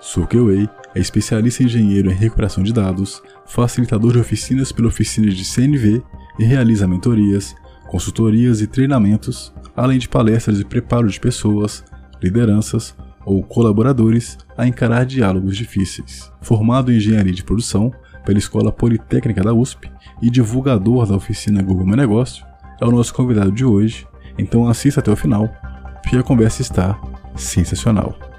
Sukeway é especialista em engenheiro em recuperação de dados, facilitador de oficinas pela oficina de CNV e realiza mentorias, consultorias e treinamentos, além de palestras e preparo de pessoas, lideranças ou colaboradores a encarar diálogos difíceis. Formado em engenharia de produção pela Escola Politécnica da USP e divulgador da oficina Google Meu Negócio, é o nosso convidado de hoje, então assista até o final, porque a conversa está sensacional.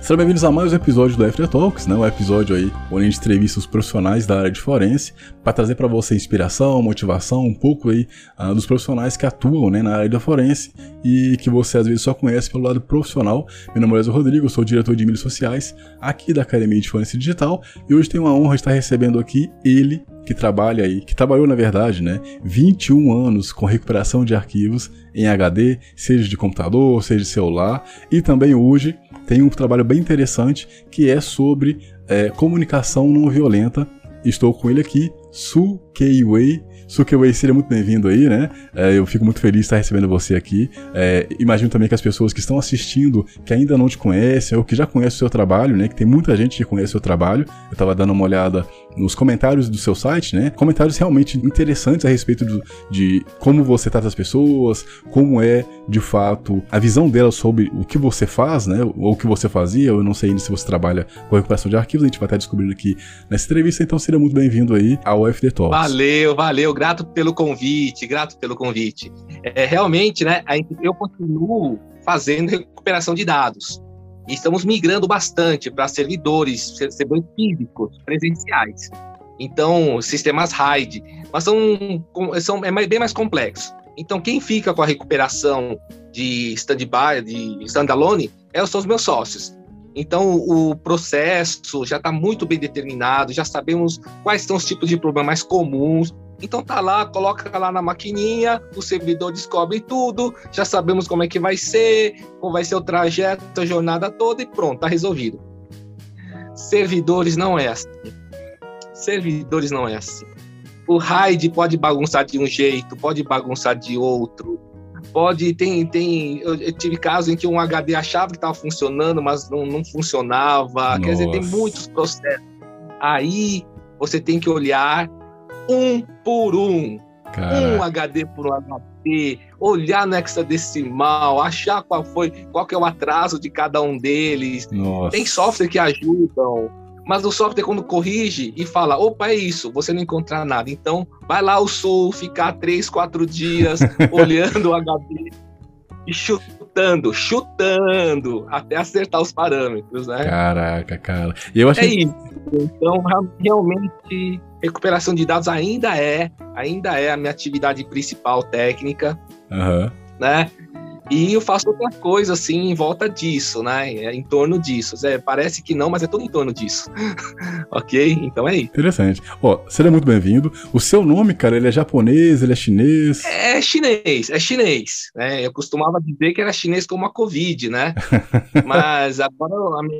Sejam bem-vindos a mais um episódio do After Talks, né? Um episódio aí onde a gente entrevista os profissionais da área de forense para trazer para você inspiração, motivação, um pouco aí uh, dos profissionais que atuam né, na área da forense e que você às vezes só conhece pelo lado profissional. Meu nome é Rodrigo, sou diretor de mídias sociais aqui da Academia de Forense Digital e hoje tenho a honra de estar recebendo aqui ele, que trabalha aí, que trabalhou na verdade, né, 21 anos com recuperação de arquivos em HD, seja de computador, seja de celular, e também hoje tem um trabalho bem interessante que é sobre é, comunicação não violenta. Estou com ele aqui, Su Keiwei Sukeway, seja muito bem-vindo aí, né? É, eu fico muito feliz de estar recebendo você aqui. É, imagino também que as pessoas que estão assistindo, que ainda não te conhecem, ou que já conhecem o seu trabalho, né? Que tem muita gente que conhece o seu trabalho. Eu estava dando uma olhada nos comentários do seu site, né? Comentários realmente interessantes a respeito do, de como você trata as pessoas, como é, de fato, a visão delas sobre o que você faz, né? Ou o que você fazia. Eu não sei ainda se você trabalha com recuperação de arquivos, a gente vai estar descobrindo aqui nessa entrevista, então seja muito bem-vindo aí ao FD Talks. Valeu, valeu grato pelo convite, grato pelo convite. É, realmente, né, eu continuo fazendo recuperação de dados. E estamos migrando bastante para servidores, servidores físicos, presenciais. Então, sistemas RAID, mas são, são é bem mais complexo. Então, quem fica com a recuperação de stand-by, de standalone, é, são os meus sócios. Então, o processo já está muito bem determinado, já sabemos quais são os tipos de problemas mais comuns. Então, tá lá, coloca lá na maquininha, o servidor descobre tudo, já sabemos como é que vai ser, como vai ser o trajeto, a jornada toda e pronto, tá resolvido. Servidores não é assim. Servidores não é assim. O RAID pode bagunçar de um jeito, pode bagunçar de outro pode tem tem eu, tive casos em que um HD achava que estava funcionando mas não, não funcionava Nossa. quer dizer tem muitos processos aí você tem que olhar um por um um HD por um HD olhar no hexadecimal achar qual foi qual que é o atraso de cada um deles Nossa. tem software que ajudam mas o software, quando corrige e fala, opa, é isso, você não encontrar nada. Então, vai lá ao sul, ficar três, quatro dias olhando o HD e chutando, chutando, até acertar os parâmetros, né? Caraca, cara. Eu achei... É isso. Então, realmente, recuperação de dados ainda é, ainda é a minha atividade principal técnica, uhum. né? E eu faço outra coisa, assim, em volta disso, né? É, em torno disso. É, parece que não, mas é tudo em torno disso. ok? Então é isso. Interessante. Ó, seja muito bem-vindo. O seu nome, cara, ele é japonês, ele é chinês? É chinês, é chinês. Né? Eu costumava dizer que era chinês como a Covid, né? mas agora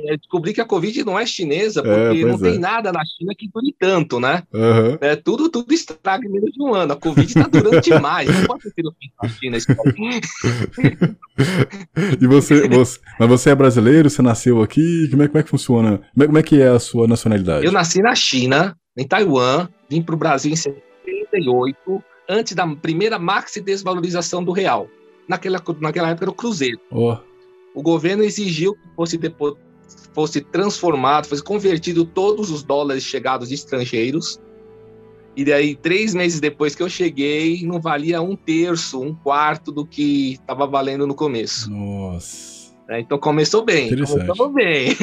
eu descobri que a Covid não é chinesa, é, porque é, não tem nada na China que dure tanto, né? Uhum. É, tudo, tudo estraga em menos de um ano. A Covid tá durando demais. Não pode ter sido na China isso e você, você, mas você é brasileiro? Você nasceu aqui? Como é, como é que funciona? Como é, como é que é a sua nacionalidade? Eu nasci na China, em Taiwan, vim para o Brasil em 78, antes da primeira maxi desvalorização do real. Naquela, naquela época era o cruzeiro. Oh. O governo exigiu que fosse depois fosse transformado, fosse convertido todos os dólares chegados de estrangeiros e daí, três meses depois que eu cheguei, não valia um terço, um quarto do que estava valendo no começo. Nossa. É, então começou bem. Começou bem.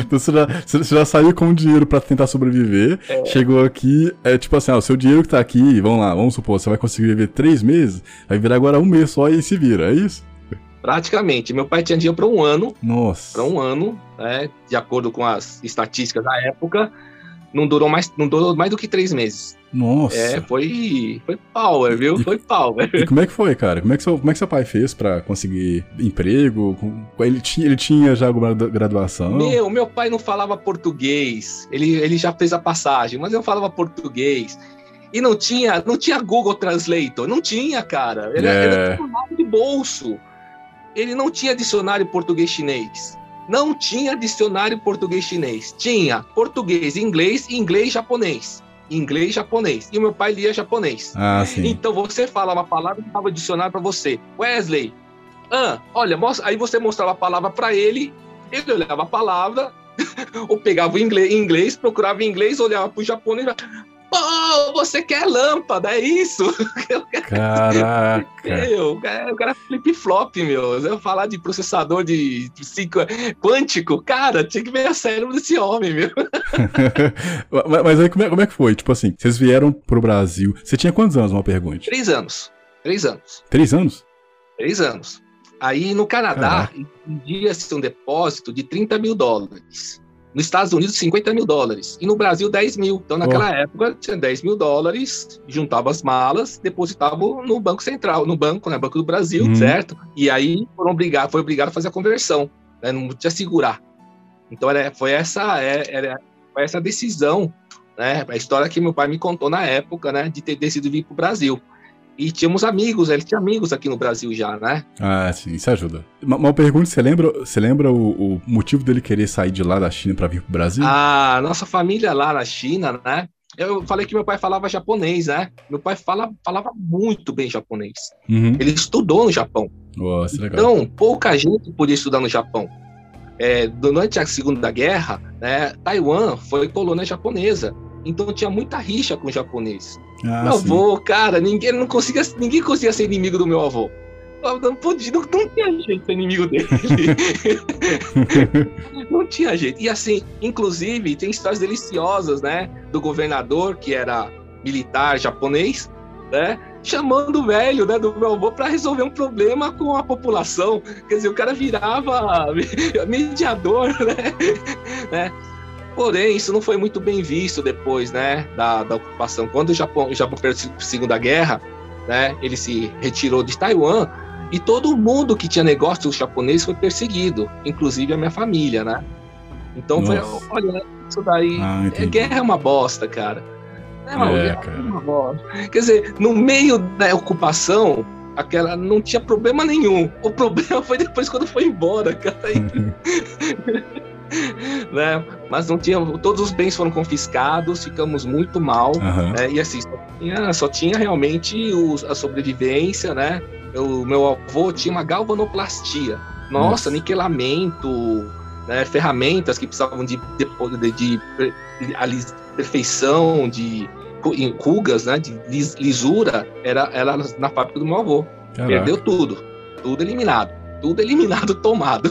então você já, você já, saiu com dinheiro para tentar sobreviver. É. Chegou aqui, é tipo assim, ah, o seu dinheiro que tá aqui, vamos lá, vamos supor, você vai conseguir viver três meses, vai virar agora um mês só e se vira, é isso? Praticamente. Meu pai tinha dinheiro para um ano. Nossa. Para um ano, né? De acordo com as estatísticas da época não durou mais, não durou mais do que três meses. Nossa. É, foi, foi power, viu? E, foi power. E como é que foi, cara? Como é que seu, como é que seu pai fez para conseguir emprego? Ele tinha, ele tinha já alguma graduação? Meu, meu pai não falava português. Ele, ele já fez a passagem, mas eu falava português. E não tinha, não tinha Google Translator, não tinha, cara. Ele é. era tudo de bolso. Ele não tinha dicionário português-chinês. Não tinha dicionário português-chinês. Tinha português, inglês, inglês, japonês. Inglês, japonês. E o meu pai lia japonês. Ah, sim. Então você fala uma palavra e estava dicionário para você. Wesley, ah, olha, mostra, aí você mostrava a palavra para ele, ele olhava a palavra, ou pegava o inglês, inglês procurava em inglês, olhava para o japonês Pô, você quer lâmpada, é isso? Caraca! Eu, o cara flip-flop, meu. Eu falar de processador de, cinco, quântico, cara, tinha que ver a cérebro desse homem, meu. Mas aí como é, como é que foi? Tipo assim, vocês vieram pro Brasil. Você tinha quantos anos, uma pergunta? Três anos. Três anos. Três anos? Três anos. Aí no Canadá, envia-se um depósito de 30 mil dólares. Nos Estados Unidos, 50 mil dólares. E no Brasil, 10 mil. Então, naquela oh. época, tinha 10 mil dólares, juntava as malas, depositava no Banco Central, no banco, né? Banco do Brasil, uhum. certo? E aí foram obrigar, foi obrigado a fazer a conversão. Né? Não tinha segurar. Então, era, foi, essa, é, era, foi essa decisão, né? A história que meu pai me contou na época, né? De ter decidido vir para o Brasil. E tínhamos amigos, ele tinha amigos aqui no Brasil já, né? Ah, sim, isso ajuda. Uma, uma pergunta, você lembra, você lembra o, o, motivo dele querer sair de lá da China para vir pro Brasil? Ah, nossa família lá na China, né? Eu falei que meu pai falava japonês, né? Meu pai fala, falava muito bem japonês. Uhum. Ele estudou no Japão. Nossa, legal. Então, pouca gente podia estudar no Japão. É, durante a Segunda Guerra, né, Taiwan foi colônia japonesa. Então tinha muita rixa com o japonês. Ah, meu sim. avô, cara, ninguém não conseguia, ninguém conseguia ser inimigo do meu avô. Não, podia, não, não tinha jeito de ser inimigo dele. não tinha jeito. E assim, inclusive, tem histórias deliciosas, né? Do governador, que era militar japonês, né? Chamando o velho, né, do meu avô, para resolver um problema com a população. Quer dizer, o cara virava mediador, né? né? Porém, isso não foi muito bem visto depois, né, da, da ocupação. Quando o Japão, o Japão perdeu a Segunda Guerra, né, ele se retirou de Taiwan e todo mundo que tinha negócio japonês foi perseguido, inclusive a minha família, né? Então foi, olha, isso daí, ah, é, guerra é uma bosta, cara. É uma, é, cara. É uma bosta. Quer dizer, no meio da ocupação, aquela não tinha problema nenhum. O problema foi depois quando foi embora, cara. né? Mas não tinha, todos os bens foram confiscados, ficamos muito mal, uhum. né? E assim, só tinha, só tinha realmente a sobrevivência, né? O meu avô tinha uma galvanoplastia. Nossa, Nossa. niquelamento, né? ferramentas que precisavam de, de, de, de perfeição, de rugas, né? De lisura, era, era na fábrica do meu avô. Caraca. Perdeu tudo. Tudo eliminado. Tudo eliminado, tomado.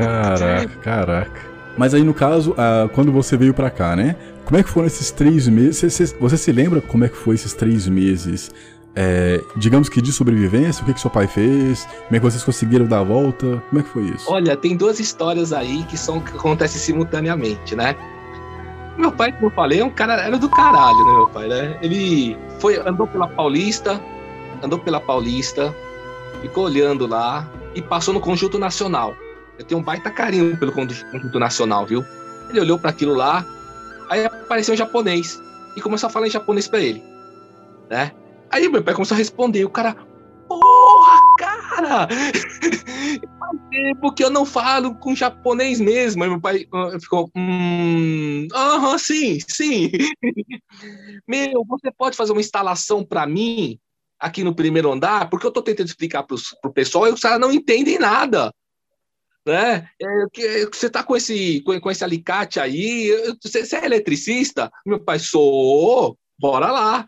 Caraca, caraca. Mas aí, no caso, uh, quando você veio para cá, né? Como é que foram esses três meses? Você, você, se lembra como é que foi esses três meses? É, digamos que de sobrevivência, o que, que seu pai fez? Como é que vocês conseguiram dar a volta? Como é que foi isso? Olha, tem duas histórias aí que, são, que acontecem simultaneamente, né? Meu pai, como eu falei, é um cara, era do caralho, né, meu pai, né? Ele foi, andou pela Paulista, andou pela Paulista, ficou olhando lá e passou no Conjunto Nacional. Eu tenho um baita carinho pelo Conjunto Nacional, viu? Ele olhou para aquilo lá, aí apareceu um japonês e começou a falar em japonês para ele, né? Aí meu pai começou a responder, o cara, porra, cara! Faz tempo que eu não falo com japonês mesmo. Aí meu pai uh, ficou, hum, aham, sim, sim. meu, você pode fazer uma instalação para mim aqui no primeiro andar? Porque eu tô tentando explicar pro, pro pessoal e os caras não entendem nada né? É, que, você tá com esse, com, esse alicate aí, você, você, é eletricista? Meu pai, sou, bora lá.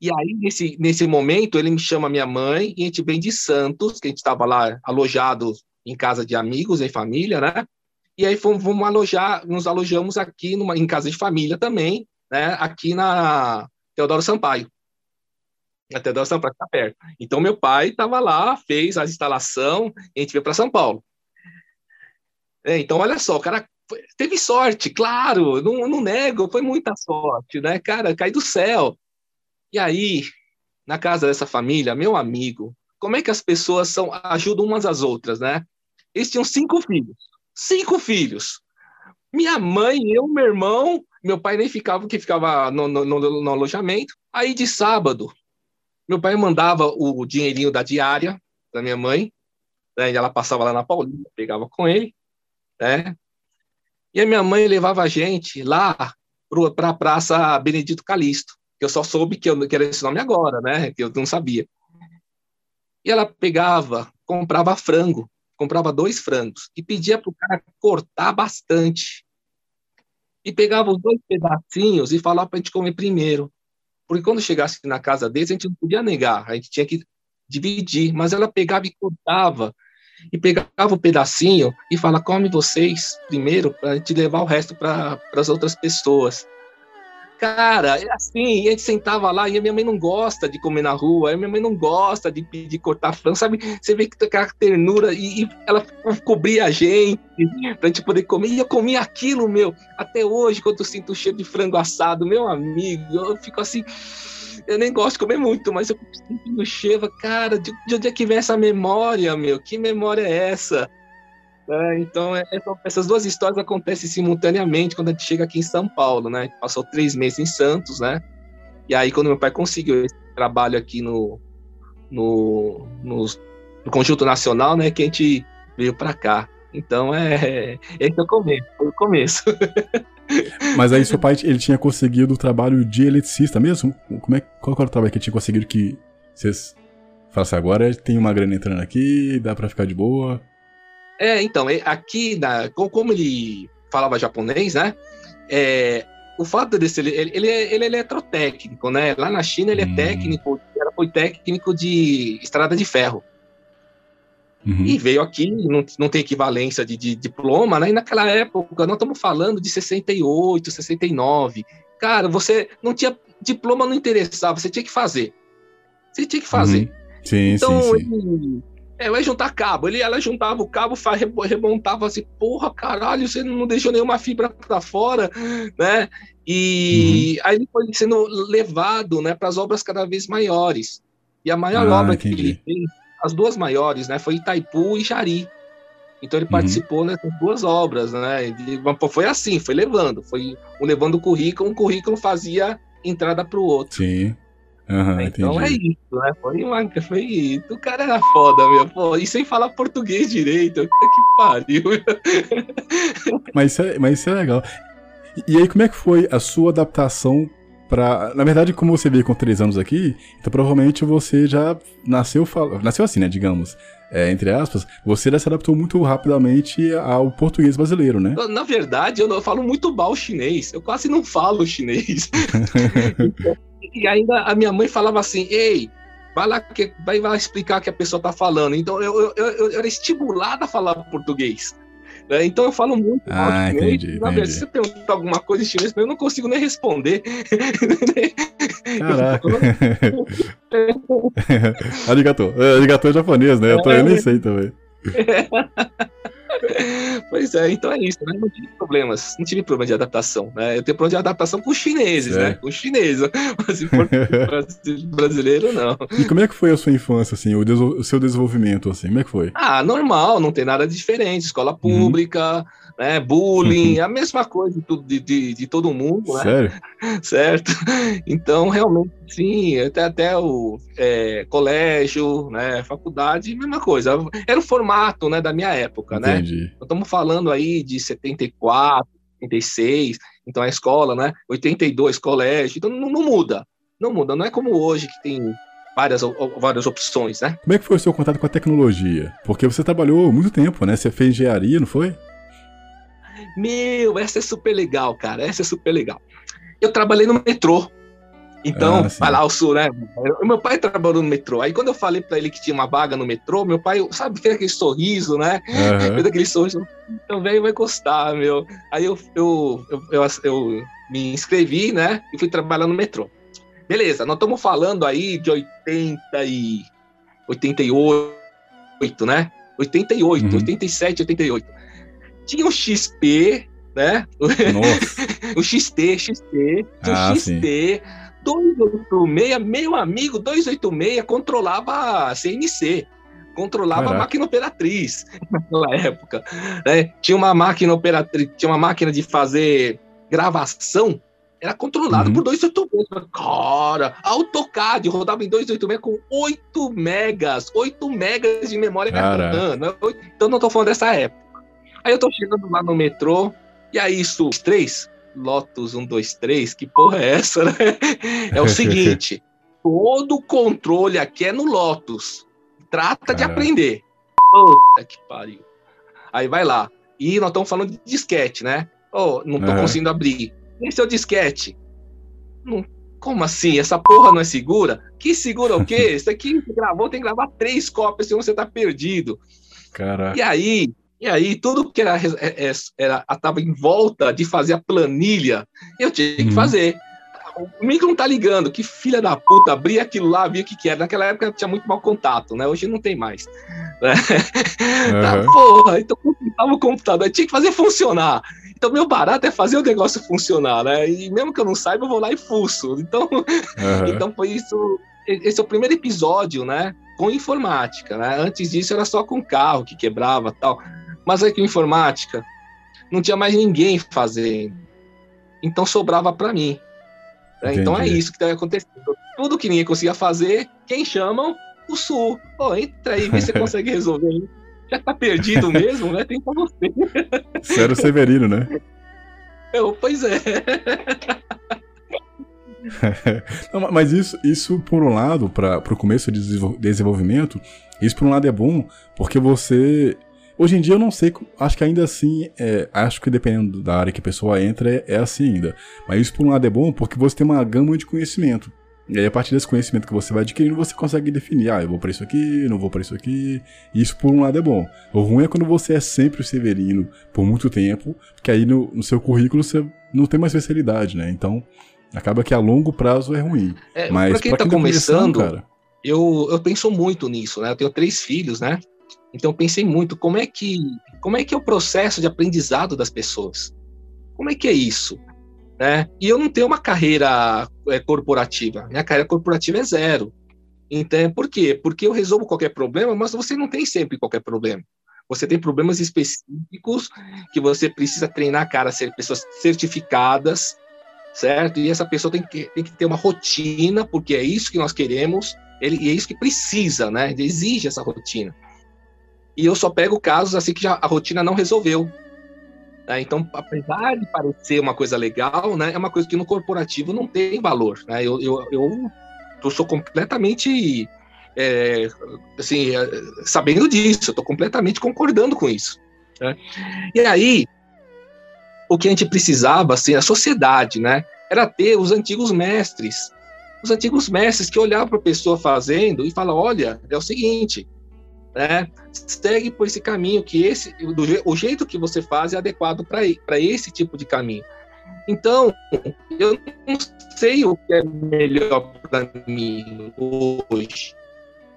E aí, nesse, nesse momento, ele me chama minha mãe, e a gente vem de Santos, que a gente estava lá alojado em casa de amigos, em família, né? E aí fomos, fomos alojar, nos alojamos aqui numa, em casa de família também, né? Aqui na Teodoro Sampaio até da São Paulo, está perto. Então, meu pai estava lá, fez a instalação, a gente veio para São Paulo. É, então, olha só, o cara teve sorte, claro, não, não nego, foi muita sorte, né, cara, cai do céu. E aí, na casa dessa família, meu amigo, como é que as pessoas são, ajudam umas às outras, né? Eles tinham cinco filhos, cinco filhos. Minha mãe, eu, meu irmão, meu pai nem ficava, que ficava no, no, no, no alojamento. Aí de sábado, meu pai mandava o dinheirinho da diária da minha mãe, né? Ela passava lá na Paulista, pegava com ele, né? E a minha mãe levava a gente lá para a Praça Benedito Calixto, que eu só soube que, eu, que era esse nome agora, né? Que eu não sabia. E ela pegava, comprava frango, comprava dois frangos e pedia para o cara cortar bastante. E pegava os dois pedacinhos e falava para a gente comer primeiro. Porque quando chegasse na casa deles, a gente não podia negar, a gente tinha que dividir. Mas ela pegava e cortava e pegava o um pedacinho e fala: come vocês primeiro para a gente levar o resto para as outras pessoas. Cara, é assim, a gente sentava lá e a minha mãe não gosta de comer na rua, a minha mãe não gosta de, de cortar frango, sabe? Você vê que tem aquela ternura e, e, ela cobria a gente pra gente poder comer. E eu comia aquilo, meu. Até hoje, quando eu sinto o cheiro de frango assado, meu amigo, eu fico assim eu nem gosto de comer muito, mas eu sinto no cheiro, cara, de, de, onde é que vem essa memória, meu? Que memória é essa? É, então, é, essas duas histórias acontecem simultaneamente quando a gente chega aqui em São Paulo, né? Passou três meses em Santos, né? E aí, quando meu pai conseguiu esse trabalho aqui no, no, no, no Conjunto Nacional, né? Que a gente veio para cá. Então, é, esse é o começo. Foi o começo. Mas aí seu pai ele tinha conseguido o trabalho de eletricista mesmo? Como é, qual era o trabalho que ele tinha conseguido que vocês falassem agora tem uma grana entrando aqui, dá para ficar de boa? É, então, aqui, na, como ele falava japonês, né? É, o fato desse, ele, ele, ele, é, ele é eletrotécnico, né? Lá na China ele é hum. técnico, era, foi técnico de estrada de ferro. Uhum. E veio aqui, não, não tem equivalência de, de, diploma, né? E naquela época, nós estamos falando de 68, 69. Cara, você não tinha diploma, não interessava, você tinha que fazer. Você tinha que fazer. Uhum. Sim, então, sim, sim. Ele, é, vai juntar cabo. Ele, ela juntava o cabo, remontava assim, porra, caralho, você não deixou nenhuma fibra para fora, né? E uhum. aí ele foi sendo levado, né, para as obras cada vez maiores. E a maior ah, obra entendi. que ele fez as duas maiores, né, foi Itaipu e Jari. Então ele uhum. participou nessas duas obras, né? E, foi assim, foi levando, foi um levando o currículo, um currículo fazia entrada para o outro. Sim. Uhum, então entendi. é isso, né? Foi uma. Foi, o cara era foda, meu. Pô, e sem falar português direito. Que pariu. Mas isso é, mas isso é legal. E aí, como é que foi a sua adaptação Pra, na verdade, como você veio com três anos aqui, então provavelmente você já nasceu, nasceu assim, né, digamos, é, entre aspas, você já se adaptou muito rapidamente ao português brasileiro, né? Na verdade, eu, não, eu falo muito mal chinês, eu quase não falo chinês. e ainda a minha mãe falava assim, ei, vai lá, que, vai lá explicar o que a pessoa tá falando. Então eu, eu, eu, eu era estimulado a falar português. Né? Então eu falo muito ah, chinês. Entendi, entendi. Se você perguntar alguma coisa em chinês, eu não consigo nem responder. Caraca. arigato. É, arigato é japonês, né? Eu, tô, eu nem sei também. pois é, então é isso, né? Não tive problemas, não tive problema de adaptação, né? Eu tenho problema de adaptação com os chineses, né? Com os chineses, mas brasileiro, não. E como é que foi a sua infância, assim, o, o, seu desenvolvimento, assim, como é que foi? Ah, normal, não tem nada diferente, escola uhum. pública, uhum né? Bullying, a mesma coisa de, de, de todo mundo, né? Sério? certo? Então, realmente, sim, até, até o é, colégio, né? Faculdade, mesma coisa. Era o formato, né, da minha época, né? Entendi. né? Estamos falando aí de 74, 86, então a escola, né? 82, colégio, então não, não muda. Não muda, não é como hoje que tem várias, várias opções, né? Como é que foi o seu contato com a tecnologia? Porque você trabalhou muito tempo, né? Você fez engenharia, não foi? Meu, essa é super legal, cara. Essa é super legal. Eu trabalhei no metrô. Então, ah, vai lá o sul, né? Meu pai trabalhou no metrô. Aí quando eu falei para ele que tinha uma vaga no metrô, meu pai, sabe, fez aquele sorriso, né? Uhum. Fez aquele sorriso. Então, velho, vai gostar, meu. Aí eu, eu, eu, eu, eu me inscrevi, né? E fui trabalhar no metrô. Beleza, nós estamos falando aí de 80 e 88, né? 88, uhum. 87, 88. Tinha o XP, né? o XT, XT, tinha ah, o XT. 286, meu amigo, 286 controlava a CNC, controlava Caraca. a máquina operatriz naquela época. Né? Tinha uma máquina operatriz, tinha uma máquina de fazer gravação era controlado uhum. por 286. Cara, AutoCAD rodava em 286 com 8 megas, 8 megas de memória RAM. Né? Então não tô falando dessa época. Aí eu tô chegando lá no metrô, e aí isso, três, Lotus 123, que porra é essa, né? É o seguinte, todo controle aqui é no Lotus. Trata de aprender. Puta que pariu. Aí vai lá. E nós estamos falando de disquete, né? Oh, não tô uhum. conseguindo abrir. Esse é o disquete. Não, como assim? Essa porra não é segura? Que segura o quê? Isso aqui gravou, tem que gravar três cópias, senão você tá perdido. Caraca. E aí, e aí, tudo que era, é, é, era, estava em volta de fazer a planilha, eu tinha que uhum. fazer. O micro não tá ligando, que filha da puta, abri aquilo lá, vi o que, que era. Naquela época tinha muito mau contato, né? Hoje não tem mais. Né? Uhum. Tá, porra, então tava o computador, tinha que fazer funcionar. Então, meu barato é fazer o negócio funcionar, né? E mesmo que eu não saiba, eu vou lá e fuço. Então, uhum. então foi isso. Esse é o primeiro episódio, né? Com informática, né? Antes disso era só com carro que quebrava tal. Mas aí com informática, não tinha mais ninguém fazendo. Então sobrava para mim. Né? Então é isso que está acontecendo. Tudo que ninguém conseguia fazer, quem chamam? O Sul. Pô, entra aí, vê se você consegue resolver. Já tá perdido mesmo, né? Tem pra você. Sério Severino, né? Eu, pois é. Não, mas isso, isso, por um lado, para o começo de desenvolvimento, isso por um lado é bom, porque você Hoje em dia eu não sei, acho que ainda assim, é, acho que dependendo da área que a pessoa entra, é, é, assim ainda. Mas isso por um lado é bom porque você tem uma gama de conhecimento. E aí a partir desse conhecimento que você vai adquirindo, você consegue definir, ah, eu vou para isso aqui, não vou para isso aqui. Isso por um lado é bom. O ruim é quando você é sempre o Severino por muito tempo, porque aí no, no seu currículo você não tem mais especialidade, né? Então, acaba que a longo prazo é ruim. É, Mas pra quem, pra quem tá, tá começando, cara, eu, eu penso muito nisso, né? Eu tenho três filhos, né? Então pensei muito como é que como é que é o processo de aprendizado das pessoas. Como é que é isso? Né? E eu não tenho uma carreira é, corporativa. Minha carreira corporativa é zero. Então, por quê? Porque eu resolvo qualquer problema, mas você não tem sempre qualquer problema. Você tem problemas específicos que você precisa treinar, cara, ser pessoas certificadas, certo? E essa pessoa tem que, tem que ter uma rotina, porque é isso que nós queremos, ele, e é isso que precisa, né? Ele exige essa rotina. E eu só pego casos assim que já, a rotina não resolveu. Né? Então, apesar de parecer uma coisa legal, né, é uma coisa que no corporativo não tem valor. Né? Eu, eu, eu, eu sou completamente é, assim, é, sabendo disso, estou completamente concordando com isso. Né? E aí, o que a gente precisava, assim, a sociedade, né, era ter os antigos mestres, os antigos mestres que olhavam para a pessoa fazendo e falam, olha, é o seguinte, né? Segue por esse caminho que esse do, o jeito que você faz é adequado para esse tipo de caminho. Então, eu não sei o que é melhor para mim hoje,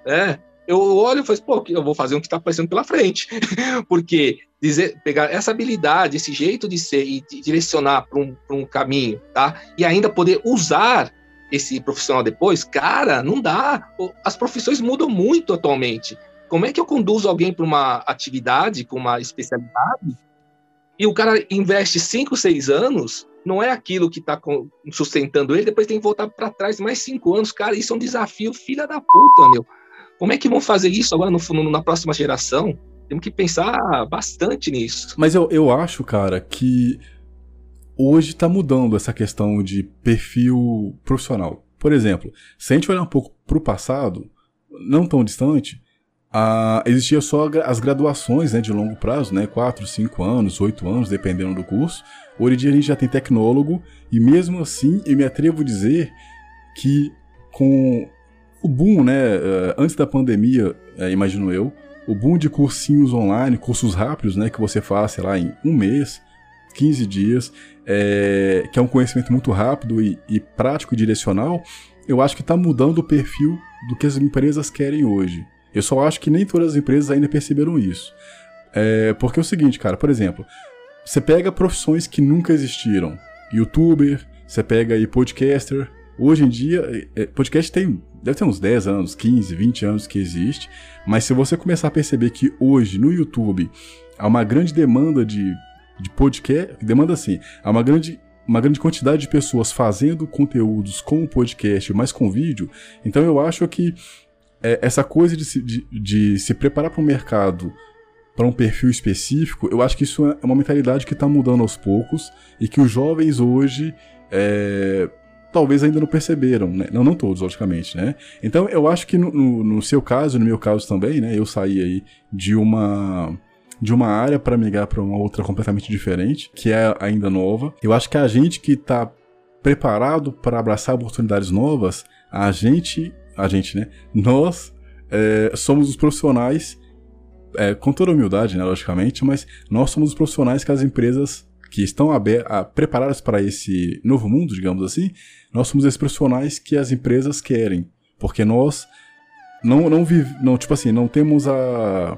né? Eu olho e falo, pô, eu vou fazer o que está aparecendo pela frente, porque dizer, pegar essa habilidade, esse jeito de ser e direcionar para um, um caminho, tá? E ainda poder usar esse profissional depois, cara, não dá. As profissões mudam muito atualmente. Como é que eu conduzo alguém para uma atividade com uma especialidade e o cara investe 5, 6 anos, não é aquilo que está sustentando ele, depois tem que voltar para trás mais 5 anos. Cara, isso é um desafio, filha da puta, meu. Como é que vão fazer isso agora no, no, na próxima geração? Temos que pensar bastante nisso. Mas eu, eu acho, cara, que hoje está mudando essa questão de perfil profissional. Por exemplo, se a gente olhar um pouco para o passado, não tão distante, ah, existia só as graduações né, de longo prazo, né, 4, 5 anos, 8 anos, dependendo do curso. Hoje em dia a gente já tem tecnólogo, e mesmo assim eu me atrevo a dizer que com o boom, né, eh, antes da pandemia, eh, imagino eu, o boom de cursinhos online, cursos rápidos, né, que você faz, sei lá, em um mês, 15 dias, é, que é um conhecimento muito rápido e, e prático e direcional, eu acho que está mudando o perfil do que as empresas querem hoje. Eu só acho que nem todas as empresas ainda perceberam isso. É, porque é o seguinte, cara, por exemplo, você pega profissões que nunca existiram. Youtuber, você pega aí podcaster. Hoje em dia, é, podcast tem, deve ter uns 10 anos, 15, 20 anos que existe. Mas se você começar a perceber que hoje no YouTube há uma grande demanda de, de podcast, demanda assim, há uma grande uma grande quantidade de pessoas fazendo conteúdos com o podcast, mas com vídeo. Então eu acho que é, essa coisa de se, de, de se preparar para o mercado para um perfil específico, eu acho que isso é uma mentalidade que está mudando aos poucos e que os jovens hoje é, talvez ainda não perceberam, né? Não, não todos, logicamente, né? Então eu acho que no, no, no seu caso, no meu caso também, né? Eu saí aí de uma de uma área para migrar para uma outra completamente diferente, que é ainda nova. Eu acho que a gente que está preparado para abraçar oportunidades novas, a gente, a gente, né? Nós é, somos os profissionais é, com toda humildade, né, logicamente, mas nós somos os profissionais que as empresas que estão preparadas para esse novo mundo, digamos assim, nós somos esses profissionais que as empresas querem, porque nós não não vive, não tipo assim, não temos a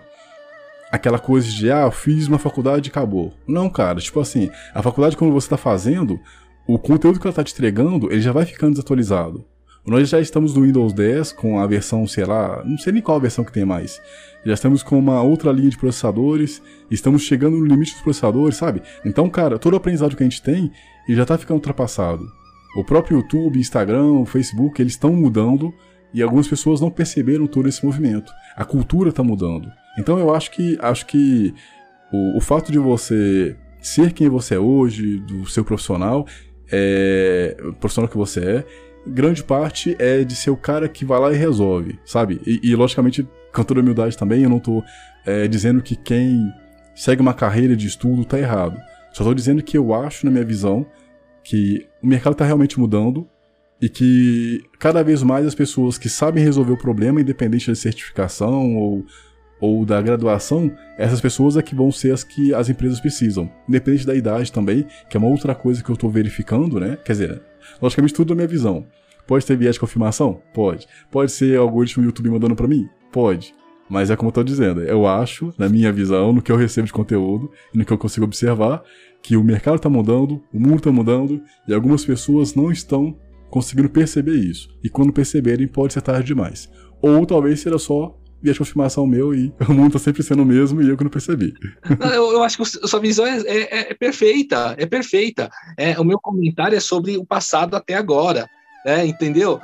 aquela coisa de ah, fiz uma faculdade e acabou. Não, cara, tipo assim, a faculdade quando você está fazendo, o conteúdo que ela está te entregando, ele já vai ficando desatualizado. Nós já estamos no Windows 10 com a versão, sei lá, não sei nem qual versão que tem mais. Já estamos com uma outra linha de processadores, estamos chegando no limite dos processadores, sabe? Então, cara, todo o aprendizado que a gente tem, já está ficando ultrapassado. O próprio YouTube, Instagram, Facebook, eles estão mudando e algumas pessoas não perceberam todo esse movimento. A cultura está mudando. Então eu acho que acho que o, o fato de você ser quem você é hoje, do seu profissional, é, profissional que você é, grande parte é de ser o cara que vai lá e resolve, sabe? E, e logicamente, com toda humildade também, eu não tô é, dizendo que quem segue uma carreira de estudo tá errado. Só tô dizendo que eu acho, na minha visão, que o mercado tá realmente mudando e que cada vez mais as pessoas que sabem resolver o problema, independente da certificação ou, ou da graduação, essas pessoas é que vão ser as que as empresas precisam. Independente da idade também, que é uma outra coisa que eu tô verificando, né? Quer dizer, logicamente tudo na minha visão. Pode ter viés de confirmação? Pode. Pode ser algoritmo do YouTube mandando para mim? Pode. Mas é como eu tô dizendo, eu acho, na minha visão, no que eu recebo de conteúdo e no que eu consigo observar, que o mercado está mudando, o mundo está mudando e algumas pessoas não estão conseguindo perceber isso. E quando perceberem, pode ser tarde demais. Ou talvez seja só viés de confirmação meu e o mundo está sempre sendo o mesmo e eu que não percebi. Não, eu, eu, acho que a sua visão é, é, é perfeita, é perfeita. É, o meu comentário é sobre o passado até agora né? Entendeu?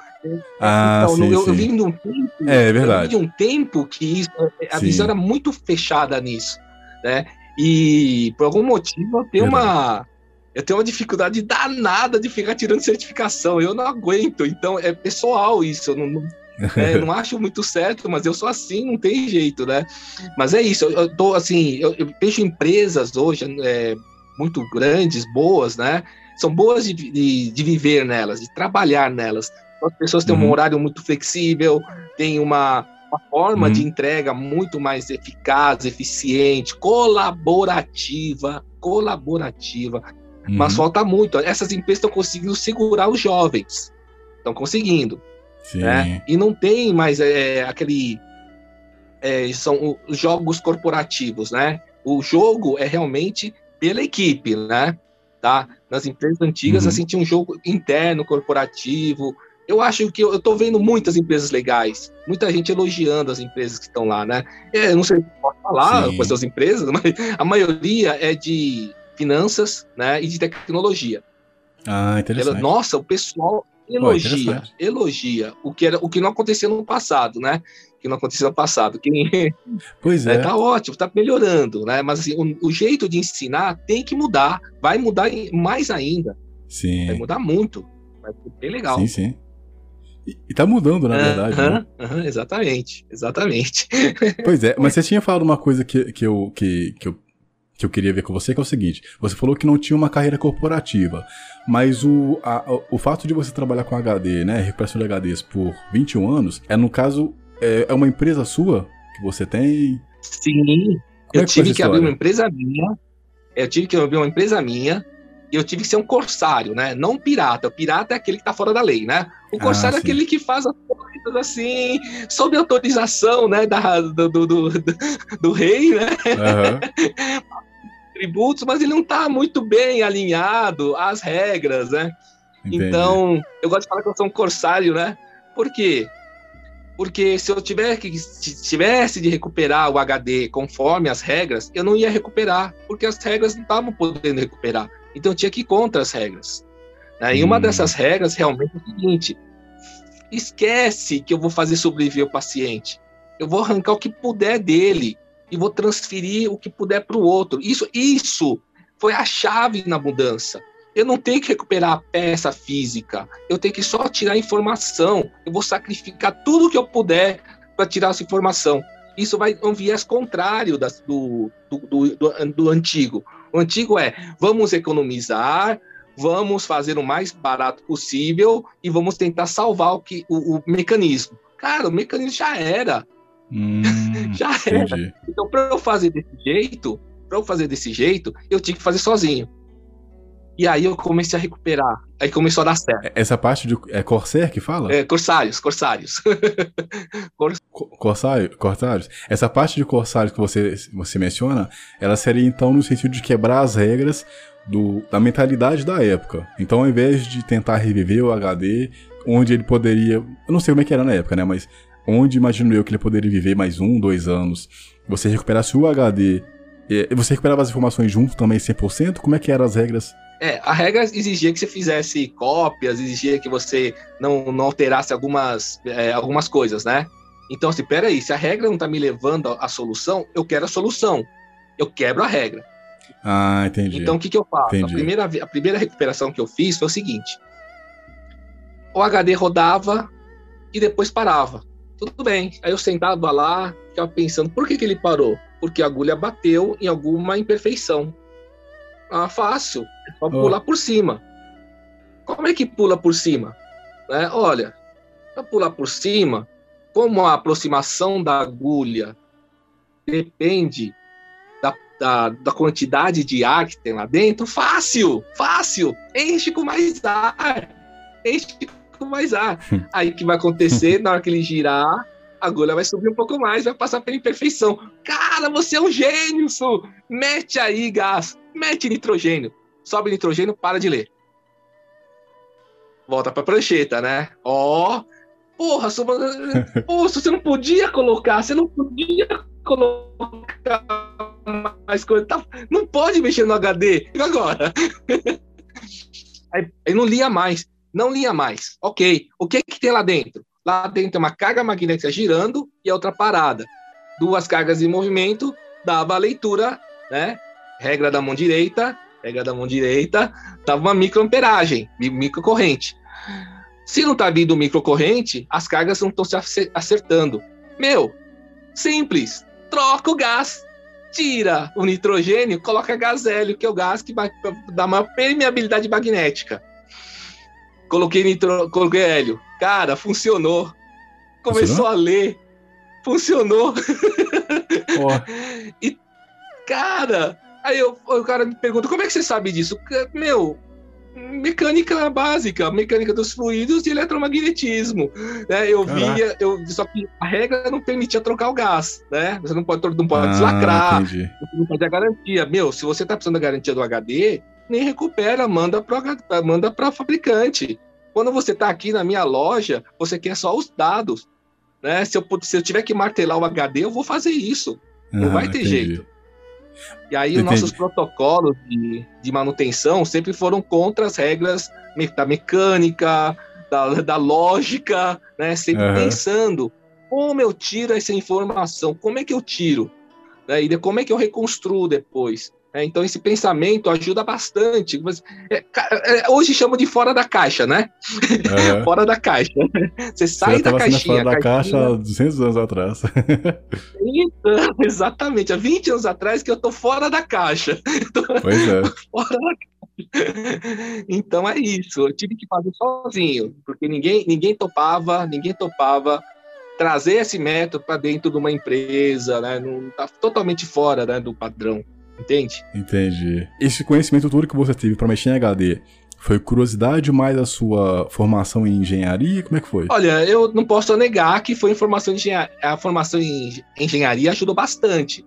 Ah, então, sim, eu, sim. eu vim de um tempo, é, é verdade. de um tempo que isso, a sim. visão era muito fechada nisso, né? E por algum motivo eu tenho verdade. uma eu tenho uma dificuldade danada de ficar tirando certificação. Eu não aguento. Então é pessoal isso. Eu não, não, é, não acho muito certo, mas eu sou assim, não tem jeito, né? Mas é isso. Eu, eu tô assim, eu, eu vejo empresas hoje é, muito grandes, boas, né? são boas de, de, de viver nelas, de trabalhar nelas. As pessoas têm uhum. um horário muito flexível, têm uma, uma forma uhum. de entrega muito mais eficaz, eficiente, colaborativa, colaborativa. Uhum. Mas falta muito. Essas empresas estão conseguindo segurar os jovens. Estão conseguindo. Né? E não tem mais é, aquele. É, são os jogos corporativos, né? O jogo é realmente pela equipe, né? tá? Nas empresas antigas, uhum. assim, tinha um jogo interno, corporativo. Eu acho que eu, eu tô vendo muitas empresas legais, muita gente elogiando as empresas que estão lá, né? É, eu não sei se pode falar Sim. com essas empresas, mas a maioria é de finanças, né, e de tecnologia. Ah, interessante. Nossa, o pessoal elogia, oh, elogia o que era o que não acontecia no passado, né? que não aconteceu no passado. Quem... Pois é. é. Tá ótimo, tá melhorando, né? Mas assim, o, o, jeito de ensinar tem que mudar, vai mudar mais ainda. Sim. Vai mudar muito. Vai ser bem legal. Sim, sim. E, e tá mudando, na verdade. Uh -huh, né? uh -huh, exatamente, exatamente. Pois é, mas você tinha falado uma coisa que, que, eu, que, que, eu, que eu queria ver com você, que é o seguinte: você falou que não tinha uma carreira corporativa, mas o, a, o fato de você trabalhar com HD, né, recuperação de HDs por 21 anos, é no caso é, é uma empresa sua que você tem? Sim. Como eu é tive que abrir uma empresa minha. Eu tive que abrir uma empresa minha e eu tive que ser um corsário, né? Não um pirata. O pirata é aquele que tá fora da lei, né? O corsário ah, é aquele que faz as coisas assim, sob autorização, né? Da, do, do, do, do rei, né? Uhum. Tributos, mas ele não tá muito bem alinhado às regras, né? Entendi. Então, eu gosto de falar que eu sou um corsário, né? Por quê? Porque se eu tiver que, se tivesse de recuperar o HD conforme as regras, eu não ia recuperar, porque as regras não estavam podendo recuperar. Então eu tinha que ir contra as regras. Né? E uma hum. dessas regras realmente é o seguinte: esquece que eu vou fazer sobreviver o paciente. Eu vou arrancar o que puder dele e vou transferir o que puder para o outro. Isso, isso foi a chave na mudança. Eu não tenho que recuperar a peça física, eu tenho que só tirar a informação. Eu vou sacrificar tudo que eu puder para tirar essa informação. Isso vai um viés contrário das, do, do, do, do, do antigo. O antigo é vamos economizar, vamos fazer o mais barato possível e vamos tentar salvar o, que, o, o mecanismo. Cara, o mecanismo já era. Hum, já era. Então, para eu fazer desse jeito, para eu fazer desse jeito, eu tinha que fazer sozinho. E aí eu comecei a recuperar. Aí começou a dar certo. Essa parte de. É Corsair que fala? É, Corsários, Corsários. Cor... Corsário, Corsários. Essa parte de Corsários que você, você menciona, ela seria então no sentido de quebrar as regras do, da mentalidade da época. Então, ao invés de tentar reviver o HD, onde ele poderia. Eu não sei como é que era na época, né? Mas onde imagino eu que ele poderia viver mais um, dois anos, você recuperasse o HD. Você recuperava as informações junto também 100%? Como é que eram as regras é, a regra exigia que você fizesse cópias, exigia que você não, não alterasse algumas, é, algumas coisas, né? Então, assim, peraí, se a regra não tá me levando à solução, eu quero a solução. Eu quebro a regra. Ah, entendi. Então, o que, que eu faço? A primeira, a primeira recuperação que eu fiz foi o seguinte: o HD rodava e depois parava. Tudo bem. Aí eu sentava lá, ficava pensando, por que, que ele parou? Porque a agulha bateu em alguma imperfeição. Ah, fácil. É só pular por cima. Como é que pula por cima? Né? Olha, para pular por cima, como a aproximação da agulha depende da, da, da, quantidade de ar que tem lá dentro, fácil, fácil. Enche com mais ar. Enche com mais ar. Aí o que vai acontecer na hora que ele girar? A agulha vai subir um pouco mais, vai passar pela imperfeição. Cara, você é um gênio, Su. Mete aí gás mete nitrogênio. Sobe nitrogênio, para de ler. Volta pra prancheta, né? Ó, oh, porra. Pô, você não podia colocar, você não podia colocar mais coisa. Tá... Não pode mexer no HD. E agora? aí, aí não lia mais. Não lia mais. Ok. O que, que tem lá dentro? Lá dentro tem uma carga magnética girando e a outra parada. Duas cargas em movimento dava a leitura, né? regra da mão direita, regra da mão direita, tava uma microamperagem, microcorrente. Se não tá vindo microcorrente, as cargas não estão se acertando. Meu, simples. Troca o gás, tira o nitrogênio, coloca gás hélio, que é o gás que dá maior permeabilidade magnética. Coloquei nitro, coloquei hélio. Cara, funcionou. Começou funcionou? a ler. Funcionou. Oh. e, cara, Aí eu, o cara me pergunta, como é que você sabe disso? Meu, mecânica básica, mecânica dos fluidos e eletromagnetismo. Né? Eu Caraca. via, eu, só que a regra não permitia trocar o gás, né? Você não pode, não pode ah, deslacrar, entendi. não pode a garantia. Meu, se você está precisando da garantia do HD, nem recupera, manda para manda para fabricante. Quando você está aqui na minha loja, você quer só os dados. Né? Se, eu, se eu tiver que martelar o HD, eu vou fazer isso. Não vai ter entendi. jeito. E aí, Entendi. os nossos protocolos de, de manutenção sempre foram contra as regras da mecânica, da, da lógica, né? Sempre uhum. pensando como eu tiro essa informação, como é que eu tiro, né? e como é que eu reconstruo depois. É, então, esse pensamento ajuda bastante. Mas, é, é, hoje chamo de fora da caixa, né? Uhum. fora da caixa. Você sai Você da caixinha. Fora da caixa há 200 anos atrás. Então, exatamente. Há 20 anos atrás que eu tô fora da caixa. Pois é. Fora da então é isso, eu tive que fazer sozinho, porque ninguém, ninguém topava, ninguém topava trazer esse método para dentro de uma empresa, né? Não tá totalmente fora né, do padrão. Entende? Entendi. Esse conhecimento todo que você teve para mexer em HD foi curiosidade mais a sua formação em engenharia? Como é que foi? Olha, eu não posso negar que foi formação. A formação em engenharia ajudou bastante.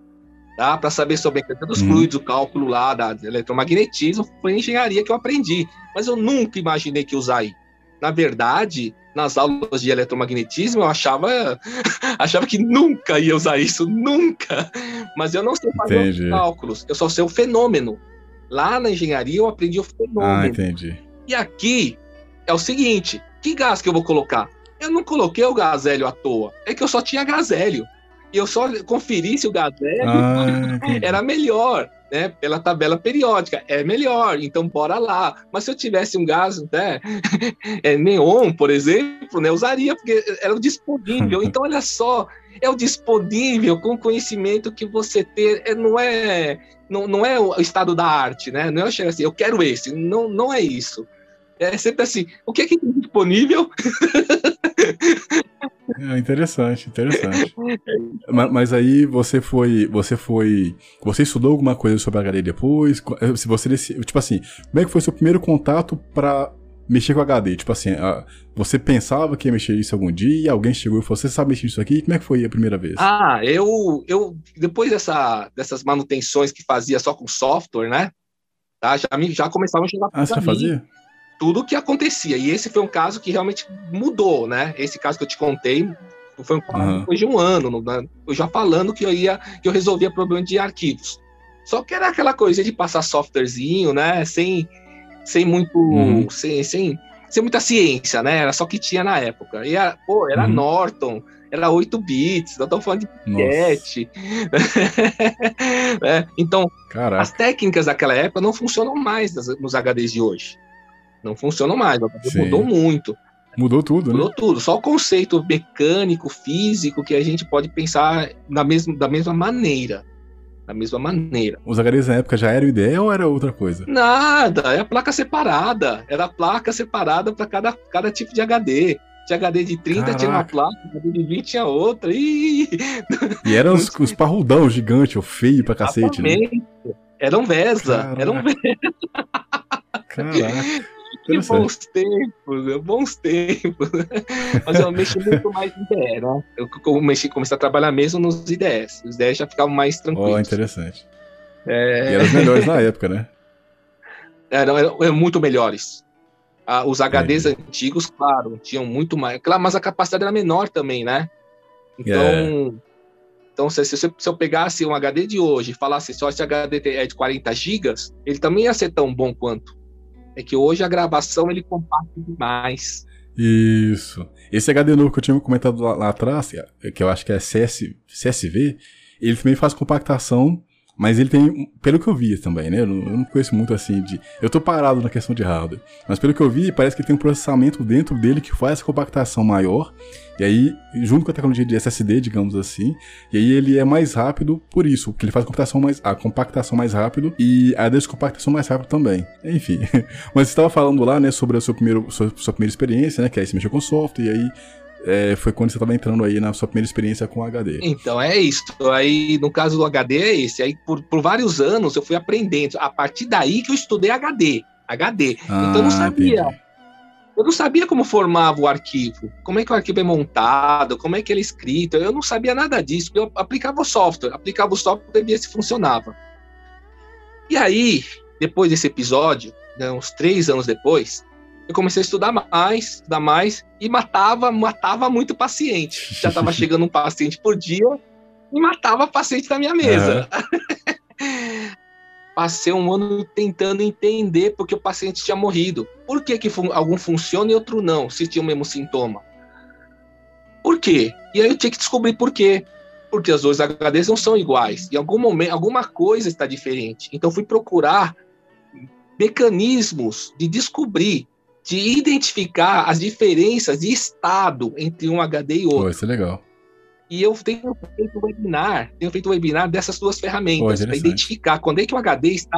Tá? Para saber sobre a questão dos uhum. fluidos, o cálculo lá da eletromagnetismo, foi em engenharia que eu aprendi. Mas eu nunca imaginei que usar aí. Na verdade, nas aulas de eletromagnetismo, eu achava, achava que nunca ia usar isso, nunca. Mas eu não sei fazer entendi. os cálculos, eu só sei o fenômeno. Lá na engenharia eu aprendi o fenômeno. Ah, entendi. E aqui é o seguinte: que gás que eu vou colocar? Eu não coloquei o gás hélio à toa, é que eu só tinha gás hélio. E eu só conferi se o gás ah, era melhor né, pela tabela periódica, é melhor, então bora lá. Mas se eu tivesse um gás né, é, neon, por exemplo, né, usaria, porque era o disponível. Então, olha só, é o disponível com o conhecimento que você tem, é, não é não, não é o estado da arte, né? Não é chegar assim, eu quero esse, não, não é isso. É sempre assim, o que é que tem disponível? É interessante, interessante. mas, mas, aí você foi, você foi, você estudou alguma coisa sobre HD depois? Eh, se você tipo assim, como é que foi seu primeiro contato para mexer com HD? Tipo assim, você pensava que ia mexer isso algum dia? Alguém chegou e falou, você sabe mexer isso aqui? Como é que foi a primeira vez? Ah, eu, eu depois dessa, dessas manutenções que fazia só com software, né? Tá, já, já começavam a chegar Ah, você já fazia? Tudo o que acontecia. E esse foi um caso que realmente mudou, né? Esse caso que eu te contei foi um caso uhum. depois de um ano, né? eu já falando que eu ia, que eu resolvia problema de arquivos. Só que era aquela coisa de passar softwarezinho, né? Sem, sem muito, uhum. sem, sem, sem muita ciência, né? Era só que tinha na época. E era, pô, era uhum. Norton, era 8 bits, nós estamos falando de disquete. é, então, Caraca. as técnicas daquela época não funcionam mais nos HDs de hoje. Não funciona mais, mudou muito. Mudou tudo, Mudou né? tudo. Só o conceito mecânico, físico, que a gente pode pensar da mesma, da mesma maneira. Da mesma maneira. Os HDs na época já eram ideia ou era outra coisa? Nada, é a placa separada. Era a placa separada para cada, cada tipo de HD. Tinha HD de 30, Caraca. tinha uma placa, HD de 20 tinha outra. E, e eram os, os parrudão gigante, ou feio pra cacete, né? Eram Vesa, eram Vesa. Caraca. Que bons tempos, bons tempos. Mas eu mexi muito mais em IDE, né? Eu comecei, comecei a trabalhar mesmo nos IDEs. Os IDEs já ficavam mais tranquilos. Oh, interessante. É... E eram os melhores na época, né? Eram, eram, eram muito melhores. Ah, os HDs é. antigos, claro, tinham muito mais. Claro, mas a capacidade era menor também, né? Então, é. então se, se, se, eu pegasse um HD de hoje e falasse só esse HD é de 40 GB, ele também ia ser tão bom quanto. É que hoje a gravação ele compacta demais. Isso. Esse HD novo que eu tinha comentado lá, lá atrás, que eu acho que é CS, CSV, ele também faz compactação mas ele tem, pelo que eu vi também, né? Eu não, conheço muito assim de. Eu tô parado na questão de hardware. Mas pelo que eu vi, parece que tem um processamento dentro dele que faz compactação maior. E aí, junto com a tecnologia de SSD, digamos assim. E aí ele é mais rápido por isso, porque ele faz a compactação mais, a compactação mais rápido e a descompactação mais rápido também. Enfim. Mas estava falando lá, né, sobre a sua, primeiro, sua, sua primeira experiência, né? Que aí você mexeu com software, e aí é, foi quando você estava entrando aí na sua primeira experiência com HD. Então, é isso. Aí, no caso do HD, é esse. Aí, por, por vários anos, eu fui aprendendo. A partir daí que eu estudei HD. HD. Ah, então, eu não sabia. Entendi. Eu não sabia como formava o arquivo, como é que o arquivo é montado, como é que ele é escrito. Eu não sabia nada disso. Eu aplicava o software, aplicava o software e via se funcionava. E aí, depois desse episódio, né, uns três anos depois, eu comecei a estudar mais, estudar mais, e matava, matava muito paciente. Já estava chegando um paciente por dia e matava paciente da minha mesa. Uhum. Passei um ano tentando entender porque o paciente tinha morrido. Por que, que algum funciona e outro não, se tinha o mesmo sintoma? Por quê? E aí eu tinha que descobrir por quê. Porque as duas HDs não são iguais. Em algum momento, alguma coisa está diferente. Então fui procurar mecanismos de descobrir de identificar as diferenças de estado entre um HD e outro. Pô, isso é legal. E eu tenho feito webinar, tenho feito webinar dessas duas ferramentas para identificar quando é que o HD está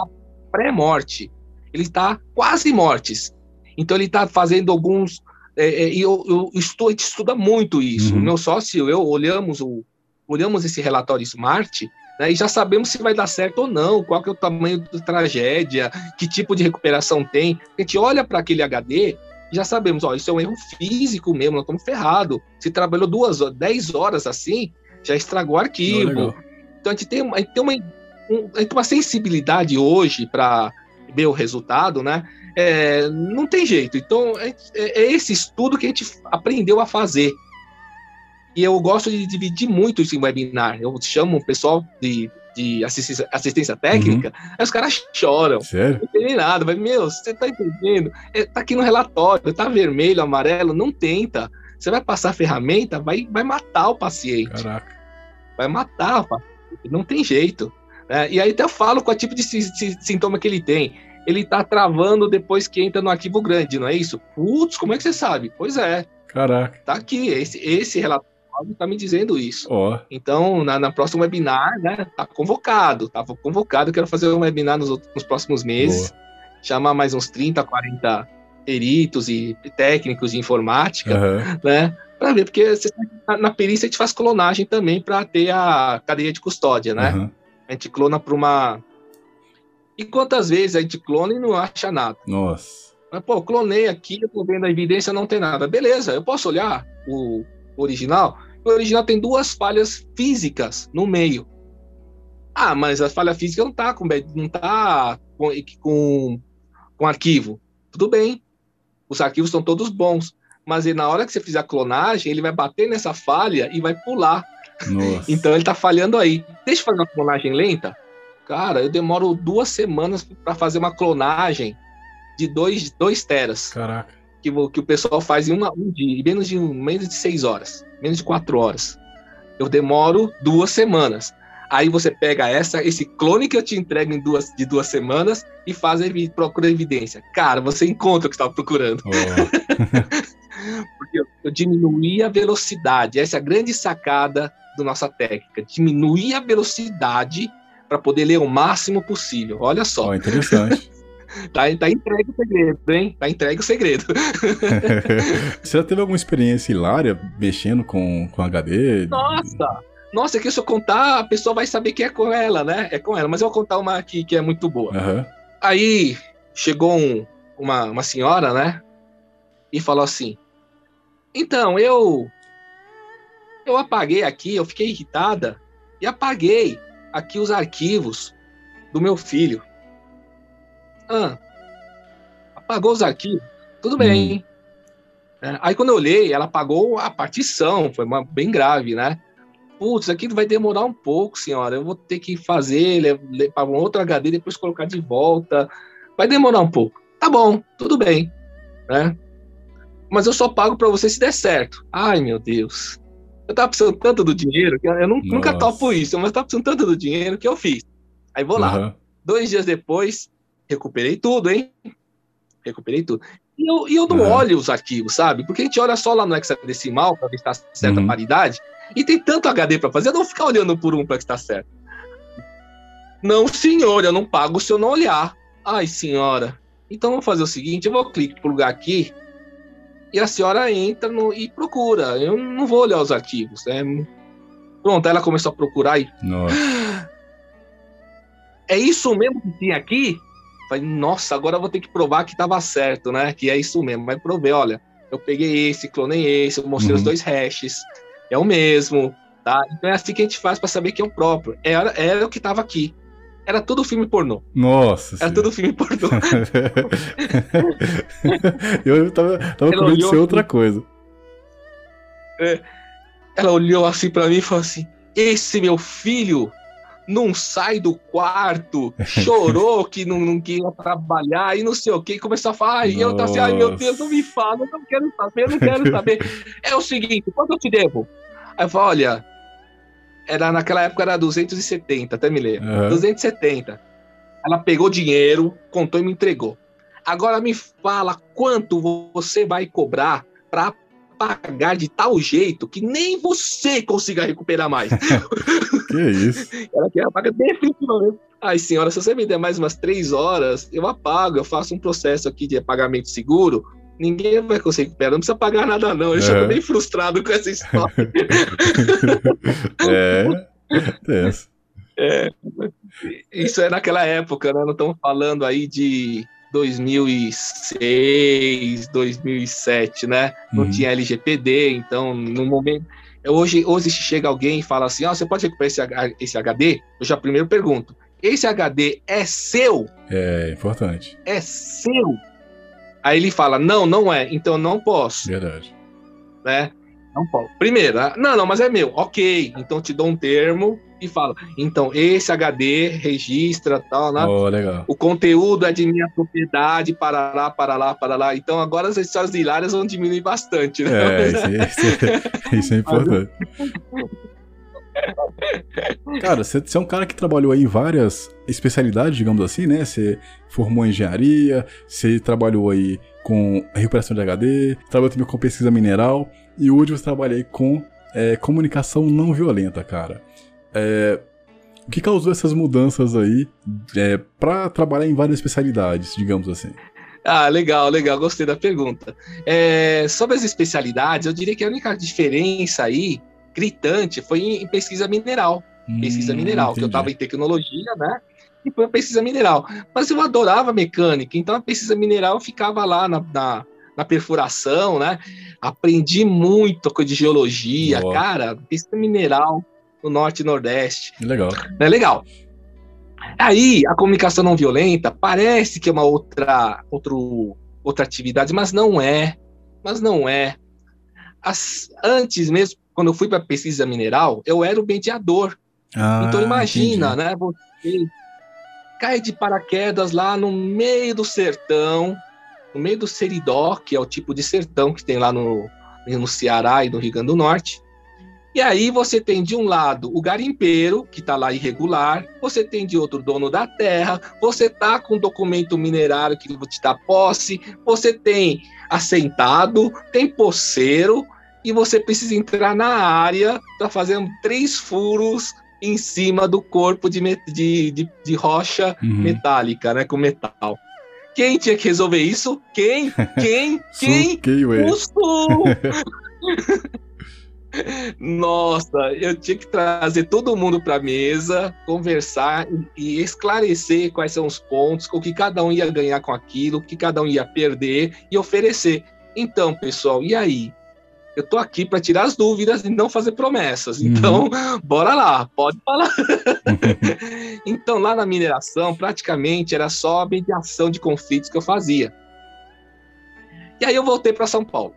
pré-morte. Ele está quase mortes. Então ele está fazendo alguns. É, é, e eu, eu, estou, a gente estuda muito isso. Uhum. O meu sócio e eu olhamos, o, olhamos esse relatório Smart né, e já sabemos se vai dar certo ou não, qual que é o tamanho da tragédia, que tipo de recuperação tem. A gente olha para aquele HD e já sabemos, ó, isso é um erro físico mesmo, nós estamos ferrados. Se trabalhou duas, dez horas assim, já estragou o arquivo. então a gente tem, a gente tem, uma, um, a gente tem uma sensibilidade hoje para ver o resultado, né? É, não tem jeito. Então, é, é, é, esse estudo que a gente aprendeu a fazer. E eu gosto de dividir muito isso em webinar. Eu chamo o pessoal de, de assistência, assistência técnica, uhum. aí os caras choram. Sério? Não tem nada. Mas, meu, você tá entendendo? É, tá aqui no relatório, tá vermelho, amarelo, não tenta. Você vai passar a ferramenta, vai, vai matar o paciente. Caraca. Vai matar o paciente. Não tem jeito. Né? E aí até eu falo qual tipo de sintoma que ele tem. Ele tá travando depois que entra no arquivo grande, não é isso? Putz, como é que você sabe? Pois é. Caraca. Tá aqui, esse, esse relatório está me dizendo isso. Oh. Então, na, na próxima webinar, né, tá convocado, tá convocado, quero fazer um webinar nos, nos próximos meses, Boa. chamar mais uns 30, 40 peritos e técnicos de informática, uhum. né, para ver, porque na perícia a gente faz clonagem também para ter a cadeia de custódia, né? Uhum. A gente clona para uma. E quantas vezes a gente clona e não acha nada? Nossa. Mas, pô, clonei aqui, eu tô vendo a evidência, não tem nada. Beleza, eu posso olhar o original? O original tem duas falhas físicas no meio. Ah, mas a falha física não tá com, não tá com, com, com arquivo. Tudo bem. Os arquivos estão todos bons mas na hora que você fizer a clonagem, ele vai bater nessa falha e vai pular. Então ele tá falhando aí. Deixa eu fazer uma clonagem lenta? Cara, eu demoro duas semanas para fazer uma clonagem de dois, dois teras. Caraca. Que, que o pessoal faz em uma, um dia, menos de, menos de seis horas, menos de quatro horas. Eu demoro duas semanas. Aí você pega essa, esse clone que eu te entrego em duas, de duas semanas e faz procura evidência. Cara, você encontra o que estava procurando. Oh. Porque eu, eu diminuí a velocidade. Essa é a grande sacada da nossa técnica. Diminuir a velocidade para poder ler o máximo possível. Olha só. Oh, interessante. tá, tá entregue o segredo, hein? Tá entregue o segredo. Você já teve alguma experiência hilária mexendo com, com HD? Nossa! Nossa, que se eu contar, a pessoa vai saber que é com ela, né? É com ela. Mas eu vou contar uma aqui que é muito boa. Uhum. Aí chegou um, uma, uma senhora, né? E falou assim: então, eu. Eu apaguei aqui, eu fiquei irritada e apaguei aqui os arquivos do meu filho. Ah, apagou os arquivos? Tudo bem. Hum. É, aí quando eu olhei, ela apagou a partição, foi uma, bem grave, né? Putz, aqui vai demorar um pouco, senhora. Eu vou ter que fazer, para um outro HD, depois colocar de volta. Vai demorar um pouco. Tá bom, tudo bem. Né? mas eu só pago para você se der certo. Ai, meu Deus. Eu tava precisando tanto do dinheiro, que eu não, nunca topo isso, mas eu tava precisando tanto do dinheiro que eu fiz. Aí vou lá. Uhum. Dois dias depois, recuperei tudo, hein? Recuperei tudo. E eu, e eu não uhum. olho os arquivos, sabe? Porque a gente olha só lá no hexadecimal para ver se está certa uhum. paridade, e tem tanto HD para fazer, eu não ficar olhando por um para que está certo. Não, senhor, eu não pago se eu não olhar. Ai, senhora. Então vamos fazer o seguinte, eu vou clicar aqui e a senhora entra no, e procura. Eu não vou olhar os arquivos. Né? Pronto, ela começou a procurar e. Nossa. É isso mesmo que tinha aqui? Falei, nossa, agora eu vou ter que provar que estava certo, né? Que é isso mesmo. Mas provei, olha, eu peguei esse, clonei esse, eu mostrei uhum. os dois hashes. É o mesmo, tá? Então é assim que a gente faz para saber que é o próprio. Era, era o que estava aqui. Era tudo filme pornô. Nossa. Era tudo filme pornô. eu tava, tava com medo de ser outra coisa. É, ela olhou assim para mim e falou assim: Esse meu filho não sai do quarto, chorou que não, não queria trabalhar e não sei o que, começou a falar, e eu tava assim, ai meu Deus, não me fala, eu não quero saber, eu não quero saber. é o seguinte, quanto eu te devo? Aí eu falei, olha, era naquela época era 270, até me lembro. Uhum. 270. Ela pegou dinheiro, contou e me entregou. Agora me fala quanto você vai cobrar para pagar de tal jeito que nem você consiga recuperar mais. que isso? Ela quer pagar definitivamente. Ai, senhora, se você me der mais umas três horas, eu apago, eu faço um processo aqui de pagamento seguro, ninguém vai conseguir recuperar, não precisa pagar nada, não. Eu é. já tô bem frustrado com essa história. é, tenso. É, isso é naquela época, né? Não estamos falando aí de 2006, 2007, né? Não uhum. tinha LGPD, então no momento. Hoje, hoje chega alguém e fala assim: oh, você pode recuperar esse, esse HD? Eu já primeiro pergunto: esse HD é seu? É importante. É seu? Aí ele fala, não, não é, então não posso. Verdade. Né? Não posso. Primeiro, ah, não, não, mas é meu. Ok, então te dou um termo e fala, então esse HD registra tal, né? Oh. O conteúdo é de minha propriedade, para lá, para lá, para lá. Então agora as histórias hilárias vão diminuir bastante, né? É, isso, isso, isso é importante. Cara, você, é um cara que trabalhou aí em várias especialidades, digamos assim, né? Você formou em engenharia, você trabalhou aí com recuperação de HD, trabalhou também com pesquisa mineral, e hoje você trabalha aí com é, comunicação não violenta, cara. É, o que causou essas mudanças aí é, para trabalhar em várias especialidades, digamos assim? Ah, legal, legal, gostei da pergunta. É, sobre as especialidades, eu diria que a única diferença aí gritante foi em pesquisa mineral. Pesquisa hum, mineral, entendi. que eu estava em tecnologia, né? E foi a pesquisa mineral. Mas eu adorava mecânica, então a pesquisa mineral ficava lá na, na, na perfuração, né? Aprendi muito de geologia, Boa. cara, pesquisa mineral no norte e nordeste. Legal. É legal. Aí, a comunicação não violenta parece que é uma outra, outro, outra atividade, mas não é. Mas não é. As, antes mesmo, quando eu fui para pesquisa mineral, eu era o mediador. Ah, então imagina, entendi. né? Você cai de paraquedas lá no meio do sertão, no meio do Seridó, que é o tipo de sertão que tem lá no, no Ceará e no Rio Grande do Norte. E aí você tem de um lado o garimpeiro, que está lá irregular, você tem de outro dono da terra, você tá com documento minerário que te dá posse, você tem assentado, tem poceiro, e você precisa entrar na área para fazer três furos em cima do corpo de, de, de, de rocha uhum. metálica, né? Com metal. Quem tinha que resolver isso? Quem? Quem? Quem? Quem? O Sul! Nossa, eu tinha que trazer todo mundo para a mesa, conversar e, esclarecer quais são os pontos, o que cada um ia ganhar com aquilo, o que cada um ia perder e oferecer. Então, pessoal, e aí? Eu tô aqui para tirar as dúvidas e não fazer promessas. Uhum. Então, bora lá, pode falar. então, lá na mineração, praticamente era só a mediação de conflitos que eu fazia. E aí eu voltei para São Paulo.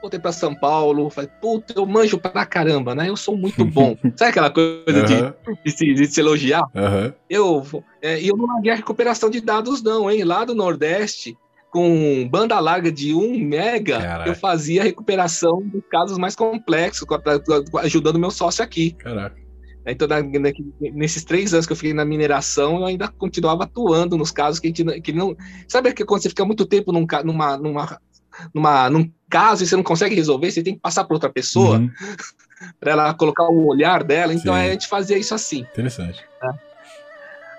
Voltei para São Paulo, falei, puta, eu manjo pra caramba, né? Eu sou muito bom. Sabe aquela coisa uhum. de, de, se, de, se, elogiar? Uhum. Eu, é, eu não larguei a recuperação de dados, não, hein? Lá do Nordeste, com banda larga de 1 mega, Caraca. eu fazia recuperação dos casos mais complexos, ajudando meu sócio aqui. Caraca. Então, nesses três anos que eu fiquei na mineração, eu ainda continuava atuando nos casos que a gente que não. Sabe que quando você fica muito tempo num, numa, numa, numa, num caso e você não consegue resolver, você tem que passar para outra pessoa uhum. para ela colocar o olhar dela. Então a gente fazia isso assim. Interessante. Né?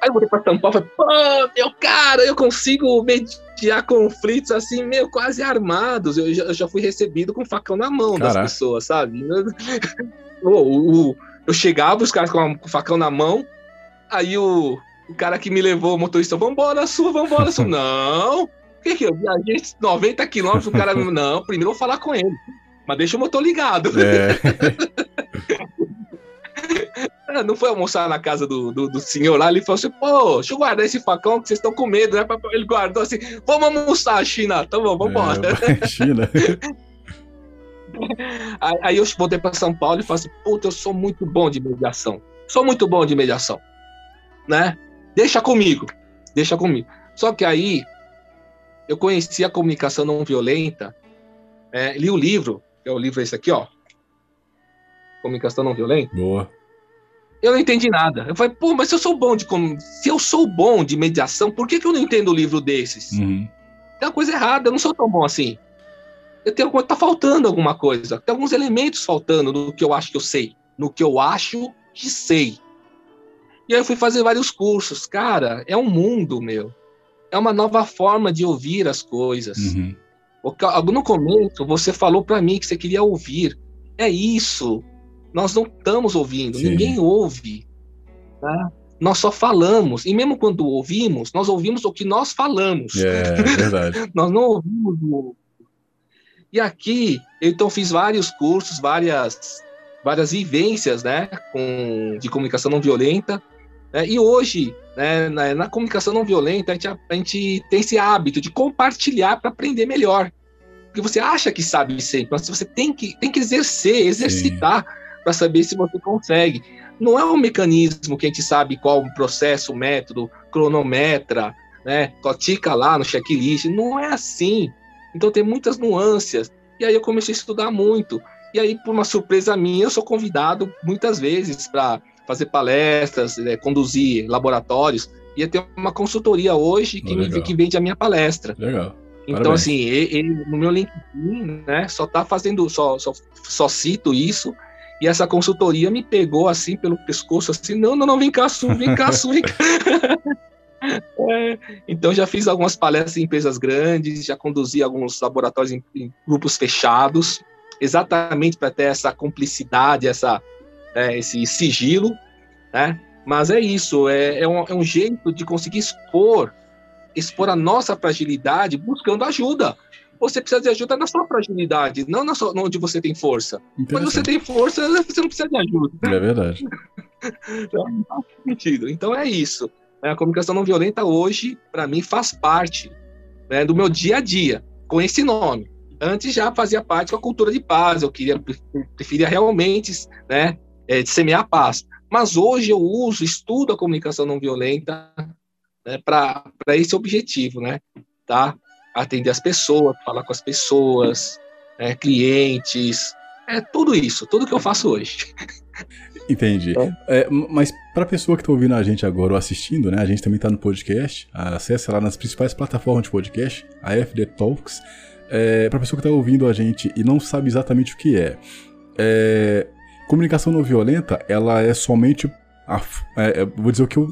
Aí eu voltei pra São Paulo e falei, pô, meu cara, eu consigo mediar conflitos assim, meio quase armados. Eu já, eu já fui recebido com facão na mão Caraca. das pessoas, sabe? o, o, eu chegava, os caras com o facão na mão, aí o, o cara que me levou, o motorista, vambora, sua, vambora, sua. Não! O que que eu viajei 90 quilômetros, o cara, não, primeiro eu vou falar com ele. Mas deixa o motor ligado. É. É, não foi almoçar na casa do, do, do, senhor lá, ele falou assim, pô, deixa eu guardar esse facão que vocês estão com medo, né? Ele guardou assim, vamos almoçar, China, tá bom, vamos embora. É, China. aí, eu voltei para São Paulo e falei assim, puta, eu sou muito bom de mediação. Sou muito bom de mediação. Né? Deixa comigo, deixa comigo. Só que aí, eu conheci a comunicação não violenta, é, li o livro, que é o livro esse aqui, ó, Comunicação Não Violenta. Boa. Eu não entendi nada. Eu falei, pô, mas se eu sou bom de se eu sou bom de mediação, por que, que eu não entendo o livro desses? Uhum. Tem uma coisa errada, eu não sou tão bom assim. Eu tenho tá faltando alguma coisa. Tem alguns elementos faltando no que eu acho que eu sei, no que eu acho que sei. E aí eu fui fazer vários cursos. Cara, é um mundo, meu. É uma nova forma de ouvir as coisas. Uhum. No começo, você falou para mim que você queria ouvir. É isso. Nós não estamos ouvindo, Sim. ninguém ouve. Tá? Nós só falamos, e mesmo quando ouvimos, nós ouvimos o que nós falamos. É, é verdade. nós não ouvimos o outro. E aqui, eu então fiz vários cursos, várias, várias vivências, né, com, de comunicação não violenta, É, e hoje, né, na, na, comunicação não violenta, a gente, a gente tem esse hábito de compartilhar para aprender melhor. Porque você acha que sabe sempre, mas você tem que, tem que exercer, exercitar para saber se você consegue. Não é um mecanismo que a gente sabe qual o processo, o método, cronometra, né, cotica lá no checklist. Não é assim. Então tem muitas nuances. E aí eu comecei a estudar muito. E aí, por uma surpresa minha, eu sou convidado muitas vezes para fazer palestras, é, conduzir laboratórios. Ia ter uma consultoria hoje que, me, que vende a minha palestra. Legal. Então, Parabéns. assim, ele, no meu LinkedIn, né, só tá fazendo, só, só, só cito isso, e essa consultoria me pegou assim pelo pescoço, assim, não, não, não, vem cá, Su, vem cá, Su, vem cá. É, então já fiz algumas palestras em empresas grandes, já conduzi alguns laboratórios em, em grupos fechados, exatamente para ter essa cumplicidade, essa, é, esse sigilo, né? Mas é isso, é, é, um, é um jeito de conseguir expor, expor a nossa fragilidade buscando ajuda. Você precisa de ajuda na sua fragilidade, não na sua, onde você tem força. Quando você tem força, você não precisa de ajuda. É verdade. então, não faz sentido. Então é isso. A comunicação não violenta hoje, para mim, faz parte né, do meu dia a dia, com esse nome. Antes já fazia parte com a cultura de paz, eu queria, preferia realmente né, é, semear paz. Mas hoje eu uso, estudo a comunicação não violenta né, para esse objetivo, né? Tá? Atender as pessoas, falar com as pessoas, né, clientes, é tudo isso, tudo que eu faço hoje. Entendi. É, mas para a pessoa que está ouvindo a gente agora ou assistindo, né? A gente também está no podcast. Acesse lá nas principais plataformas de podcast, a FD Talks. É, para a pessoa que está ouvindo a gente e não sabe exatamente o que é, é comunicação não violenta, ela é somente. A, é, é, vou dizer o que eu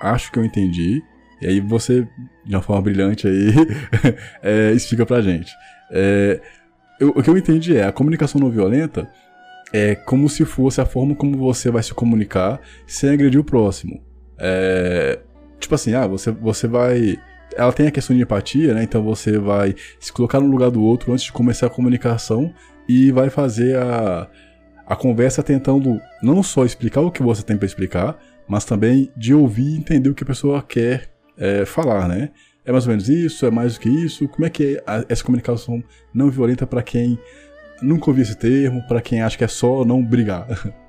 acho que eu entendi. E aí você, de uma forma brilhante aí, é, explica pra gente. É, eu, o que eu entendi é, a comunicação não violenta é como se fosse a forma como você vai se comunicar sem agredir o próximo. É, tipo assim, ah, você, você vai. Ela tem a questão de empatia, né? Então você vai se colocar no lugar do outro antes de começar a comunicação e vai fazer a, a conversa tentando não só explicar o que você tem para explicar, mas também de ouvir e entender o que a pessoa quer é, falar, né? É mais ou menos isso? É mais do que isso? Como é que é a, essa comunicação não violenta para quem Nunca ouvi esse termo, para quem acha que é só não brigar.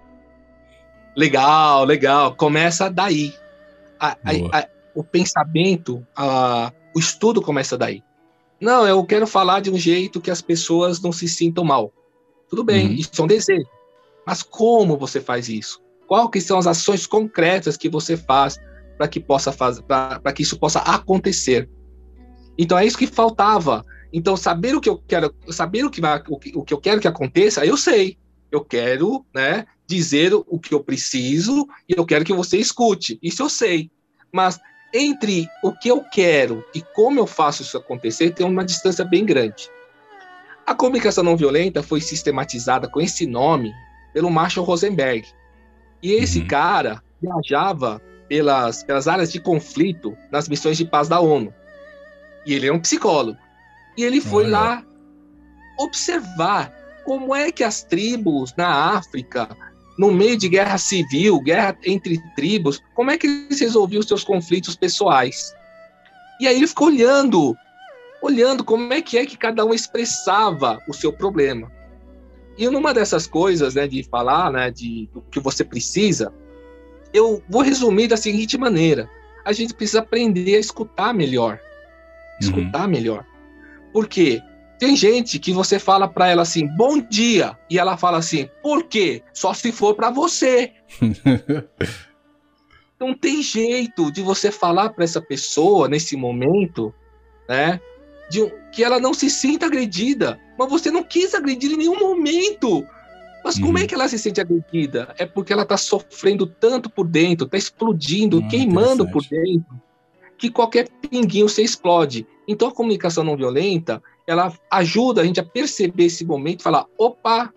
Legal, legal. Começa daí. A, a, a, o pensamento, o estudo começa daí. Não, eu quero falar de um jeito que as pessoas não se sintam mal. Tudo bem, uhum. isso é um desejo. Mas como você faz isso? Quais são as ações concretas que você faz para que possa fazer, para que isso possa acontecer? Então é isso que faltava então, saber o que eu quero, saber o que, vai, o que, o que eu quero que aconteça, eu sei. Eu quero, né, dizer o que eu preciso e eu quero que você escute. Isso eu sei. Mas entre o que eu quero e como eu faço isso acontecer, tem uma distância bem grande. A comunicação não violenta foi sistematizada com esse nome pelo Marshall Rosenberg. E esse uhum. cara viajava pelas, pelas áreas de conflito nas missões de paz da ONU. E ele é um psicólogo. E ele foi Olha. lá observar como é que as tribos na África, no meio de guerra civil, guerra entre tribos, como é que eles resolviam os seus conflitos pessoais. E aí ele ficou olhando, olhando como é que é que cada um expressava o seu problema. E numa dessas coisas, né, de falar, né, de do que você precisa, eu vou resumir da seguinte maneira: a gente precisa aprender a escutar melhor, escutar uhum. melhor. Porque tem gente que você fala para ela assim, bom dia, e ela fala assim, por quê? Só se for para você. Não tem jeito de você falar para essa pessoa nesse momento, né? De, que ela não se sinta agredida. Mas você não quis agredir em nenhum momento. Mas como é uhum. que ela se sente agredida? É porque ela está sofrendo tanto por dentro, está explodindo, ah, queimando por dentro, que qualquer pinguinho você explode. Então a comunicação não violenta, ela ajuda a gente a perceber esse momento e falar, opa,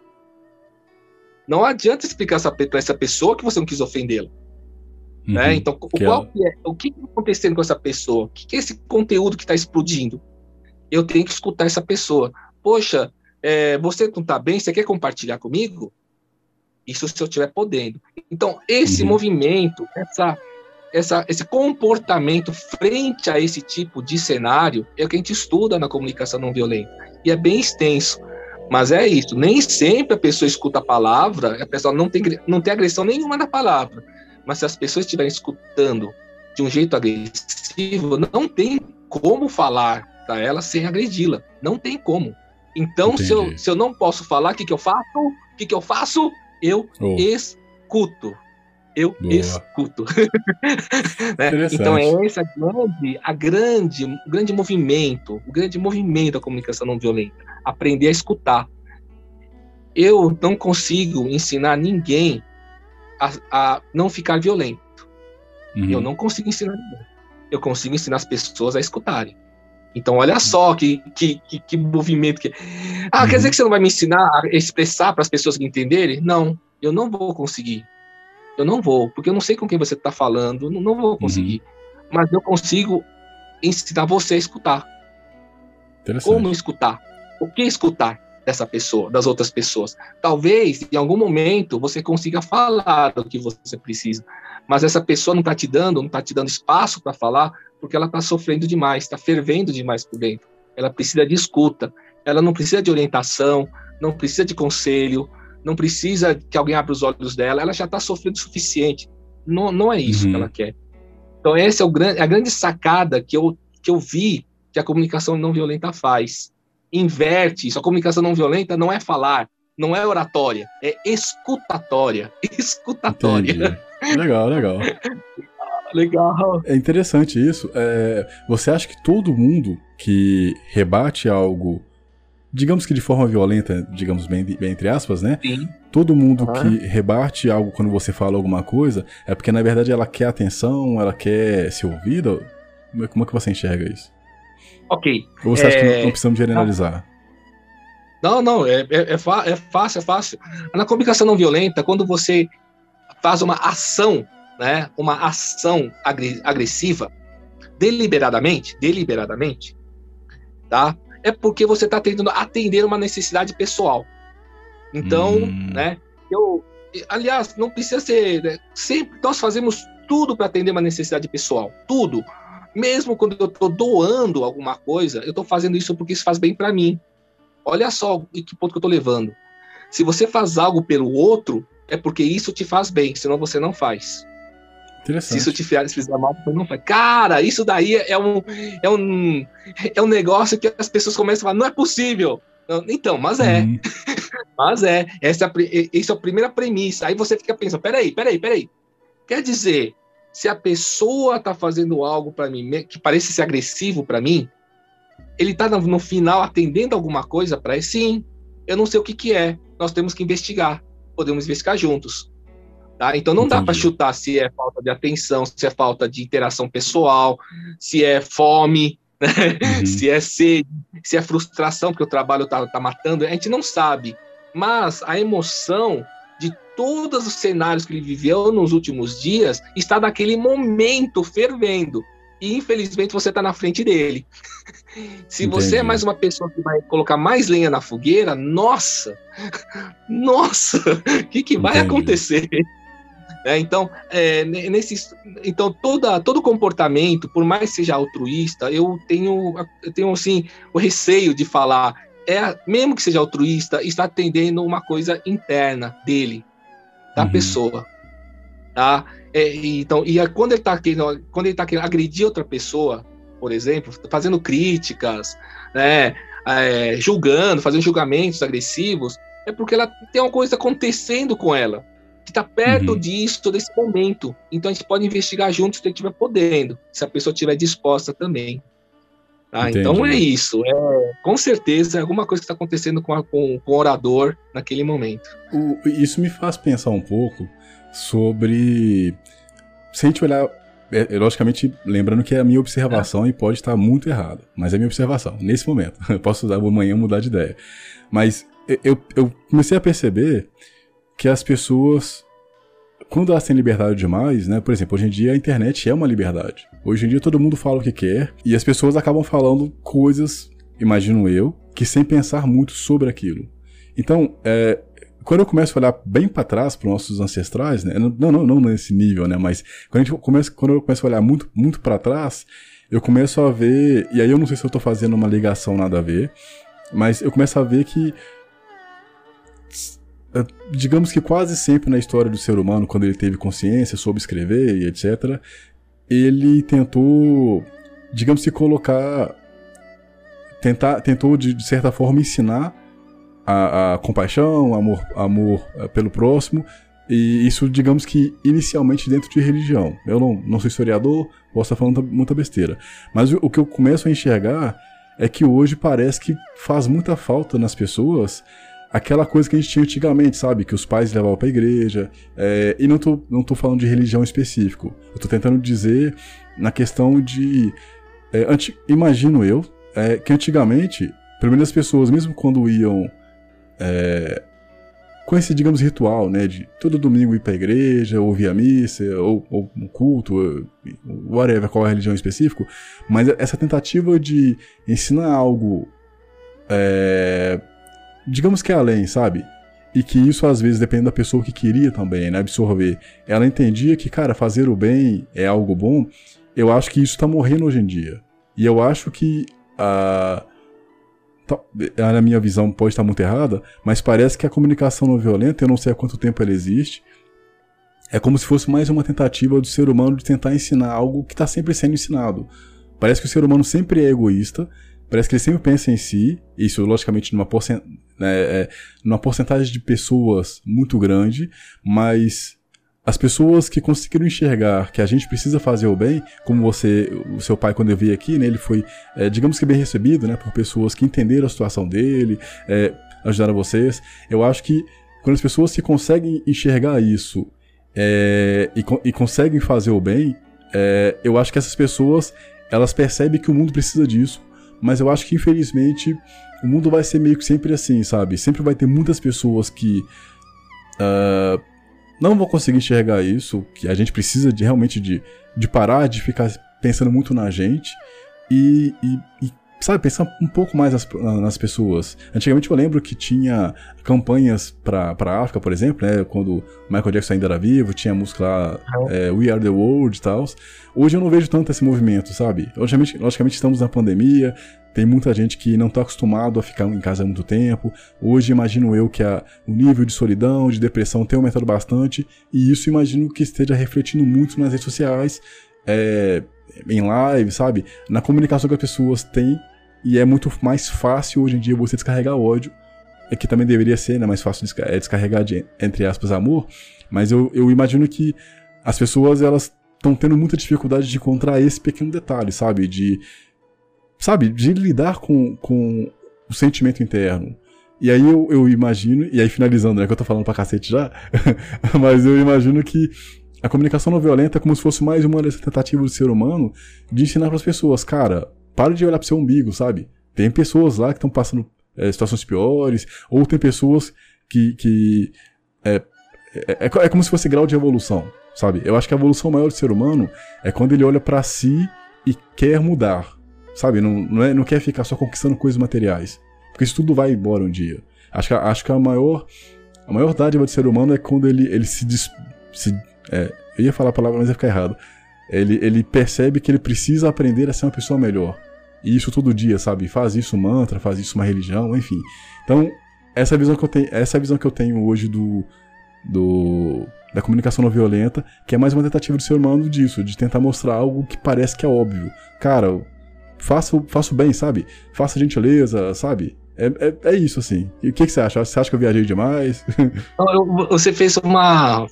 não adianta explicar para essa pessoa que você não quis ofendê-la. Uhum, né? Então, que qual que é, o que está acontecendo com essa pessoa? O que é esse conteúdo que está explodindo? Eu tenho que escutar essa pessoa. Poxa, é, você não está bem? Você quer compartilhar comigo? Isso se eu estiver podendo. Então, esse uhum. movimento, essa, essa, esse comportamento frente a esse tipo de cenário é o que a gente estuda na comunicação não violenta. E é bem extenso. Mas é isso, nem sempre a pessoa escuta a palavra, a pessoa não tem, não tem agressão nenhuma na palavra. Mas se as pessoas estiverem escutando de um jeito agressivo, não tem como falar para ela sem agredi-la. Não tem como. Então, se eu, se eu não posso falar, o que, que eu faço? O que, que eu faço? Eu oh. escuto eu Boa. escuto. né? Então é esse a grande, a grande, o grande movimento, o grande movimento da comunicação não violenta, aprender a escutar. Eu não consigo ensinar ninguém a, a não ficar violento. Uhum. Eu não consigo ensinar ninguém. Eu consigo ensinar as pessoas a escutarem. Então, olha só que, que, que, que movimento que. Ah, uhum. quer dizer que você não vai me ensinar a expressar para as pessoas me entenderem? Não, eu não vou conseguir. Eu não vou, porque eu não sei com quem você está falando, não, não vou conseguir. Uhum. Mas eu consigo ensinar você a escutar. Como escutar? O que escutar dessa pessoa, das outras pessoas? Talvez, em algum momento, você consiga falar o que você precisa, mas essa pessoa não está te dando, não está te dando espaço para falar, porque ela está sofrendo demais, está fervendo demais por dentro. Ela precisa de escuta, ela não precisa de orientação, não precisa de conselho, não precisa que alguém abra os olhos dela, ela já está sofrendo o suficiente. Não, não é isso uhum. que ela quer. Então, essa é o grande, a grande sacada que eu, que eu vi que a comunicação não violenta faz. Inverte isso. A comunicação não violenta não é falar, não é oratória, é escutatória. Escutatória. Entendi. Legal, legal. legal. É interessante isso. É, você acha que todo mundo que rebate algo digamos que de forma violenta, digamos bem, bem entre aspas, né? Sim. Todo mundo uhum. que rebate algo quando você fala alguma coisa é porque na verdade ela quer atenção, ela quer ser ouvida. Como é que você enxerga isso? Ok. Ou você é... acha que não, não precisamos generalizar? Não, não, é, é, é, fácil, é fácil. Na comunicação não violenta, quando você faz uma ação, né, uma ação agressiva, deliberadamente, deliberadamente, tá? é porque você está tentando atender uma necessidade pessoal. Então, hum. né? Eu, aliás, não precisa ser. Né, sempre nós fazemos tudo para atender uma necessidade pessoal, tudo. Mesmo quando eu estou doando alguma coisa, eu estou fazendo isso porque isso faz bem para mim. Olha só que ponto que eu estou levando. Se você faz algo pelo outro, é porque isso te faz bem, senão você não faz. Se isso te fizer mal, você não faz. Cara, isso daí é um, é, um, é um negócio que as pessoas começam a falar, não é possível. Então, mas é. Uhum. mas é. Essa, é essa é a primeira premissa. Aí você fica pensando, peraí, peraí, peraí. Quer dizer, se a pessoa está fazendo algo para mim que parece ser agressivo para mim, ele está no, no, final atendendo alguma coisa para ele? Sim, eu não sei o que, que é. Nós temos que investigar. Podemos investigar juntos. Tá? Então não Entendi. dá para chutar se é falta de atenção, se é falta de interação pessoal, se é fome, né? uhum. se é sede, se é frustração, porque o trabalho está tá matando, a gente não sabe. Mas a emoção de todos os cenários que ele viveu nos últimos dias está naquele momento fervendo. E infelizmente você está na frente dele. Se Entendi. você é mais uma pessoa que vai colocar mais lenha na fogueira, nossa, nossa, o que, que vai acontecer? É, então, é, nesse, então toda, todo comportamento, por mais que seja altruísta, eu tenho, eu tenho assim, o receio de falar, é, mesmo que seja altruísta, está atendendo uma coisa interna dele, da uhum. pessoa. Tá? É, então, e quando ele está querendo, quando ele tá querendo agredir outra pessoa, por exemplo, fazendo críticas, né, é, julgando, fazendo julgamentos agressivos, é porque ela tem uma coisa acontecendo com ela que está perto uhum. disso, desse momento. Então a gente pode investigar juntos se estiver podendo, se a pessoa estiver disposta também. Tá? Então é isso. É, com certeza é alguma coisa que está acontecendo com, a, com, com, o orador naquele momento. O, isso me faz pensar um pouco sobre. Se a gente olhar. É, é logicamente, lembrando que é a minha observação é. e pode estar muito errada, mas é a minha observação, nesse momento. Eu posso usar amanhã mudar de ideia. Mas eu, eu comecei a perceber que as pessoas, quando elas têm liberdade demais, né? Por exemplo, hoje em dia a internet é uma liberdade. Hoje em dia todo mundo fala o que quer e as pessoas acabam falando coisas, imagino eu, que sem pensar muito sobre aquilo. Então, é, quando eu começo a olhar bem para trás para nossos ancestrais, né? Não, não, não nesse nível, né? Mas quando, a gente começa, quando eu começo a olhar muito, muito para trás, eu começo a ver, e aí eu não sei se eu tô fazendo uma ligação nada a ver, mas eu começo a ver que digamos que quase sempre na história do ser humano, quando ele teve consciência, soube escrever e etc, ele tentou, digamos se colocar, tentar, tentou de, de certa forma ensinar a, a compaixão, amor, amor é, pelo próximo, e isso, digamos que inicialmente dentro de religião. Eu não, não sou historiador, posso estar falando muita besteira. Mas o que eu começo a enxergar é que hoje parece que faz muita falta nas pessoas aquela coisa que a gente tinha antigamente, sabe? Que os pais levavam pra igreja. É, e não tô, não tô falando de religião específico. Eu tô tentando dizer na questão de. É, anti, imagino eu é, que antigamente, pelo menos as pessoas, mesmo quando iam. É, com esse, digamos, ritual, né? De todo domingo ir pra igreja, ouvir a missa, ou, ou um culto, whatever, qual é a religião específico. Mas essa tentativa de ensinar algo. É, digamos que é além, sabe? E que isso às vezes depende da pessoa que queria também, né? Absorver. Ela entendia que, cara, fazer o bem é algo bom. Eu acho que isso tá morrendo hoje em dia. E eu acho que a. Uh, na minha visão pode estar muito errada, mas parece que a comunicação não violenta, eu não sei há quanto tempo ela existe, é como se fosse mais uma tentativa do ser humano de tentar ensinar algo que está sempre sendo ensinado. Parece que o ser humano sempre é egoísta, parece que ele sempre pensa em si, isso logicamente numa, porcent... né, é, numa porcentagem de pessoas muito grande, mas as pessoas que conseguiram enxergar que a gente precisa fazer o bem, como você, o seu pai quando eu vi aqui, né, ele foi, é, digamos que bem recebido, né, por pessoas que entenderam a situação dele, é, ajudaram vocês. Eu acho que quando as pessoas se conseguem enxergar isso é, e, e, conseguem fazer o bem, é, eu acho que essas pessoas elas percebem que o mundo precisa disso mas eu acho que infelizmente o mundo vai ser meio que sempre assim, sabe? Sempre vai ter muitas pessoas que uh, não vão conseguir enxergar isso, que a gente precisa de realmente de, de parar de ficar pensando muito na gente e, e, e sabe, pensar um pouco mais nas, nas pessoas. Antigamente eu lembro que tinha campanhas pra, pra África, por exemplo, né? Quando Michael Jackson ainda era vivo, tinha a música lá, é, We Are the World e tal. Hoje eu não vejo tanto esse movimento, sabe? Logicamente, logicamente estamos na pandemia, tem muita gente que não está acostumado a ficar em casa há muito tempo. Hoje imagino eu que a, o nível de solidão, de depressão tem aumentado bastante, e isso imagino que esteja refletindo muito nas redes sociais, é, em live, sabe? Na comunicação que as pessoas têm e é muito mais fácil hoje em dia você descarregar ódio, é que também deveria ser, né, mais fácil é descarregar de, entre aspas, amor, mas eu, eu imagino que as pessoas, elas estão tendo muita dificuldade de encontrar esse pequeno detalhe, sabe, de, sabe, de lidar com, com o sentimento interno. E aí eu, eu imagino, e aí finalizando, né, que eu tô falando pra cacete já, mas eu imagino que a comunicação não violenta é como se fosse mais uma dessas tentativas do ser humano de ensinar para as pessoas, cara, para de olhar pro seu umbigo, sabe? Tem pessoas lá que estão passando é, situações piores, ou tem pessoas que. que é, é, é, é, como se fosse grau de evolução, sabe? Eu acho que a evolução maior do ser humano é quando ele olha para si e quer mudar, sabe? Não, não, é, não quer ficar só conquistando coisas materiais. Porque isso tudo vai embora um dia. Acho que, acho que a maior. A maior dádiva do ser humano é quando ele, ele se. se é, eu ia falar a palavra, mas ia ficar errado. Ele, ele percebe que ele precisa aprender a ser uma pessoa melhor. E isso todo dia, sabe? Faz isso mantra, faz isso uma religião, enfim. Então, essa é visão que eu tenho, essa é visão que eu tenho hoje do, do da comunicação não violenta, que é mais uma tentativa do ser humano disso, de tentar mostrar algo que parece que é óbvio. Cara, faça, faça o bem, sabe? Faça gentileza, sabe? É, é, é, isso, assim. O que, que, você acha? Você acha que eu viajei demais? Você fez uma.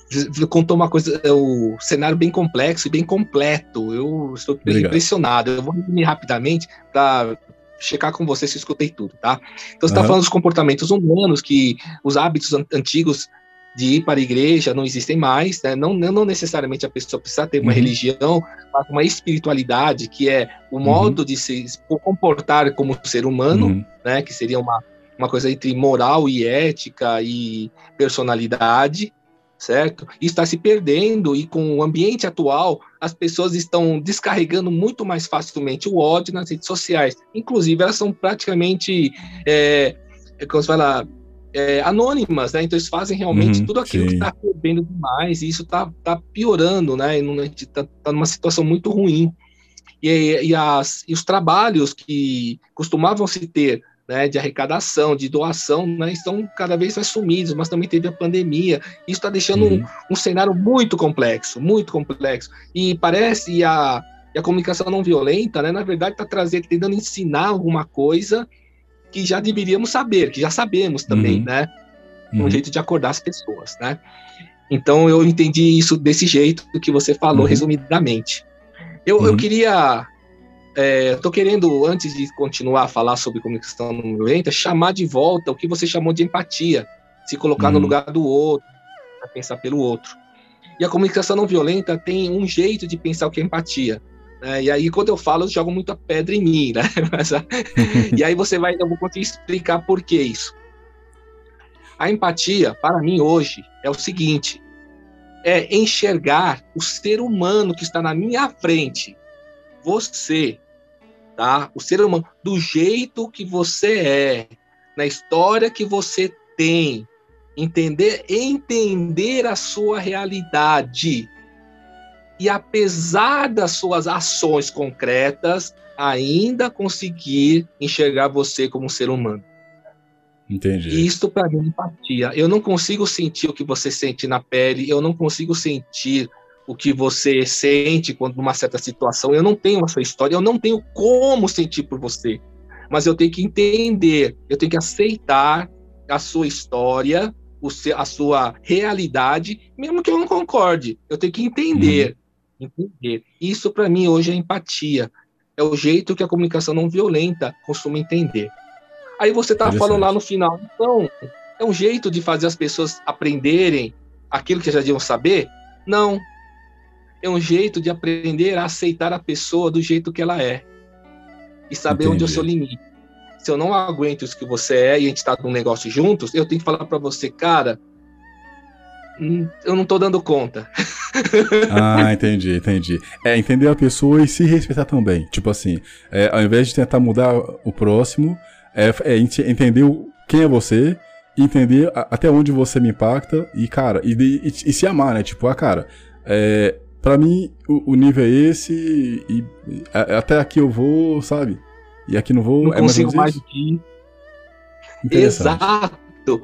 contou uma coisa, é, o cenário bem complexo e bem completo. Eu estou Obrigado. impressionado. Eu vou resumir rapidamente para checar com você se eu escutei tudo, tá? Então você está uhum. falando dos comportamentos humanos, que os hábitos antigos de ir para a igreja não existem mais, né? não, não necessariamente a pessoa precisa ter uma uhum. religião, mas uma espiritualidade, que é o uhum. modo de se comportar como ser humano, uhum. né? que seria uma, uma coisa entre moral e ética e personalidade, certo? Isso está se perdendo e com o ambiente atual, as pessoas estão descarregando muito mais facilmente o ódio nas redes sociais. Inclusive, elas são praticamente, é, como se fala, é, anônimas, né? Então eles fazem realmente uhum, tudo aquilo sim. que está perdendo demais, e isso está tá piorando, né? E a gente está tá numa situação muito ruim. E, e, as, e os trabalhos que costumavam se ter né, de arrecadação, de doação, né, estão cada vez mais sumidos, mas também teve a pandemia. Isso está deixando uhum. um, um, cenário muito complexo, muito complexo. E parece e a, e a comunicação não violenta, né, na verdade, está trazendo, tentando ensinar alguma coisa que já deveríamos saber, que já sabemos também, uhum. né? Um uhum. jeito de acordar as pessoas, né? Então eu entendi isso desse jeito que você falou, uhum. resumidamente. Eu, eu uhum. queria. Estou é, querendo, antes de continuar a falar sobre comunicação não violenta, chamar de volta o que você chamou de empatia, se colocar no uhum. lugar do outro, pensar pelo outro. E a comunicação não violenta tem um jeito de pensar o que é empatia. Né? E aí, quando eu falo, eu jogo muita pedra em mim, né? Mas, e aí você vai, eu vou conseguir explicar por que isso. A empatia, para mim, hoje, é o seguinte: é enxergar o ser humano que está na minha frente, você, tá? O ser humano, do jeito que você é, na história que você tem, entender, entender a sua realidade, e apesar das suas ações concretas, ainda conseguir enxergar você como um ser humano. Entendi. Isso para mim é empatia. Eu não consigo sentir o que você sente na pele, eu não consigo sentir o que você sente quando numa certa situação. Eu não tenho a sua história, eu não tenho como sentir por você. Mas eu tenho que entender, eu tenho que aceitar a sua história, a sua realidade, mesmo que eu não concorde. Eu tenho que entender. Uhum entender. Isso, para mim, hoje é empatia. É o jeito que a comunicação não violenta costuma entender. Aí você está falando lá no final, então, é um jeito de fazer as pessoas aprenderem aquilo que já deviam saber? Não. É um jeito de aprender a aceitar a pessoa do jeito que ela é. E saber Entendi. onde é o seu limite. Se eu não aguento isso que você é e a gente está num negócio juntos, eu tenho que falar para você, cara, eu não estou dando conta. ah, entendi, entendi. É, entender a pessoa e se respeitar também. Tipo assim, é, ao invés de tentar mudar o próximo, é, é entender quem é você, entender a, até onde você me impacta e, cara, e, e, e, se amar, né? Tipo, ah, cara, é, pra mim o, o nível é esse e, e até aqui eu vou, sabe? E aqui não vou. Não é consigo mais, mais que... Exato.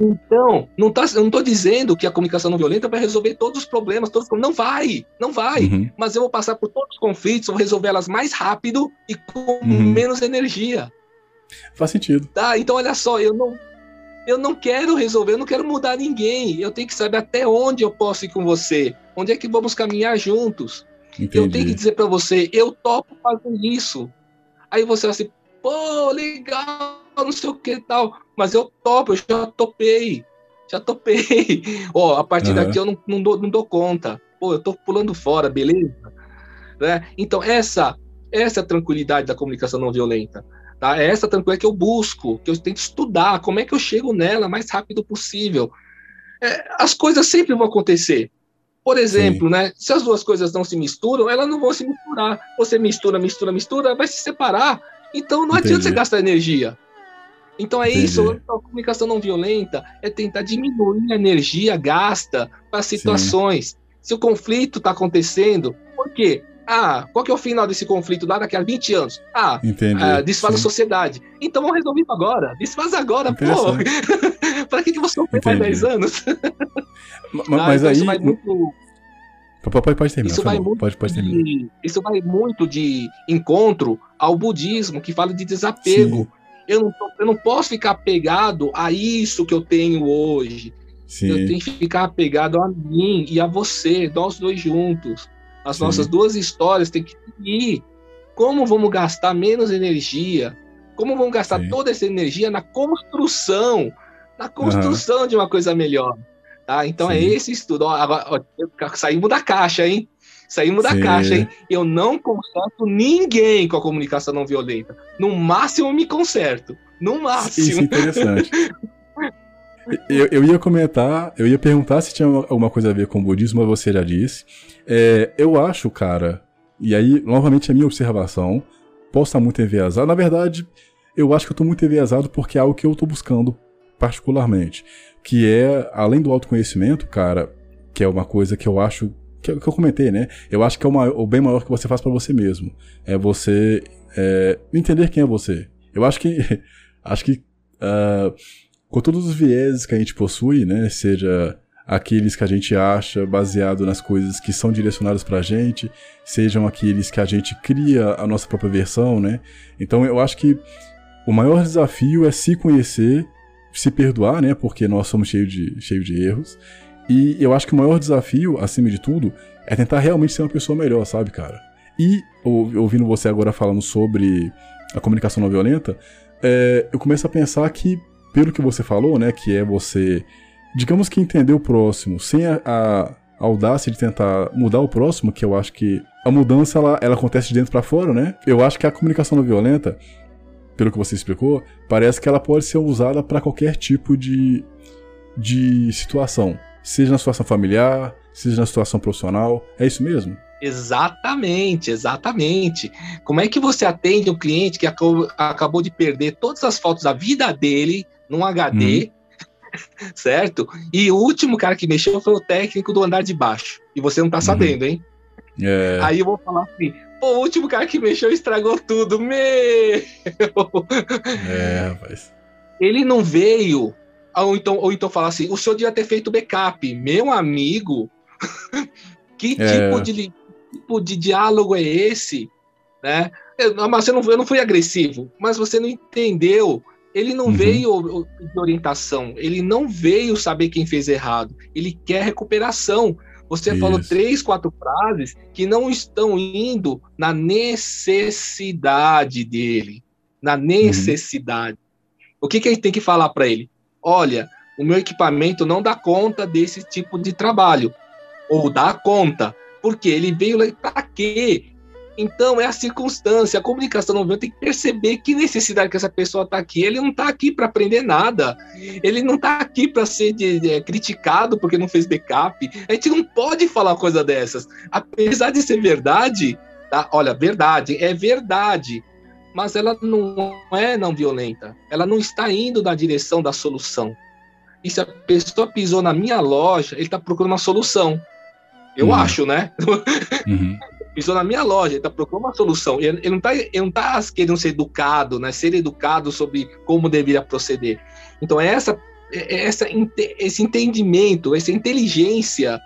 Então, não tá, eu não estou dizendo que a comunicação não violenta vai resolver todos os problemas, todos Não vai, não vai. Uhum. Mas eu vou passar por todos os conflitos, vou resolver elas mais rápido e com uhum. menos energia. Faz sentido. Tá, então olha só, eu não, eu não quero resolver, eu não quero mudar ninguém. Eu tenho que saber até onde eu posso ir com você, onde é que vamos caminhar juntos. Entendi. Eu tenho que dizer para você, eu topo fazer isso. Aí você vai assim, pô, legal, não sei o que tal. Mas eu topo, eu já topei. Já topei. Ó, a partir uhum. daqui eu não, não, dou, não dou conta. Pô, eu tô pulando fora, beleza? Né? Então, essa, essa é a tranquilidade da comunicação não violenta. Tá? É essa tranquilidade que eu busco, que eu tento estudar, como é que eu chego nela mais rápido possível. É, as coisas sempre vão acontecer. Por exemplo, né, se as duas coisas não se misturam, elas não vão se misturar. Você mistura, mistura, mistura, vai se separar. Então não Entendi. adianta você gastar energia. Então é Entendi. isso, a comunicação não violenta é tentar diminuir a energia gasta para situações. Sim. Se o conflito está acontecendo, por quê? Ah, qual que é o final desse conflito lá daqui a 20 anos? Ah, ah desfaz Sim. a sociedade. Então vamos resolver isso agora. Desfaz agora, pô. para que, que você não faz 10 anos? mas, ah, então aí. Isso vai muito... Pode, pode terminar, isso vai, muito pode, pode terminar. De, isso vai muito de encontro ao budismo, que fala de desapego. Sim. Eu não, eu não posso ficar apegado a isso que eu tenho hoje. Sim. Eu tenho que ficar apegado a mim e a você, nós dois juntos. As Sim. nossas duas histórias têm que ir. Como vamos gastar menos energia? Como vamos gastar Sim. toda essa energia na construção, na construção uhum. de uma coisa melhor? Tá? Então é é esse estudo. Ó, agora, ó, saímos da caixa, hein? Saímos da Sim. caixa, hein? Eu não conserto ninguém com a comunicação não violenta. No máximo, eu me conserto. No máximo. Isso é interessante. eu, eu, ia comentar, eu ia perguntar se tinha alguma coisa a ver com o budismo, mas você já disse. É, eu acho, cara, e aí, novamente, a minha observação, posso estar muito enviesado. Na verdade, eu acho que eu estou muito enviesado porque é algo que eu estou buscando particularmente, que é, além do autoconhecimento, cara, que é uma coisa que eu acho que, que eu comentei, né? Eu acho que é o, o bem maior que você faz para você mesmo. É você é, entender quem é você. Eu acho que acho que uh, com todos os vieses que a gente possui, né? Seja aqueles que a gente acha baseado nas coisas que são direcionadas pra gente, sejam aqueles que a gente cria a nossa própria versão, né? Então eu acho que o maior desafio é se conhecer, se perdoar, né? Porque nós somos cheios de, cheios de erros. E eu acho que o maior desafio, acima de tudo, é tentar realmente ser uma pessoa melhor, sabe, cara? E ouvindo você agora falando sobre a comunicação não violenta, é, eu começo a pensar que, pelo que você falou, né, que é você digamos que entender o próximo sem a, a audácia de tentar mudar o próximo, que eu acho que a mudança ela, ela acontece de dentro para fora, né? Eu acho que a comunicação não violenta, pelo que você explicou, parece que ela pode ser usada para qualquer tipo de, de situação, seja na situação familiar, seja na situação profissional. É isso mesmo? Exatamente, exatamente. Como é que você atende um cliente que acabou, acabou de perder todas as fotos da vida dele num HD? Hum certo? E o último cara que mexeu foi o técnico do andar de baixo. E você não tá uhum. sabendo, hein? É. Aí eu vou falar assim, pô, o último cara que mexeu estragou tudo, meu! É, rapaz. Ele não veio, ou então, ou então falar assim, o senhor devia ter feito backup. Meu amigo, que é. tipo, de, tipo de diálogo é esse? Né? Eu, mas eu não, eu não fui agressivo, mas você não entendeu ele não uhum. veio de orientação, ele não veio saber quem fez errado, ele quer recuperação. Você Isso. falou três, quatro frases que não estão indo na necessidade dele. Na uhum. necessidade. Uhum. O que, que a gente tem que falar para ele? Olha, o meu equipamento não dá conta desse tipo de trabalho. Ou dá conta. Porque ele veio para quê? Então, é a circunstância, a comunicação não violenta tem que perceber que necessidade que essa pessoa está aqui. Ele não está aqui para aprender nada. Ele não está aqui para ser de, de, criticado porque não fez backup. A gente não pode falar coisa dessas. Apesar de ser verdade, tá? olha, verdade, é verdade. Mas ela não é não violenta. Ela não está indo na direção da solução. E se a pessoa pisou na minha loja, ele está procurando uma solução. Eu uhum. acho, né? Uhum pisou na minha loja, ele está procurando uma solução. Ele, ele não está tá querendo ser educado, né? Ser educado sobre como deveria proceder. Então, é essa, é, é essa, esse entendimento, essa inteligência,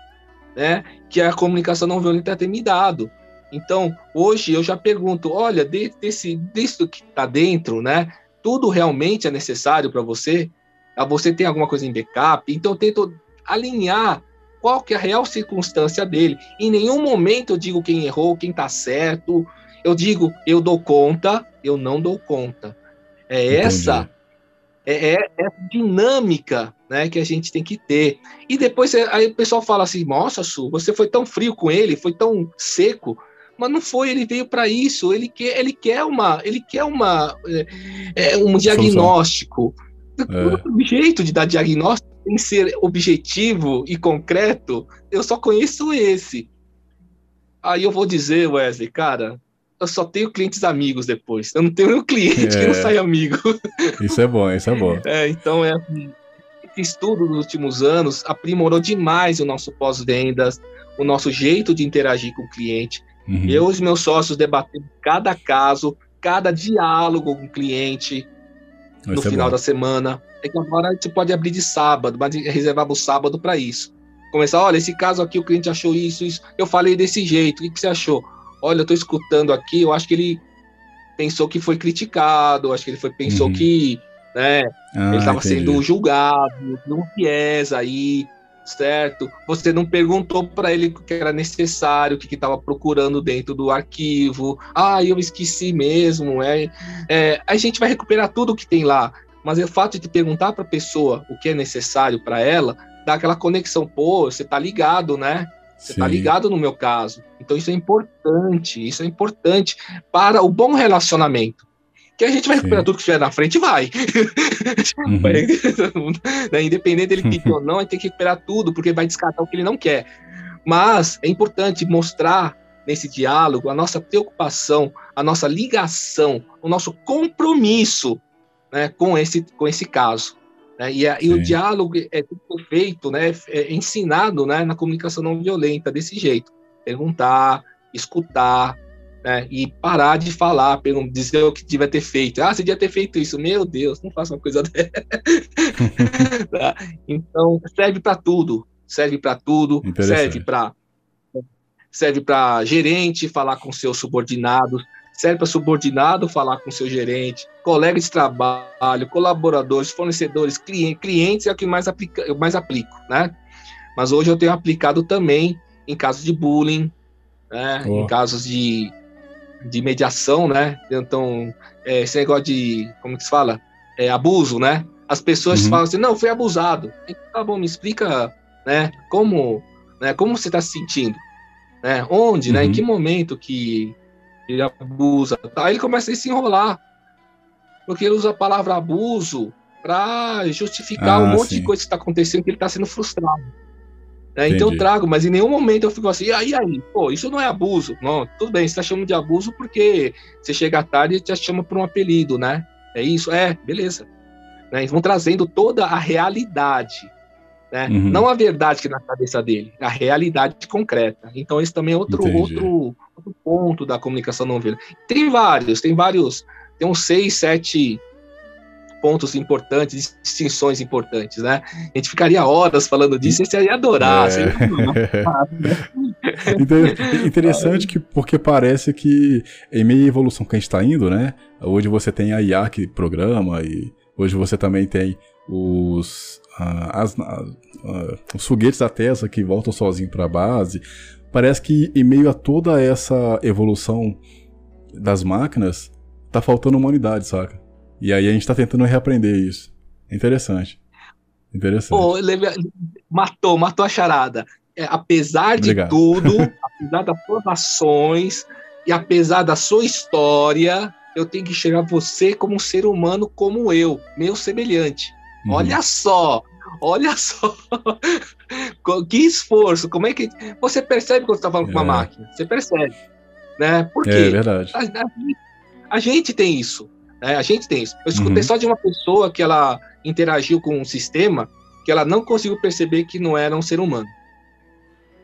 né? Que a comunicação não violenta tem me dado. Então, hoje eu já pergunto, olha, desse, desse que está dentro, né? Tudo realmente é necessário para você? Ah, você tem alguma coisa em backup? Então, eu tento alinhar qual que é a real circunstância dele. Em nenhum momento eu digo quem errou, quem está certo. Eu digo, eu dou conta, eu não dou conta. É Entendi. essa é, é, essa dinâmica né, que a gente tem que ter. E depois aí o pessoal fala assim: nossa, Su, você foi tão frio com ele, foi tão seco. Mas não foi, ele veio para isso. Ele quer, ele quer uma, ele quer uma, é, é um diagnóstico. É. O jeito de dar diagnóstico em ser objetivo e concreto, eu só conheço esse. Aí eu vou dizer, Wesley, cara, eu só tenho clientes amigos depois. Eu não tenho nenhum cliente é. que não é. sai amigo. Isso é bom, isso é bom. É, então é assim, esse estudo nos últimos anos aprimorou demais o nosso pós-vendas, o nosso jeito de interagir com o cliente. Uhum. Eu e os meus sócios debatemos cada caso, cada diálogo com o cliente, no final da semana. É que agora a gente pode abrir de sábado, mas reservava o sábado para isso. Começar, olha, esse caso aqui o cliente achou isso, isso. Eu falei desse jeito, o que, que você achou? Olha, eu estou escutando aqui, eu acho que ele pensou que foi criticado, acho que ele foi, pensou uhum. que né, ah, ele estava sendo julgado, um viés aí, certo? Você não perguntou para ele o que era necessário, o que estava procurando dentro do arquivo. Ah, eu esqueci mesmo. É, é, a gente vai recuperar tudo que tem lá, mas é o fato de perguntar para a pessoa o que é necessário para ela, dá aquela conexão. Pô, você está ligado, né? Você está ligado no meu caso. Então isso é importante, isso é importante para o bom relacionamento que a gente vai recuperar Sim. tudo que estiver na frente vai. Uhum. Né, independente dele pedir ou não, a gente tem que recuperar tudo, porque vai descartar o que ele não quer. Mas é importante mostrar nesse diálogo a nossa preocupação, a nossa ligação, o nosso compromisso né, com, esse, com esse caso. Né? E, a, e, o diálogo é feito, né, é ensinado né, na comunicação não violenta desse jeito. Perguntar, escutar, né, e parar de falar, dizer o que devia ter feito. Ah, você devia ter feito isso. Meu Deus, não faça uma coisa dessa. tá? Então, serve para tudo. Serve para tudo. Serve para serve para gerente falar com seus subordinados, serve para subordinado falar com seu gerente, colegas de trabalho, colaboradores, fornecedores, clientes, clientes é o que mais, aplica, eu mais aplico, né? Mas hoje eu tenho aplicado também em casos de bullying, né? Oh. em casos de, de mediação, né? Então, é, esse negócio de, como que se fala? É, abuso, né? As pessoas uhum. falam assim, não, foi abusado. Tá bom, me explica, né? Como, né? Como você está se sentindo? Né? Onde, uhum. né? Em que uhum. momento que ele abusa. Aí ele começa a se enrolar. Porque ele usa a palavra abuso para justificar ah, um monte sim. de coisa que está acontecendo que ele está sendo frustrado. Né? Então eu trago, mas em nenhum momento eu fico assim, aí, aí, pô, isso não é abuso. Não, tudo bem, você está chamando de abuso porque você chega à tarde e te chama por um apelido, né? É isso? É, beleza. Né? Eles vão trazendo toda a realidade. Né? Uhum. Não a verdade que é na cabeça dele, a realidade concreta. Então, esse também é outro, outro, outro ponto da comunicação não violenta. Tem vários, tem vários, tem uns seis, sete pontos importantes, distinções importantes, né? A gente ficaria horas falando disso e você ia adorar. É. Ia... Interessante que, porque parece que em meio à evolução que a gente está indo, né? Hoje você tem a IA que programa e hoje você também tem os, as, os foguetes da Tesla que voltam sozinhos para a base. Parece que em meio a toda essa evolução das máquinas, tá faltando humanidade, saca? E aí a gente tá tentando reaprender isso. É interessante. Interessante. Pô, matou, matou a charada. É, apesar de Obrigado. tudo, apesar das suas ações e apesar da sua história, eu tenho que chegar a você como um ser humano como eu, meu semelhante. Uhum. Olha só, olha só. que esforço. Como é que. Você percebe quando você está falando é. com uma é. máquina? Você percebe. Né? Por quê? É verdade. A, a, a gente tem isso. Né? A gente tem isso. Eu escutei uhum. só de uma pessoa que ela interagiu com um sistema que ela não conseguiu perceber que não era um ser humano.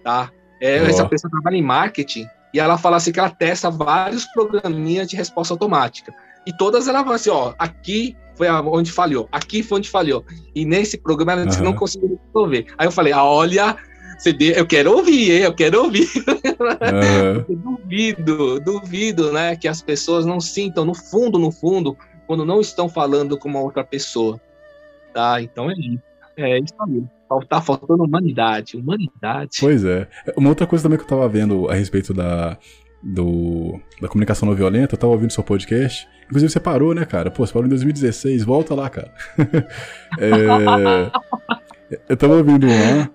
Tá? É, oh. Essa pessoa trabalha em marketing e ela fala assim que ela testa vários programinhas de resposta automática. E todas ela fala assim, ó, aqui foi onde falhou, aqui foi onde falhou. E nesse programa ela uhum. não conseguiu resolver. Aí eu falei, ah, olha, CD, eu quero ouvir, hein? eu quero ouvir. Uhum. duvido, duvido, né, que as pessoas não sintam no fundo, no fundo, quando não estão falando com uma outra pessoa. Tá? Então é isso. É isso aí. Tá faltando humanidade, humanidade. Pois é. Uma outra coisa também que eu tava vendo a respeito da, do, da comunicação não violenta, eu tava ouvindo seu podcast. Inclusive você parou, né, cara? Pô, você parou em 2016, volta lá, cara. é, eu tava ouvindo um lá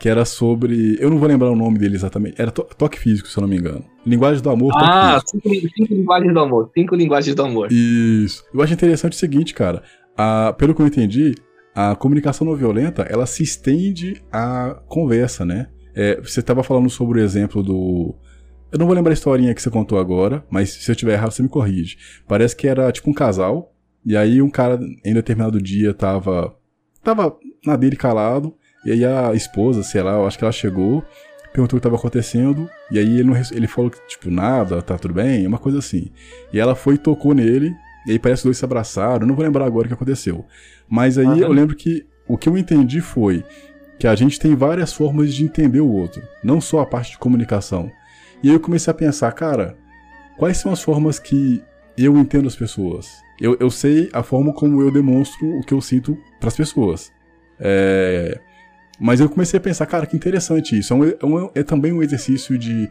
que era sobre. Eu não vou lembrar o nome dele exatamente. Era to toque físico, se eu não me engano. Linguagem do amor. Ah, cinco, cinco, linguagens do amor. Cinco linguagens do amor. Isso. Eu acho interessante o seguinte, cara. A, pelo que eu entendi, a comunicação não violenta ela se estende à conversa, né? É, você estava falando sobre o exemplo do eu não vou lembrar a historinha que você contou agora, mas se eu tiver errado, você me corrige. Parece que era tipo um casal, e aí um cara em determinado dia tava. tava na dele calado, e aí a esposa, sei lá, eu acho que ela chegou, perguntou o que estava acontecendo, e aí ele, não, ele falou que, tipo, nada, tá tudo bem, uma coisa assim. E ela foi e tocou nele, e aí parece que os dois se abraçaram, não vou lembrar agora o que aconteceu. Mas aí uhum. eu lembro que o que eu entendi foi que a gente tem várias formas de entender o outro, não só a parte de comunicação. E aí eu comecei a pensar, cara, quais são as formas que eu entendo as pessoas? Eu, eu sei a forma como eu demonstro o que eu sinto para as pessoas. É... Mas eu comecei a pensar, cara, que interessante isso. É, um, é, um, é, também um exercício de,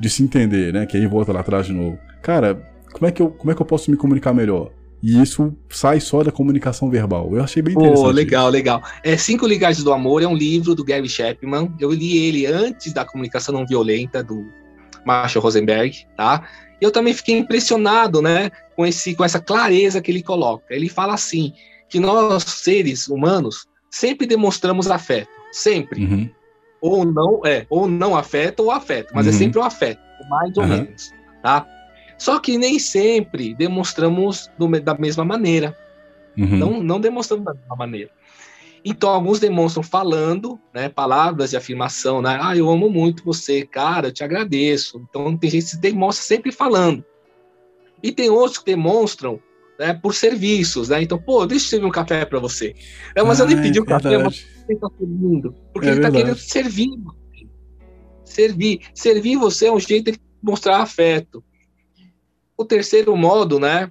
de se entender, né? Que aí volta lá atrás de novo. Cara, como é que eu, como é que eu posso me comunicar melhor? E isso sai só da comunicação verbal. Eu achei bem interessante. Oh, legal, legal. É, Cinco Ligagens do Amor é um livro do Gary Chapman. Eu li ele antes da comunicação não violenta, do Marshall Rosenberg, tá? Eu também fiquei impressionado, né, com, esse, com essa clareza que ele coloca. Ele fala assim, que nós, seres humanos, sempre demonstramos afeto, sempre. Uhum. Ou não, é, ou não afeto ou afeto, mas é uhum. é sempre o afeto, mais ou uhum. menos, tá? Só que nem sempre demonstramos do, da mesma maneira. uhum. não, não demonstrando da mesma maneira. Então, alguns demonstram falando, né, palavras de afirmação, né, ah, eu amo muito você, cara, eu te agradeço. Então, tem gente que demonstra sempre falando. E tem outros que demonstram né, por serviços, né? Então, pô, deixa eu servir um café para você. É, mas ah, eu nem pedi um café, mas ele está servindo, porque é ele está querendo servir. Servir. Servir você é um jeito de mostrar afeto. O terceiro modo, né,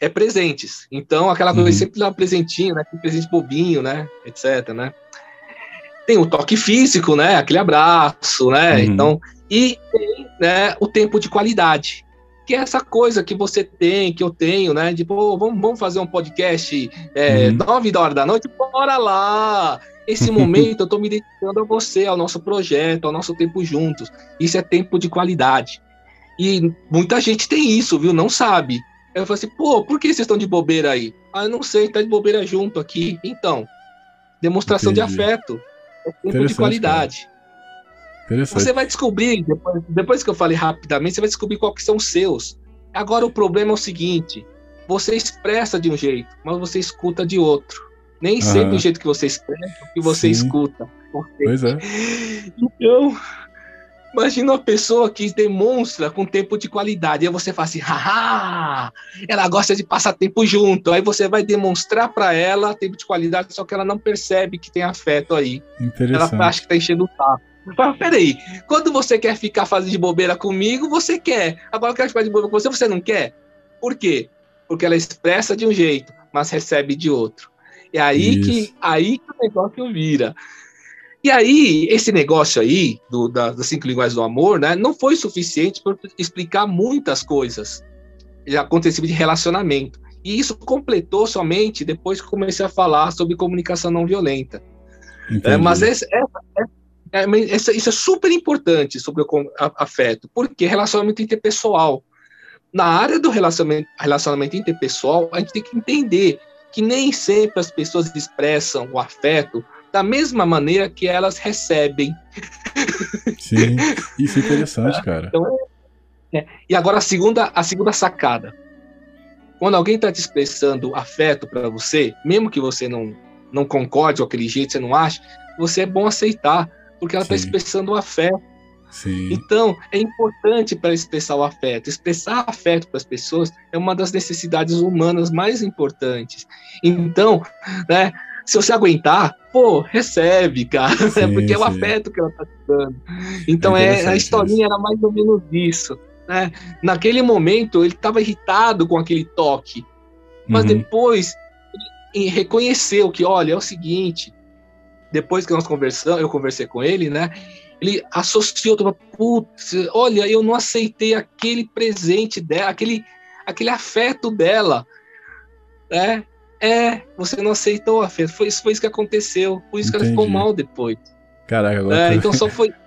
é presentes. Então, aquela coisa uhum. sempre dá um presentinho, né? Aquele presente bobinho, né? Etc, né? Tem o toque físico, né? Aquele abraço, né? Uhum. Então, e tem né, o tempo de qualidade, que é essa coisa que você tem, que eu tenho, né? De, pô, vamos, vamos fazer um podcast é, uhum. 9 horas da noite, bora lá! Esse momento eu estou me dedicando a você, ao nosso projeto, ao nosso tempo juntos. Isso é tempo de qualidade. E muita gente tem isso, viu? Não sabe. Eu falei assim, pô, por que vocês estão de bobeira aí? Ah, eu não sei, tá de bobeira junto aqui. Então, demonstração Entendi. de afeto. É tempo de qualidade. Você vai descobrir, depois, depois, que eu falei rapidamente, você vai descobrir qual que são os seus. Agora o problema é o seguinte: você expressa de um jeito, mas você escuta de outro. Nem ah. sempre o jeito que você expressa, o que você Sim. escuta. Pois é. Então, Imagina uma pessoa que demonstra com tempo de qualidade. Aí você fala assim, haha, ela gosta de passar tempo junto. Aí você vai demonstrar para ela tempo de qualidade, só que ela não percebe que tem afeto aí. Ela acha que tá enchendo o saco. Fala, peraí, quando você quer ficar fazendo de bobeira comigo, você quer. Agora eu quero ficar de bobeira com você, você não quer? Por quê? Porque ela expressa de um jeito, mas recebe de outro. E aí que aí que o negócio vira. E aí, esse negócio aí, do, da, das cinco linguagens do amor, né, não foi suficiente para explicar muitas coisas acontecidas de relacionamento. E isso completou somente depois que comecei a falar sobre comunicação não violenta. É, mas esse, é, é, isso é super importante sobre o afeto, porque relacionamento interpessoal. Na área do relacionamento, relacionamento interpessoal, a gente tem que entender que nem sempre as pessoas expressam o afeto da mesma maneira que elas recebem. Sim, isso é interessante, cara. Então, é, e agora a segunda, a segunda sacada. Quando alguém está te expressando afeto para você, mesmo que você não, não concorde com aquele jeito, você não acha, você é bom aceitar, porque ela está expressando o afeto. Sim. Então, é importante para expressar o afeto. Expressar afeto para as pessoas é uma das necessidades humanas mais importantes. Então, né, se você aguentar, pô, recebe, cara, sim, porque sim. é o afeto que ela tá te dando. Então é, é a historinha isso. era mais ou menos isso. Né? Naquele momento ele estava irritado com aquele toque, mas uhum. depois ele reconheceu que, olha, é o seguinte, depois que nós conversamos, eu conversei com ele, né? Ele associou, putz, olha, eu não aceitei aquele presente dela, aquele, aquele afeto dela, né? É, você não aceitou a fé. Foi isso, foi isso que aconteceu. Por isso Entendi. que ela ficou mal depois. Caraca, agora. É, então só foi.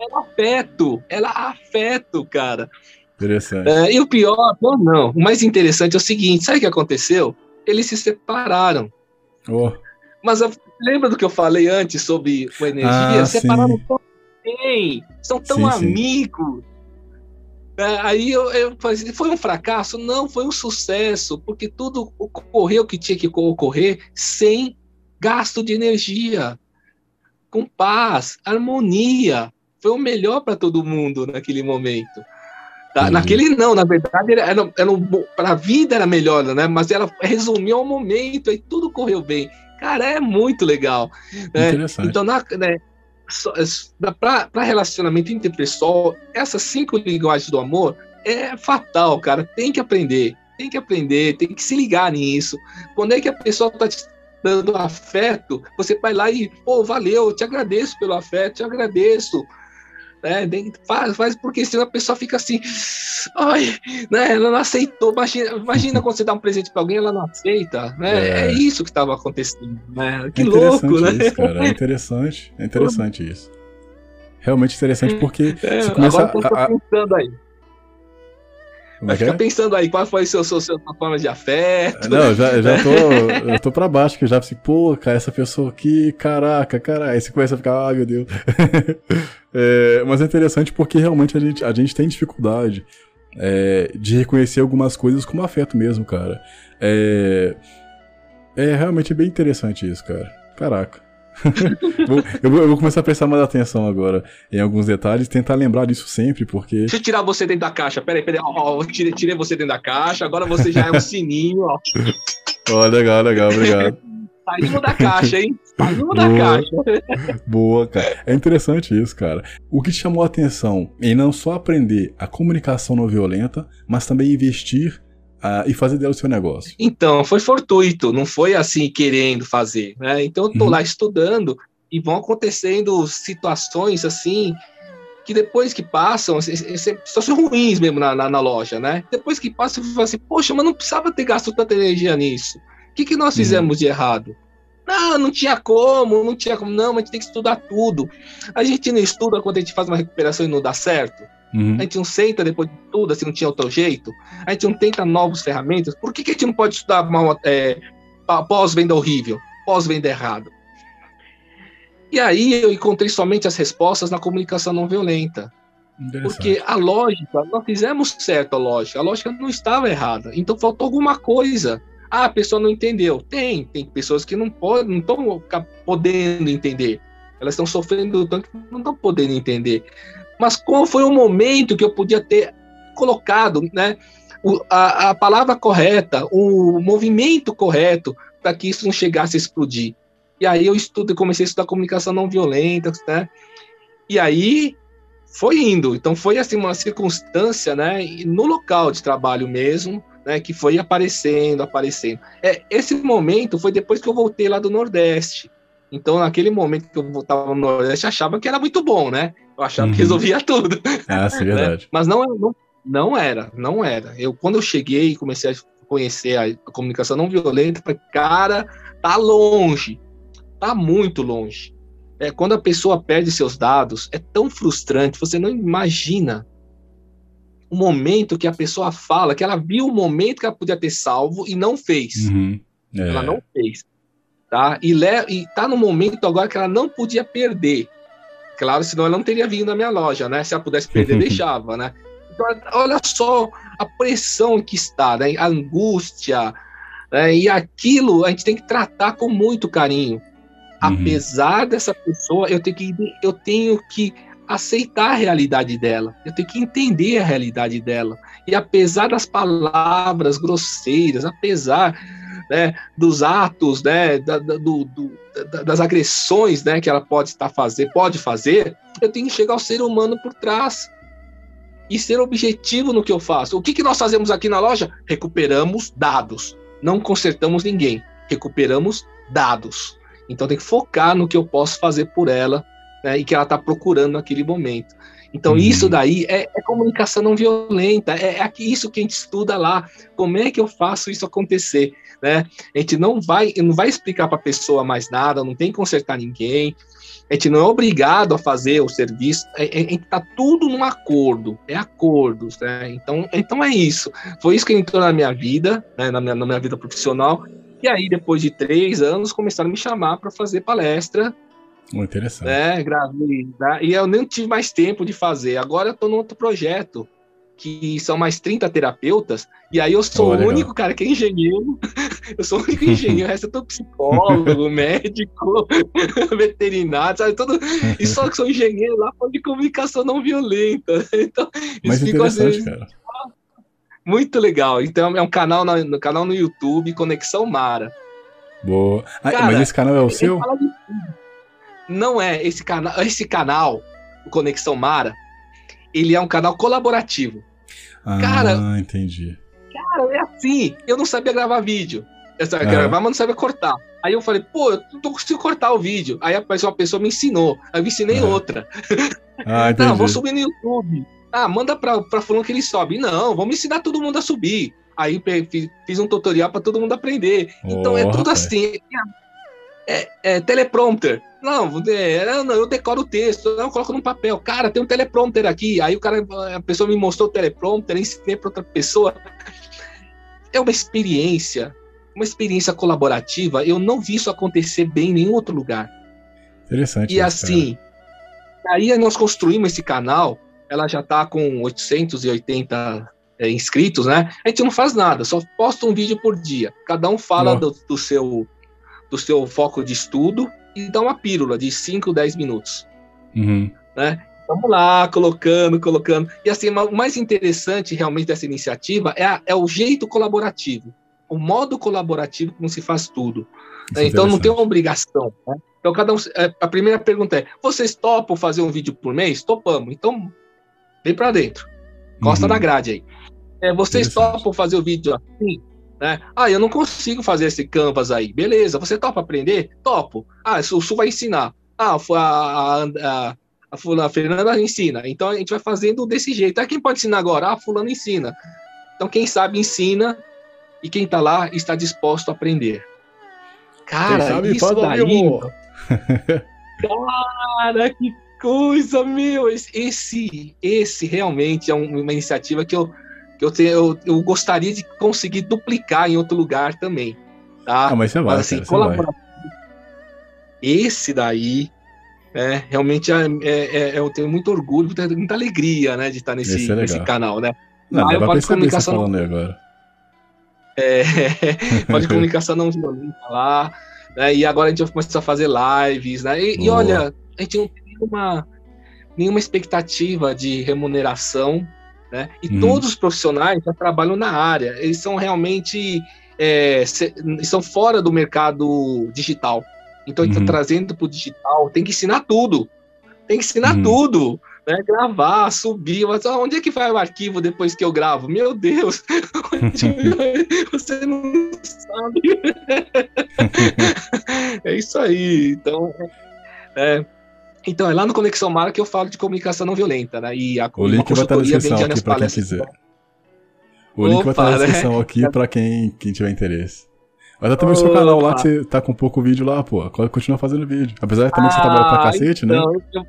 Ela afeto. Ela afeto, cara. Interessante. É, e o pior, não, não. O mais interessante é o seguinte: sabe o que aconteceu? Eles se separaram. Oh. Mas lembra do que eu falei antes sobre energia? Ah, separaram tão bem, são tão sim, amigos. Sim. É, aí eu, eu falei, foi um fracasso? Não, foi um sucesso, porque tudo ocorreu que tinha que ocorrer sem gasto de energia, com paz, harmonia. Foi o melhor para todo mundo naquele momento. Tá? Uhum. Naquele não, na verdade, era, era, era para a vida era melhor, né? Mas ela resumiu ao momento e tudo correu bem. Cara, é muito legal. Né? Então, na, né, para relacionamento interpessoal, essas cinco linguagens do amor é fatal, cara. Tem que aprender, tem que aprender, tem que se ligar nisso. Quando é que a pessoa está te dando afeto, você vai lá e, pô, valeu, te agradeço pelo afeto, te agradeço. Né? Faz, faz, porque senão a pessoa fica assim, ai, né? Ela não aceitou. Imagina, imagina quando você dá um presente para alguém, ela não aceita, né? É, é isso que estava acontecendo, né? Que é louco, né? Isso, cara. É interessante, é interessante isso. Realmente interessante porque é, você começa a, pensando aí. Vai é ficar é? pensando aí, qual foi a sua, sua, sua forma de afeto? Não, já, já tô, eu tô pra baixo, que já assim, pô, cara, essa pessoa aqui, caraca, cara, aí você começa a ficar, ai meu Deus. é, mas é interessante porque realmente a gente, a gente tem dificuldade É, de reconhecer algumas coisas como afeto mesmo, cara. É, é realmente bem interessante isso, cara. Caraca. eu, vou, eu, vou, começar a prestar mais atenção agora em alguns detalhes, tentar lembrar disso sempre, porque. Deixa eu tirar você dentro da caixa. Peraí, peraí. Ó, ó, tirei, tirei você dentro da caixa, agora você já é um sininho, ó. Ó, legal, legal, obrigado. Saímos da caixa, hein? Saímos da caixa. Boa, cara. É interessante isso, cara. O que chamou a atenção em não só aprender a comunicação não violenta, mas também investir uh, e fazer dela o seu negócio? Então, foi fortuito, não foi assim querendo fazer, né? Então, eu tô uhum. lá estudando e vão acontecendo situações assim que depois que passam, são ruins mesmo na, na, na, loja, né? Depois que passam, você fala assim, poxa, mas não precisava ter gasto tanta energia nisso. O que, que nós fizemos de errado? Não, não tinha como, não tinha como. Não, mas a gente tem que estudar tudo. A gente não estuda quando a gente faz uma recuperação e não dá certo. Uhum. A gente não senta depois de tudo, assim, não tinha outro jeito. A gente não tenta novas ferramentas. Por que, que a gente não pode estudar é, pós-venda horrível, pós-venda errado? E aí eu encontrei somente as respostas na comunicação não violenta. Porque a lógica, nós fizemos certo a lógica, a lógica não estava errada. Então faltou alguma coisa. Ah, a pessoa não entendeu. Tem, tem pessoas que não podem, não estão podendo entender. Elas estão sofrendo tanto que não estão podendo entender. Mas qual foi o momento que eu podia ter colocado, né, a, a palavra correta, o movimento correto para que isso não chegasse a explodir? E aí eu estudo, comecei a estudar comunicação não violenta, né? E aí foi indo. Então foi assim uma circunstância, né, no local de trabalho mesmo, né, que foi aparecendo, aparecendo. É, esse momento foi depois que eu voltei lá do Nordeste. Então, naquele momento que eu voltava no Nordeste, achava que era muito bom, né? Eu achava uhum. que resolvia tudo. Ah, sim, né? verdade. Mas não, não, não era, não era. Eu, quando eu cheguei e comecei a conhecer a, comunicação não violenta, falei, cara, tá longe, tá muito longe. É, quando a pessoa perde seus dados, é tão frustrante, você não imagina o momento que a pessoa fala, que ela viu o momento que ela podia ter salvo e não fez. Uhum. É. Ela não fez. Tá? E, le e tá no momento agora que ela não podia perder. Claro, senão ela não teria vindo na minha loja, né? Se ela pudesse perder, deixava, né? Então, olha só a pressão que está, né? a angústia, né? e aquilo a gente tem que tratar com muito carinho. Uhum. Apesar dessa pessoa, eu tenho que, eu tenho que aceitar a realidade dela, eu tenho que entender a realidade dela. E apesar das palavras grosseiras, apesar né, dos atos, né, da, da, do, do, das agressões né, que ela pode estar fazer, pode fazer, eu tenho que chegar ao ser humano por trás e ser objetivo no que eu faço. O que, que nós fazemos aqui na loja? Recuperamos dados. Não consertamos ninguém. Recuperamos dados. Então tem que focar no que eu posso fazer por ela né, e que ela está procurando naquele momento. Então, uhum. isso daí é, é, comunicação não violenta, é, é isso que a gente estuda lá. Como é que eu faço isso acontecer? Né? A gente não vai, não vai explicar para a pessoa mais nada, não tem que consertar ninguém, a gente não é obrigado a fazer o serviço, a gente está tudo num acordo, é acordos, né? Então, então é isso. Foi isso que entrou na minha vida, né, na, minha, na minha vida profissional, e aí, depois de três anos, começaram a me chamar para fazer palestra muito interessante. É, gravei. Tá? E eu nem tive mais tempo de fazer. Agora eu tô num outro projeto, que são mais 30 terapeutas, e aí eu sou oh, o único cara que é engenheiro. eu sou o único engenheiro, o resto eu tô psicólogo, médico, veterinário, sabe? Tudo. E só que sou engenheiro lá de comunicação não violenta. Então, Mas isso interessante, assim, cara. Muito legal. Então é um canal no, no canal no YouTube, Conexão Mara. Boa. Ah, cara, mas esse canal é o seu? Fala de não é esse canal, esse canal, o Conexão Mara, ele é um canal colaborativo. Ah, cara, entendi. Cara, é assim, eu não sabia gravar vídeo. Eu sabia gravar, mas não sabia cortar. Aí eu falei, pô, eu não consigo cortar o vídeo. Aí apareceu uma pessoa me ensinou. Aí eu ensinei outra. Ah, entendi. não, vou subir no YouTube. Ah, manda pra, pra fulano que ele sobe. Não, vamos ensinar todo mundo a subir. Aí fiz um tutorial para todo mundo aprender. Então é tudo assim. É, é, teleprompter. Não, é, não, eu decoro o texto, não, eu coloco no papel. Cara, tem um teleprompter aqui. Aí o cara, a pessoa me mostrou o teleprompter, ensinei para outra pessoa. É uma experiência, uma experiência colaborativa. Eu não vi isso acontecer bem em nenhum outro lugar. Interessante. E assim, cara. aí nós construímos esse canal. Ela já está com 880 é, inscritos, né? A gente não faz nada, só posta um vídeo por dia. Cada um fala do, do, seu, do seu foco de estudo e dá uma pílula de 5, 10 minutos. Uhum. Né? Vamos lá, colocando, colocando. E assim, o mais interessante realmente dessa iniciativa é, a, é o jeito colaborativo, o modo colaborativo como se faz tudo. Né? Então não tem uma obrigação. Né? Então cada um, é, a primeira pergunta é: vocês topam fazer um vídeo por mês? Topamos. Então vem para dentro, costa uhum. na grade aí. É, vocês topam fazer o vídeo assim? Né? Ah, eu não consigo fazer esse canvas aí. Beleza, você topa aprender? Topo. Ah, o Sul vai ensinar. Ah, a, a, a, a, Fernanda ensina. Então a gente vai fazendo desse jeito. Ah, quem pode ensinar agora? Ah, fulano ensina. Então quem sabe ensina e quem está lá está disposto a aprender. Cara, sabe, isso daí... Cara, que coisa, meu! Esse, esse realmente é uma iniciativa que eu, que eu, tenho, eu, eu gostaria de conseguir duplicar em outro lugar também. Tá? Ah, mas você vai, mas, assim, cara, vai. Esse daí, é, realmente é, é, é, eu tenho muito orgulho, muita, muita alegria, né, de estar nesse, é nesse canal, né? Não, ah, dá pra comunicação falando aí agora. É, pode comunicação não violenta lá, né? E agora a gente vai começar a fazer lives, né? E, e olha, a gente não tem nenhuma, nenhuma expectativa de remuneração, né? E hum. todos os profissionais já trabalham na área, eles são realmente é, são fora do mercado digital. Então, está uhum. trazendo para o digital, tem que ensinar tudo. Tem que ensinar uhum. tudo. Né? Gravar, subir. Mas onde é que vai o arquivo depois que eu gravo? Meu Deus! Você não sabe. é isso aí. Então, é, então, é lá no Conexão Mara que eu falo de comunicação não violenta, né? E a, o link vai estar na descrição aqui para quem quiser. O link Opa, vai estar na descrição né? aqui para quem, quem tiver interesse. Mas é também o seu canal lá que você tá com pouco vídeo lá, pô. Continua fazendo vídeo. Apesar de também que você trabalha pra ah, cacete, né? então, né? Eu,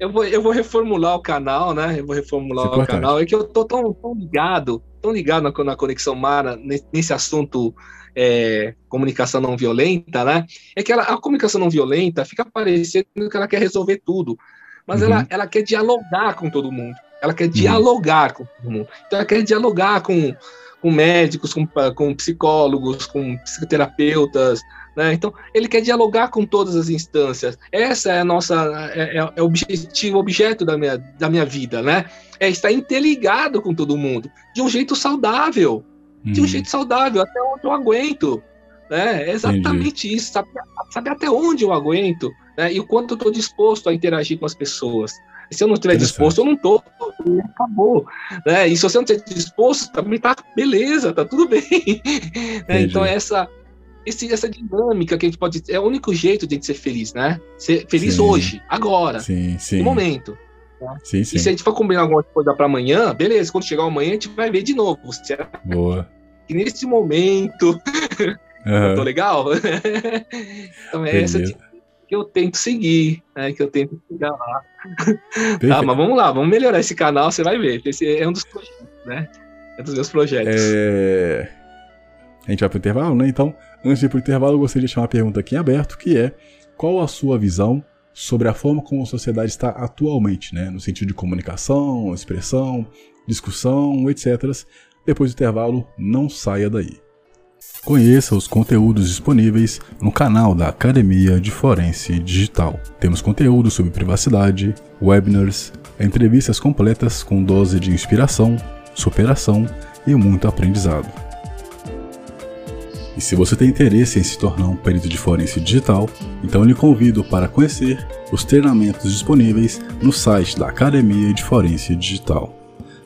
eu, vou, eu vou reformular o canal, né? Eu vou reformular Isso é o canal. É que eu tô tão, tão ligado, tão ligado na, na Conexão Mara, nesse, nesse assunto é, comunicação não violenta, né? É que ela, a comunicação não violenta fica parecendo que ela quer resolver tudo. Mas uhum. ela, ela quer dialogar com todo mundo. Ela quer uhum. dialogar com todo mundo. Então ela quer dialogar com com médicos, com, com psicólogos, com psicoterapeutas, né? Então, ele quer dialogar com todas as instâncias. Essa é a nossa, é, é, é o objetivo, objeto da minha, da minha vida, né? É estar interligado com todo mundo, de um jeito saudável. De um uhum. jeito saudável, até onde eu aguento, né? É exatamente Entendi. isso, sabe, sabe até onde eu aguento, né? E o quanto eu estou disposto a interagir com as pessoas. Se eu não estiver disposto, eu não estou. Acabou. Né? E se você não estiver disposto, também tá beleza, tá tudo bem. né? Então, essa, esse, essa dinâmica que a gente pode. É o único jeito de a gente ser feliz, né? Ser feliz sim. hoje, agora, sim, sim. no momento. Né? Sim, sim. E se a gente for combinar alguma coisa para amanhã, beleza, quando chegar amanhã, a gente vai ver de novo. Será Boa. Que nesse momento. Uhum. tô legal? então, é essa que eu tento seguir, né? Que eu tento chegar lá. Tá, mas vamos lá, vamos melhorar esse canal, você vai ver. Esse é um dos projetos, né? É dos meus projetos. É... A gente vai pro intervalo, né? Então, antes de ir pro intervalo, eu gostaria de deixar uma pergunta aqui em aberto, que é qual a sua visão sobre a forma como a sociedade está atualmente, né? No sentido de comunicação, expressão, discussão, etc. Depois do intervalo, não saia daí. Conheça os conteúdos disponíveis no canal da Academia de Forense Digital. Temos conteúdo sobre privacidade, webinars, entrevistas completas com dose de inspiração, superação e muito aprendizado. E se você tem interesse em se tornar um perito de forense digital, então lhe convido para conhecer os treinamentos disponíveis no site da Academia de Forense Digital.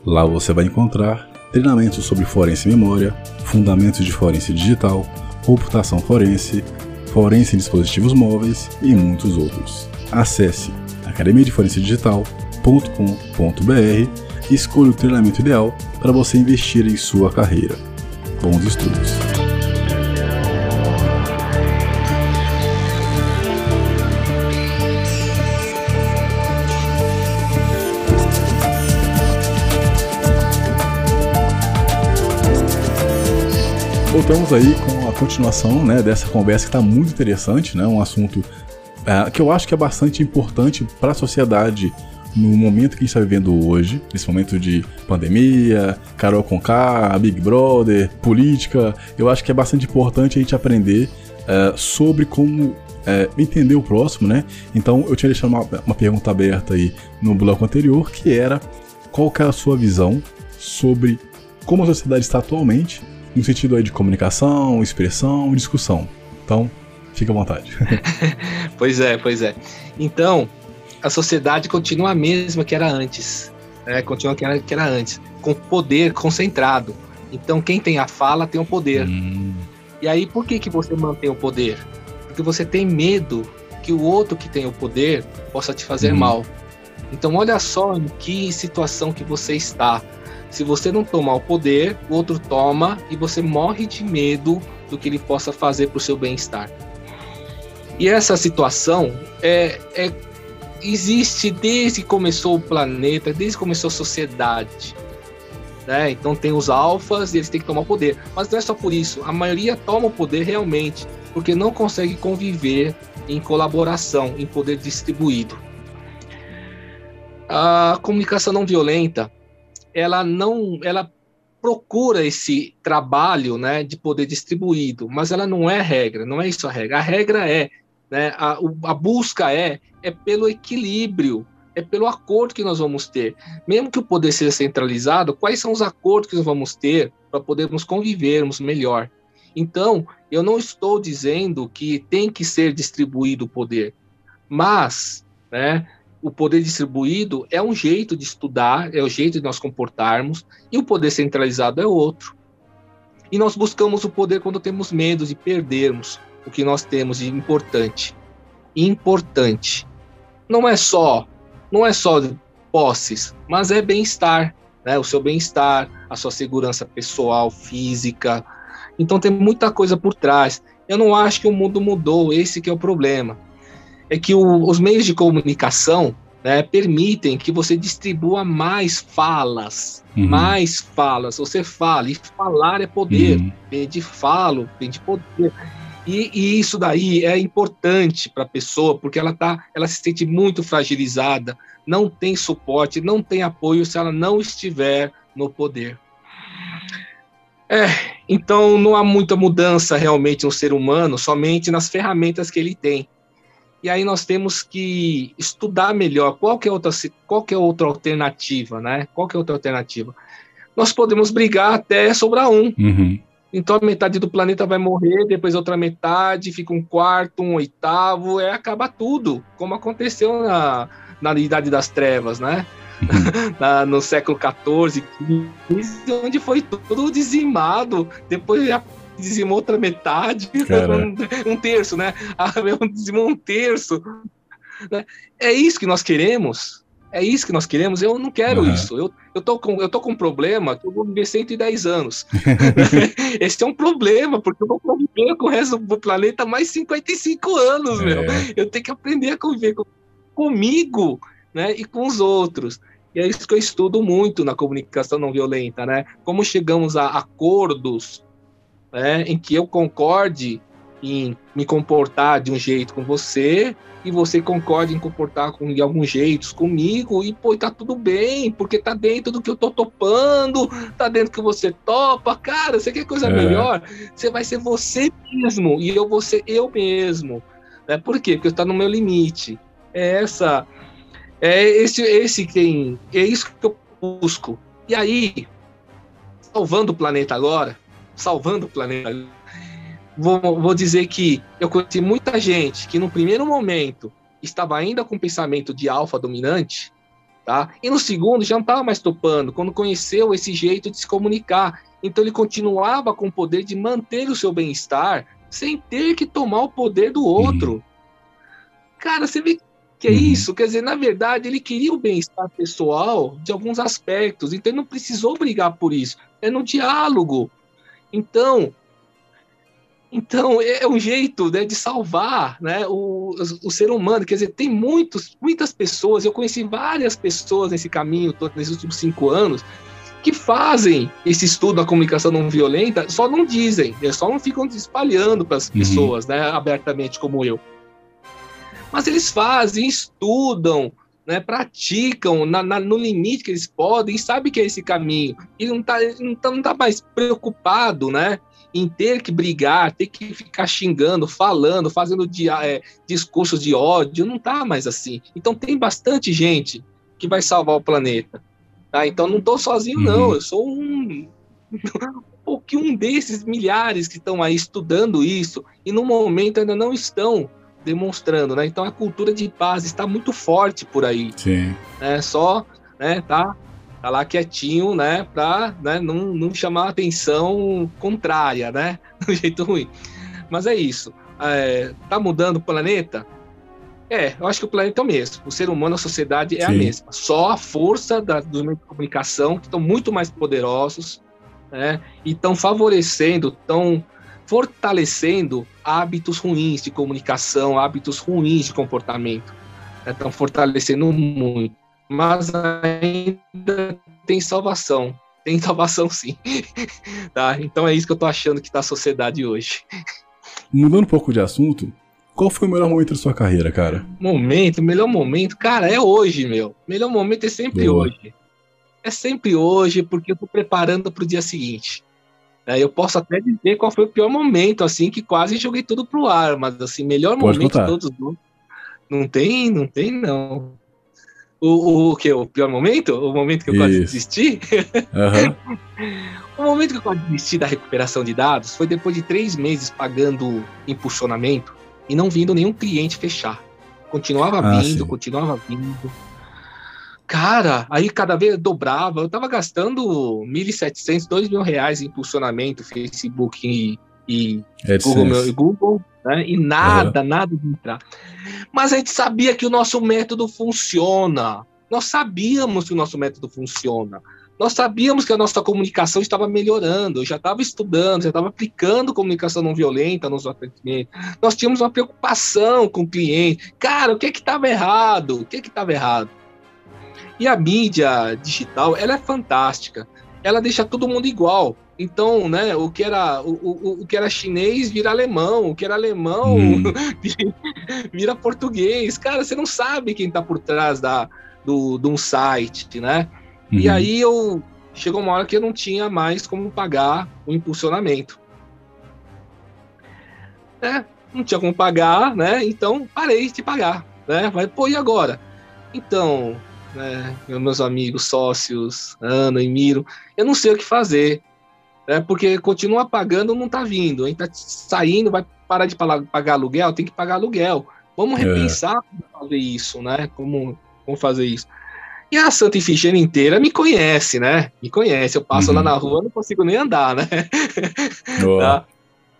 Lá você vai encontrar treinamentos sobre forense memória, fundamentos de forense digital, computação forense, forense em dispositivos móveis e muitos outros. Acesse academiadeforencedigital.com.br e escolha o treinamento ideal para você investir em sua carreira. Bons estudos! Voltamos aí com a continuação né, dessa conversa que está muito interessante, né, um assunto é, que eu acho que é bastante importante para a sociedade no momento que a gente está vivendo hoje, nesse momento de pandemia, Carol Conká, Big Brother, política, eu acho que é bastante importante a gente aprender é, sobre como é, entender o próximo, né? Então eu tinha deixado uma, uma pergunta aberta aí no bloco anterior, que era qual que é a sua visão sobre como a sociedade está atualmente, no sentido aí de comunicação, expressão, discussão. Então, fica à vontade. pois é, pois é. Então, a sociedade continua a mesma que era antes. Né? Continua que era, que era antes, com poder concentrado. Então, quem tem a fala tem o poder. Hum. E aí, por que, que você mantém o poder? Porque você tem medo que o outro que tem o poder possa te fazer hum. mal. Então, olha só em que situação que você está. Se você não tomar o poder, o outro toma e você morre de medo do que ele possa fazer para o seu bem-estar. E essa situação é, é existe desde que começou o planeta, desde que começou a sociedade. Né? Então tem os alfas, eles têm que tomar o poder. Mas não é só por isso. A maioria toma o poder realmente, porque não consegue conviver em colaboração, em poder distribuído. A comunicação não violenta, ela não, ela procura esse trabalho, né, de poder distribuído, mas ela não é regra, não é isso a regra. A regra é né? A, a busca é, é pelo equilíbrio, é pelo acordo que nós vamos ter. Mesmo que o poder seja centralizado, quais são os acordos que nós vamos ter para podermos convivermos melhor? Então, eu não estou dizendo que tem que ser distribuído o poder, mas, né, o poder distribuído é um jeito de estudar, é o jeito de nós comportarmos, e o poder centralizado é outro. E nós buscamos o poder quando temos medo de perdermos, o que nós temos de importante. Importante. Não é só, não é só posses, mas é bem-estar, né? O seu bem-estar, a sua segurança pessoal, física. Então tem muita coisa por trás. Eu não acho que o mundo mudou, esse que é o problema. É que o, os meios de comunicação né, permitem que você distribua mais falas, uhum. mais falas. Você fala, e falar é poder. Uhum. Vem de falo, vem de poder. E, e isso daí é importante para a pessoa, porque ela, tá, ela se sente muito fragilizada, não tem suporte, não tem apoio se ela não estiver no poder. É, então não há muita mudança realmente no ser humano, somente nas ferramentas que ele tem. E aí nós temos que estudar melhor qual é outra, qual é outra alternativa, né? Qual é outra alternativa? Nós podemos brigar até sobrar um. Uhum. Então a metade do planeta vai morrer, depois outra metade, fica um quarto, um oitavo, é acaba tudo, como aconteceu na, na Idade das Trevas, né? Uhum. na, no século XIV, XV, onde foi tudo dizimado, depois já dizimou outra metade, um, um, terço, né? Ah, dizimou um terço. Né? É isso que nós queremos? É isso que nós queremos? Eu não quero uhum. isso. Eu, eu, tô com, eu tô com um problema que eu vou viver 110 anos. Esse é um problema, porque eu vou conviver com o resto do planeta mais 55 anos, é. meu. Eu tenho que aprender a conviver com, comigo né, e com os outros. E é isso que eu estudo muito na comunicação não violenta, né? Como chegamos a acordos né, em que eu concorde em me comportar de um jeito com você e você concorda em comportar com, de alguns jeitos comigo e pô, tá tudo bem, porque tá dentro do que eu tô topando, tá dentro do que você topa, cara, você quer coisa é. melhor? Você vai ser você mesmo e eu vou ser eu mesmo. Né? Por quê? Porque está no meu limite. É essa é esse esse quem é isso que eu busco. E aí, salvando o planeta agora, salvando o planeta vou, vou dizer que eu conheci muita gente que no primeiro momento estava ainda com pensamento de alfa dominante, tá? E no segundo já não estava mais topando, quando conheceu esse jeito de se comunicar. Então ele continuava com o poder de manter o seu bem-estar sem ter que tomar o poder do outro. Uhum. Cara, você vê que é uhum. isso? Quer dizer, na verdade, ele queria o bem-estar pessoal de alguns aspectos, então ele não precisou brigar por isso. É no diálogo. Então, então, é, é um jeito né, de salvar né, o, o ser humano. Quer dizer, tem muitos, muitas pessoas, eu conheci várias pessoas nesse caminho, todo, nesses últimos cinco anos, que fazem esse estudo da comunicação não violenta, só não dizem, né, só não ficam espalhando para as uhum. pessoas né, abertamente, como eu. Mas eles fazem, estudam, né, praticam na, na, no limite que eles podem, sabe que é esse caminho, e não está não tá, não tá mais preocupado, né, em ter que brigar, ter que ficar xingando, falando, fazendo de, é, discursos de ódio, não está mais assim. Então tem bastante gente que vai salvar o planeta. Tá? Então não estou sozinho, uhum. não. Eu sou um, que um desses milhares que estão aí estudando isso e no momento ainda não estão demonstrando, né? Então a cultura de paz está muito forte por aí. Sim. É só, né, tá, tá lá quietinho, né, para né, não, não chamar atenção contrária, né, do jeito ruim. Mas é isso. É, tá mudando o planeta? É, eu acho que o planeta é o mesmo. O ser humano, a sociedade é Sim. a mesma. Só a força da, dos meios de comunicação, que estão muito mais poderosos, né? E estão favorecendo, estão fortalecendo hábitos ruins de comunicação, hábitos ruins de comportamento. Estão né? fortalecendo muito. Mas ainda tem salvação. Tem salvação sim. tá? Então é isso que eu tô achando que tá a sociedade hoje. Mudando um pouco de assunto, qual foi o melhor momento da sua carreira, cara? Momento, melhor momento, cara, é hoje, meu. Melhor momento é sempre Boa. hoje. É sempre hoje, porque eu tô preparando pro dia seguinte. É, eu posso até dizer qual foi o pior momento, assim, que quase joguei tudo pro ar, mas assim, melhor Pode momento de todos Não tem, não tem, não. O, o, o que? O pior momento? O momento que eu Isso. quase desisti? Uhum. o momento que eu quase desisti da recuperação de dados foi depois de três meses pagando impulsionamento e não vindo nenhum cliente fechar. Continuava ah, vindo, sim. continuava vindo. Cara, aí cada vez dobrava. Eu tava gastando 1.700, 2 mil reais em impulsionamento, Facebook e, e Google, meu, Google né? e nada, uhum. nada de entrar. Mas a gente sabia que o nosso método funciona. Nós sabíamos que o nosso método funciona. Nós sabíamos que a nossa comunicação estava melhorando, eu já estava estudando, já estava aplicando comunicação não violenta nos atendimentos. Nós tínhamos uma preocupação com o cliente. Cara, o que é que estava errado? O que é que estava errado? E a mídia digital, ela é fantástica. Ela deixa todo mundo igual. Então, né, o que era o, o, o que era chinês vira alemão, o que era alemão hum. vira português. Cara, você não sabe quem está por trás da, do, de um site, né? Uhum. E aí eu chegou uma hora que eu não tinha mais como pagar o impulsionamento. É, não tinha como pagar, né? Então parei de pagar, né? Mas pô, e agora? Então, né, meus amigos, sócios, Ana e Miro, eu não sei o que fazer, né, porque continua pagando, não está vindo, a gente tá saindo, vai parar de pagar aluguel, tem que pagar aluguel. Vamos é. repensar é. como fazer isso, né? Como, como fazer isso. E a Santa Ifigênia inteira me conhece, né? Me conhece. Eu passo uhum. lá na rua, não consigo nem andar, né? tá?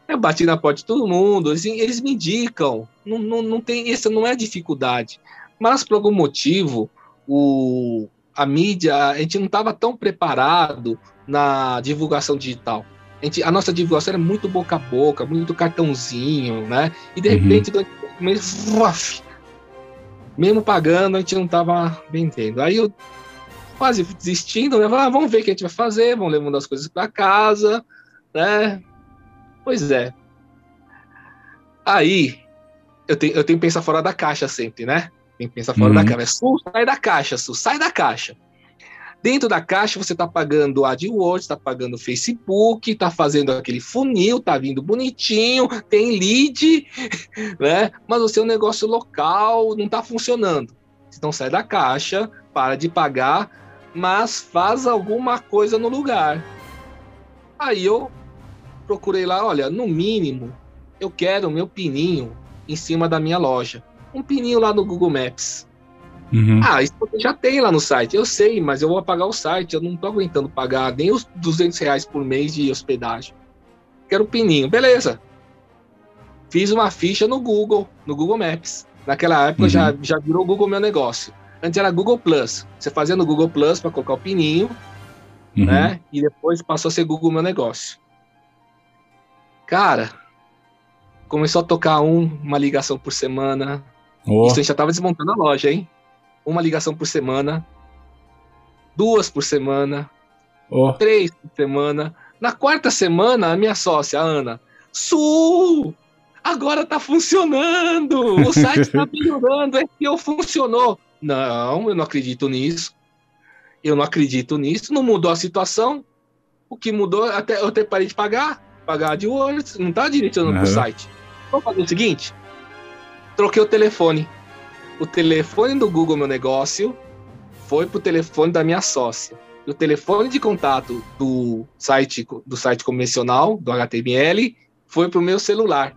Eu bati na porta de todo mundo, eles, eles me indicam. Não, não, não tem, essa não é dificuldade. Mas por algum motivo, o, a mídia, a gente não estava tão preparado na divulgação digital. A, gente, a, nossa divulgação era muito boca a boca, muito cartãozinho, né? E de uhum. repente, uaf, mesmo pagando, a gente não estava vendendo. Aí eu quase desistindo, né? Ah, vamos ver o que a gente vai fazer, vamos levando as coisas para casa, né? Pois é. Aí eu tenho, eu tenho que pensar fora da caixa sempre, né? Tem que pensar fora uhum. da caixa. Su, sai da caixa, Su, sai da caixa. Dentro da caixa você está pagando AdWords, está pagando Facebook, está fazendo aquele funil, está vindo bonitinho, tem lead, né? Mas o seu negócio local não está funcionando. Então sai da caixa, para de pagar, mas faz alguma coisa no lugar. Aí eu procurei lá, olha, no mínimo eu quero o meu pininho em cima da minha loja um pininho lá no Google Maps. Uhum. Ah, isso já tem lá no site. Eu sei, mas eu vou apagar o site. Eu não tô aguentando pagar nem os 200 reais por mês de hospedagem. Quero um pininho. Beleza. Fiz uma ficha no Google, no Google Maps. Naquela época uhum. já, já virou Google Meu Negócio. Antes era Google Plus. Você fazia no Google Plus para colocar o pininho, uhum. né? E depois passou a ser Google Meu Negócio. Cara, começou a tocar um, uma ligação por semana, Oh. Isso a gente já estava desmontando a loja, hein? Uma ligação por semana, duas por semana, oh. três por semana. Na quarta semana, a minha sócia, a Ana, Sul! Agora tá funcionando! O site tá melhorando, é que eu funcionou. Não, eu não acredito nisso. Eu não acredito nisso. Não mudou a situação. O que mudou, até, eu até parei de pagar. Pagar de Words, não tá direcionando uhum. pro site. Vamos fazer o seguinte: troquei o telefone. O telefone do Google Meu Negócio foi pro telefone da minha sócia. E o telefone de contato do site do site convencional, do HTML, foi pro meu celular.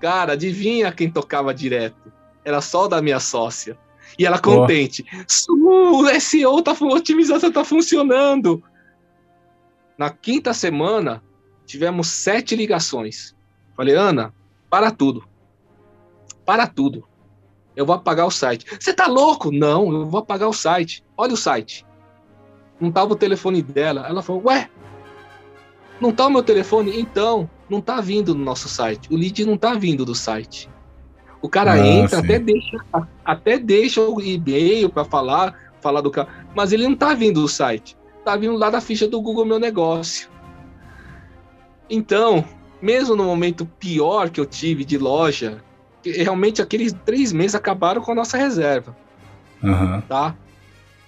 Cara, adivinha quem tocava direto? Era só o da minha sócia. E ela contente. Oh. O SEO tá, a otimização tá funcionando. Na quinta semana, tivemos sete ligações. Falei, Ana, para tudo. Para tudo. Eu vou apagar o site. Você tá louco? Não, eu vou apagar o site. Olha o site. Não tava o telefone dela. Ela falou, ué, não tá o meu telefone? Então, não tá vindo no nosso site. O lead não tá vindo do site. O cara ah, entra, até deixa, até deixa o e-mail para falar, falar do cara, mas ele não tá vindo do site. Tá vindo lá da ficha do Google Meu Negócio. Então, mesmo no momento pior que eu tive de loja, realmente aqueles três meses acabaram com a nossa reserva. Uhum. Tá?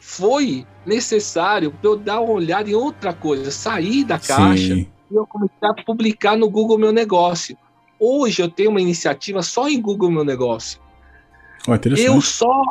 Foi necessário eu dar uma olhada em outra coisa, sair da caixa Sim. e eu começar a publicar no Google Meu Negócio. Hoje eu tenho uma iniciativa só em Google Meu Negócio. Oh, eu só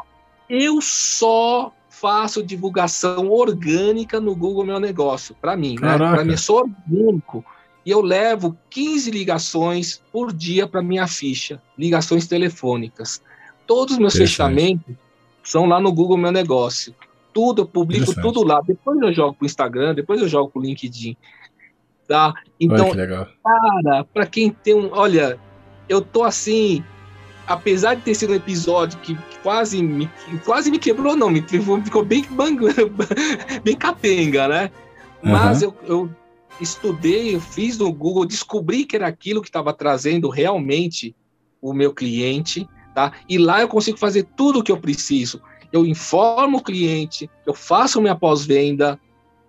eu só faço divulgação orgânica no Google Meu Negócio, para mim, né? Para mim só orgânico. E eu levo 15 ligações por dia para minha ficha, ligações telefônicas. Todos os meus fechamentos são lá no Google Meu Negócio. Tudo, eu publico tudo lá. Depois eu jogo pro Instagram, depois eu jogo pro LinkedIn. Tá? Então, Olha, cara, para quem tem um. Olha, eu tô assim. Apesar de ter sido um episódio que quase me, quase me quebrou, não, me ficou bem, bem capenga, né? Mas uhum. eu, eu estudei, fiz no Google, descobri que era aquilo que estava trazendo realmente o meu cliente, tá? E lá eu consigo fazer tudo o que eu preciso. Eu informo o cliente, eu faço minha pós-venda,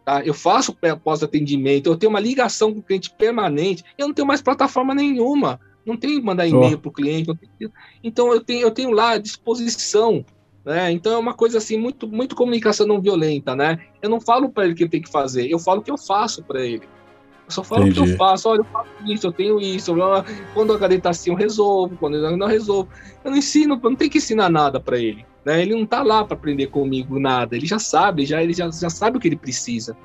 tá? Eu faço pós-atendimento, eu tenho uma ligação com o cliente permanente. Eu não tenho mais plataforma nenhuma, não tenho que mandar e-mail oh. para o cliente. Então eu tenho, eu tenho lá à disposição né? Então é uma coisa assim muito muito comunicação não violenta, né? Eu não falo para ele o que ele tem que fazer, eu falo o que eu faço para ele. Eu só falo Entendi. o que eu faço, olha, eu faço isso, eu tenho isso. Quando a HD tá assim, eu resolvo, quando eu não resolvo. Eu não ensino, não tem que ensinar nada para ele. Né? Ele não tá lá para aprender comigo nada, ele já sabe, já, ele já, já sabe o que ele precisa.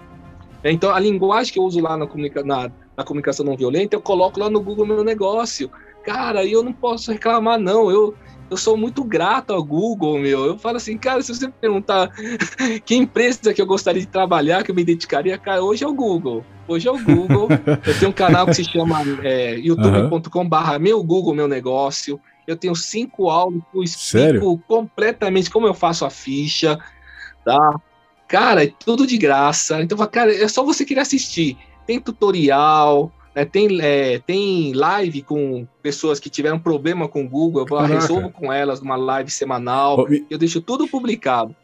Então, a linguagem que eu uso lá na, comunica na, na comunicação não violenta, eu coloco lá no Google meu negócio. Cara, eu não posso reclamar, não. Eu, eu sou muito grato ao Google, meu. Eu falo assim, cara, se você perguntar que empresa que eu gostaria de trabalhar, que eu me dedicaria, cara, hoje é o Google. Hoje é o Google. eu tenho um canal que se chama é, youtube.com/barra meu Google, meu negócio. Eu tenho cinco aulas que eu explico Sério? completamente como eu faço a ficha, tá? Cara, é tudo de graça. Então, cara, é só você querer assistir. Tem tutorial, né, tem, é, tem live com pessoas que tiveram problema com o Google, eu Caraca. resolvo com elas numa live semanal, eu deixo tudo publicado.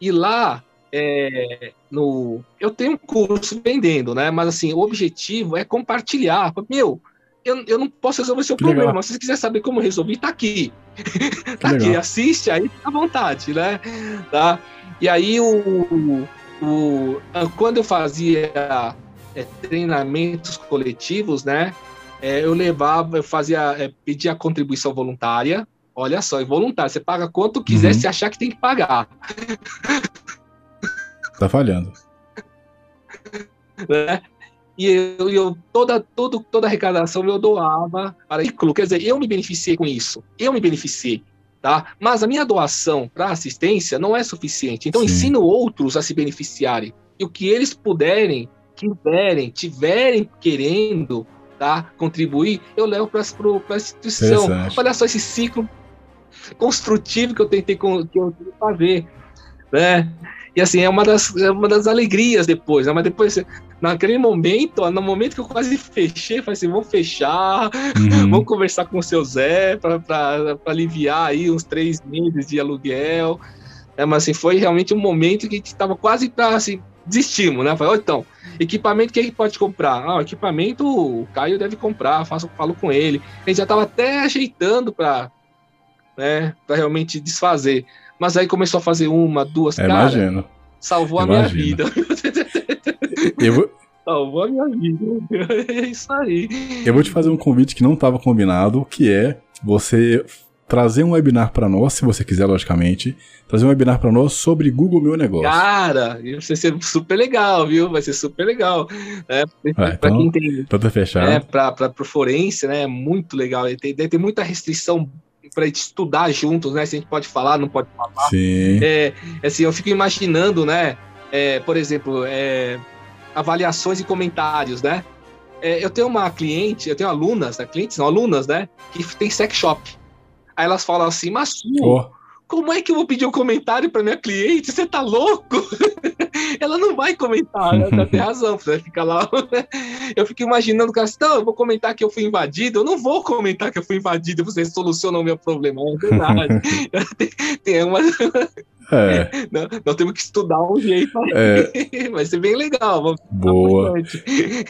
E lá, é, no, eu tenho um curso vendendo, né? Mas assim, o objetivo é compartilhar. Meu, eu, eu não posso resolver seu que problema, legal. se você quiser saber como resolver, tá aqui. tá aqui, assiste aí, fica à vontade, né? Tá? E aí, o, o, quando eu fazia é, treinamentos coletivos, né? É, eu levava, eu fazia, é, pedia contribuição voluntária. Olha só, é voluntário. Você paga quanto quiser uhum. se achar que tem que pagar. Tá falhando. Né? E eu, eu, toda, todo, toda arrecadação eu doava para o Quer dizer, eu me beneficiei com isso. Eu me beneficiei. Tá? Mas a minha doação para assistência não é suficiente. Então, Sim. ensino outros a se beneficiarem. E o que eles puderem quiserem, tiverem querendo tá, contribuir, eu levo para a instituição. Olha só esse ciclo construtivo que eu tentei que eu fazer. Né? E assim, é uma das, é uma das alegrias depois, né? mas depois, naquele momento, no momento que eu quase fechei, falei assim, vou fechar, uhum. vou conversar com o seu Zé para aliviar aí uns três meses de aluguel. É, mas assim, foi realmente um momento que a gente estava quase para assim, desistimos, né? Falei, oh, então, equipamento que ele pode comprar? Ah, equipamento o Caio deve comprar, faço, falo com ele. A gente já estava até ajeitando para né, realmente desfazer. Mas aí começou a fazer uma, duas, é, cara, imagino. salvou imagino. a minha vida. Eu vou... Salvou a minha vida. É isso aí. Eu vou te fazer um convite que não estava combinado, que é você trazer um webinar para nós, se você quiser, logicamente, trazer um webinar para nós sobre Google Meu Negócio. Cara, vai ser super legal, viu? Vai ser super legal. É, para então, quem tem. Tá fechado. É, para o forense, né? É muito legal. Tem, tem muita restrição para estudar juntos, né? Se a gente pode falar, não pode falar. Sim. É, assim, eu fico imaginando, né? É, por exemplo, é, avaliações e comentários, né? É, eu tenho uma cliente, eu tenho alunas, né? clientes, não, alunas, né? Que tem sex shop. Aí elas falam assim, mas oh. como é que eu vou pedir um comentário para minha cliente? Você tá louco? ela não vai comentar, né? tem razão, você fica lá. eu fico imaginando, cara, assim, eu vou comentar que eu fui invadido, eu não vou comentar que eu fui invadido, você soluciona o meu problema, é verdade. tem, tem uma. É. nós temos que estudar um jeito é. Vai ser bem legal. Boa.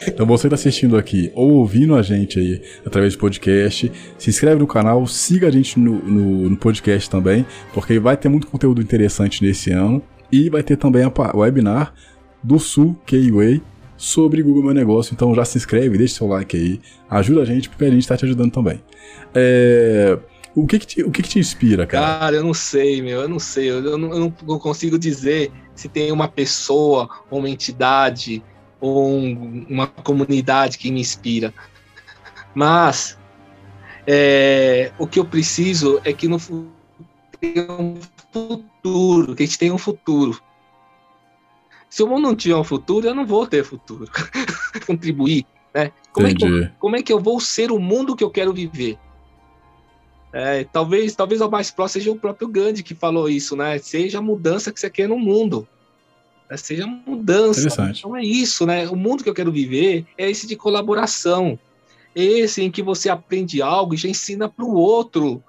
Então você está assistindo aqui ou ouvindo a gente aí através do podcast, se inscreve no canal, siga a gente no, no, no podcast também, porque vai ter muito conteúdo interessante nesse ano. E vai ter também a webinar do Sul Keyway sobre Google Meu Negócio. Então já se inscreve, deixa seu like aí, ajuda a gente, porque a gente está te ajudando também. É, o que que te, o que que te inspira, cara? Cara, eu não sei, meu, eu não sei. Eu não, eu não consigo dizer se tem uma pessoa, uma entidade ou um, uma comunidade que me inspira. Mas é, o que eu preciso é que no tenha um futuro, que a gente tenha um futuro. Se o mundo não tiver um futuro, eu não vou ter futuro. Contribuir, né? Como é, que eu, como é que eu vou ser o mundo que eu quero viver? É, talvez, talvez o mais próximo seja o próprio Gandhi que falou isso, né? Seja a mudança que você quer no mundo. Né? Seja mudança. Então é isso, né? O mundo que eu quero viver é esse de colaboração. Esse em que você aprende algo e já ensina para o outro,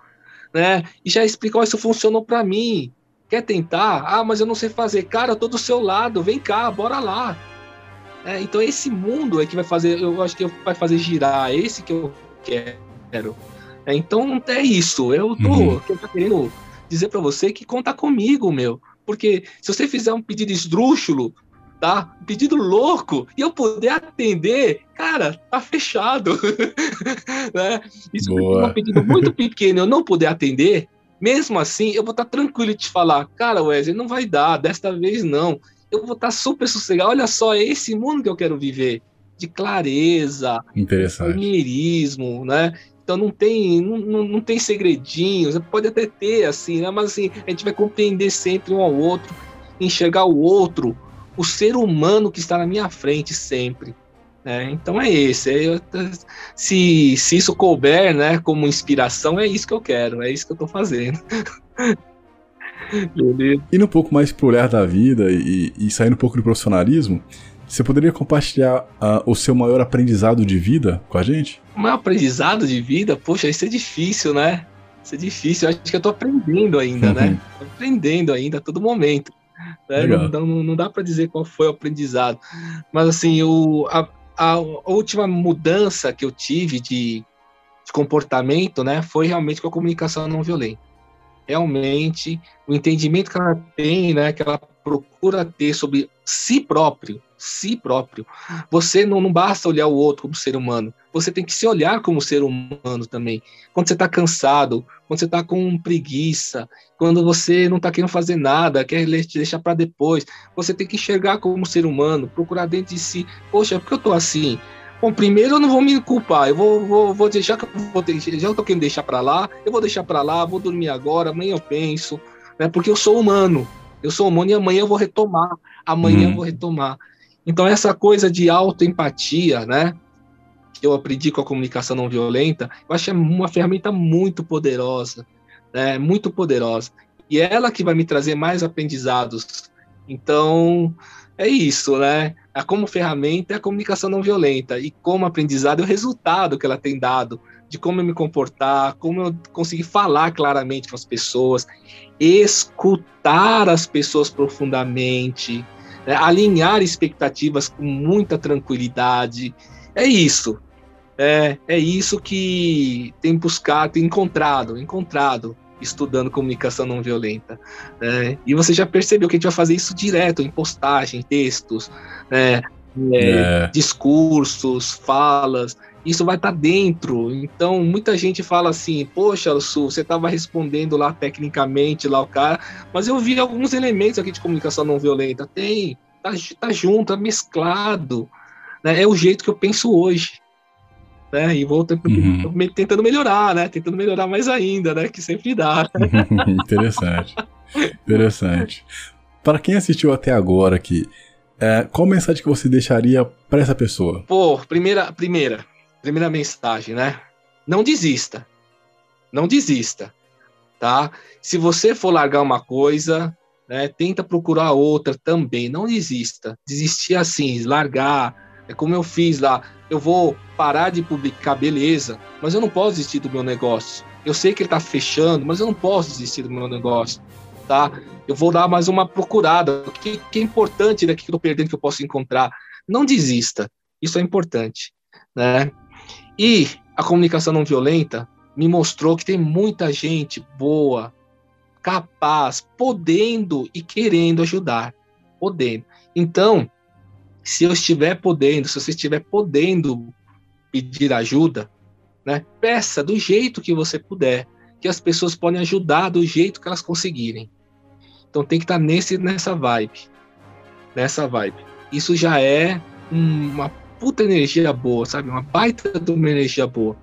né? E já explica, oh, isso funcionou para mim. Quer tentar? Ah, mas eu não sei fazer. Cara, eu tô do seu lado, vem cá, bora lá. É, então esse mundo é que vai fazer, eu acho que vai fazer girar, é esse que eu quero. É, então é isso. Eu tô, uhum. eu tô querendo dizer para você que conta comigo, meu. Porque se você fizer um pedido esdrúxulo, tá? Um pedido louco, e eu puder atender, cara, tá fechado. né? E se um pedido muito pequeno eu não puder atender, mesmo assim, eu vou estar tá tranquilo de te falar, cara, Wesley, não vai dar, desta vez não. Eu vou estar tá super sossegado. Olha só, é esse mundo que eu quero viver. De clareza, de né? Então não tem, não, não tem segredinhos, pode até ter, assim, né? Mas assim, a gente vai compreender sempre um ao outro, enxergar o outro, o ser humano que está na minha frente sempre. Né? Então é esse. É, se, se isso couber, né, como inspiração, é isso que eu quero, é isso que eu estou fazendo. Beleza. Indo um pouco mais pro olhar da vida e, e saindo um pouco do profissionalismo, você poderia compartilhar uh, o seu maior aprendizado de vida com a gente? O maior aprendizado de vida? Poxa, isso é difícil, né? Isso é difícil. Eu acho que eu tô aprendendo ainda, né? uhum. né? Tô aprendendo ainda a todo momento. Né? Não, não, não, dá para dizer qual foi o aprendizado. Mas, assim, o, a, a, última mudança que eu tive de, de comportamento né, foi realmente com a comunicação não violenta realmente o entendimento que ela tem, né, que ela procura ter sobre si próprio, si próprio. Você não, não basta olhar o outro como ser humano, você tem que se olhar como ser humano também. Quando você está cansado, quando você está com preguiça, quando você não está querendo fazer nada, quer deixar para depois, você tem que enxergar como ser humano, procurar dentro de si. Poxa, por que eu estou assim? Bom, primeiro eu não vou me culpar, eu vou, vou, vou deixar que eu vou ter, já estou querendo deixar para lá, eu vou deixar para lá, vou dormir agora, amanhã eu penso, né? Porque eu sou humano, eu sou humano e amanhã eu vou retomar, amanhã hum. eu vou retomar. Então, essa coisa de autoempatia, né? Que eu aprendi com a comunicação não violenta, eu acho é uma ferramenta muito poderosa, né? Muito poderosa. E é ela que vai me trazer mais aprendizados. Então, é isso, né? A como ferramenta é a comunicação não violenta e como aprendizado é o resultado que ela tem dado de como eu me comportar, como eu conseguir falar claramente com as pessoas, escutar as pessoas profundamente, né, alinhar expectativas com muita tranquilidade. É isso. É, é isso que tem buscado, tem encontrado, encontrado estudando comunicação não violenta. Né? E você já percebeu que a gente vai fazer isso direto em postagem, textos, né? é, é. discursos, falas. Isso vai estar tá dentro. Então, muita gente fala assim: Poxa, Sul, você estava respondendo lá tecnicamente, lá o cara, mas eu vi alguns elementos aqui de comunicação não violenta. Tem, tá, tá junto, tá mesclado. Né? É o jeito que eu penso hoje né? E vou uhum. tentando melhorar, né? Tentando melhorar mais ainda, né? Que sempre dá. Interessante. Interessante. Para quem assistiu até agora aqui, é, qual mensagem que você deixaria para essa pessoa? Pô, primeira, primeira, primeira mensagem, né? Não desista. Não desista, tá? Se você for largar uma coisa, né, tenta procurar outra também. Não desista. Desistir assim, largar, é como eu fiz lá eu vou parar de publicar, beleza, mas eu não posso desistir do meu negócio. Eu sei que ele está fechando, mas eu não posso desistir do meu negócio, tá? Eu vou dar mais uma procurada. O que, que é importante daqui que eu estou perdendo que eu posso encontrar? Não desista. Isso é importante, né? E a comunicação não violenta me mostrou que tem muita gente boa, capaz, podendo e querendo ajudar, podendo. Então, se eu estiver podendo, se você estiver podendo pedir ajuda, né, peça do jeito que você puder, que as pessoas podem ajudar do jeito que elas conseguirem. Então tem que estar nesse nessa vibe, nessa vibe. Isso já é uma puta energia boa, sabe? Uma baita de uma energia boa.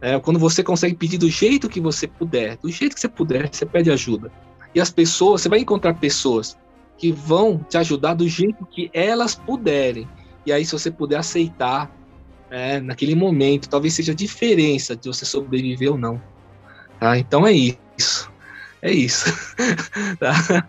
É, quando você consegue pedir do jeito que você puder, do jeito que você puder, você pede ajuda. E as pessoas, você vai encontrar pessoas que vão te ajudar do jeito que elas puderem. E aí, se você puder aceitar, é, naquele momento, talvez seja a diferença de você sobreviver ou não. Tá? Então é isso. É isso. tá?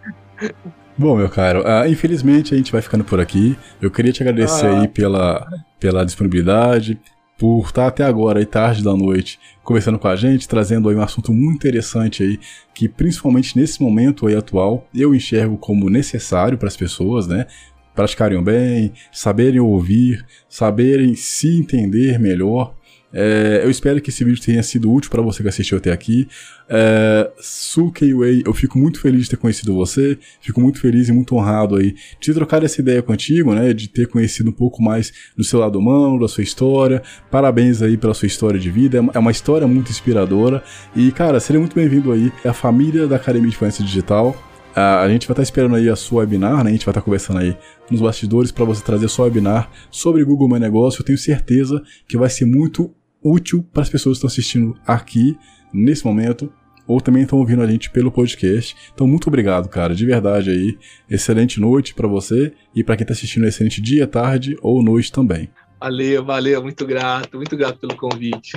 Bom, meu caro, uh, infelizmente a gente vai ficando por aqui. Eu queria te agradecer ah. aí pela, pela disponibilidade, por estar até agora, aí, tarde da noite, conversando com a gente, trazendo aí um assunto muito interessante aí, que principalmente nesse momento aí atual, eu enxergo como necessário para as pessoas, né? Praticarem bem, saberem ouvir, saberem se entender melhor, é, eu espero que esse vídeo tenha sido útil para você que assistiu até aqui. É, Su Keiwei, eu fico muito feliz de ter conhecido você, fico muito feliz e muito honrado aí de trocar essa ideia contigo, né, de ter conhecido um pouco mais do seu lado humano, da sua história. Parabéns aí pela sua história de vida, é uma história muito inspiradora e, cara, seria muito bem-vindo aí à família da Academia de Influência Digital. A gente vai estar esperando aí a sua webinar, né? A gente vai estar conversando aí nos bastidores para você trazer sua webinar sobre Google Meu Negócio. Eu tenho certeza que vai ser muito útil para as pessoas que estão assistindo aqui, nesse momento, ou também estão ouvindo a gente pelo podcast. Então, muito obrigado, cara, de verdade aí. Excelente noite para você e para quem está assistindo, excelente dia, tarde ou noite também. Valeu, valeu, muito grato, muito grato pelo convite.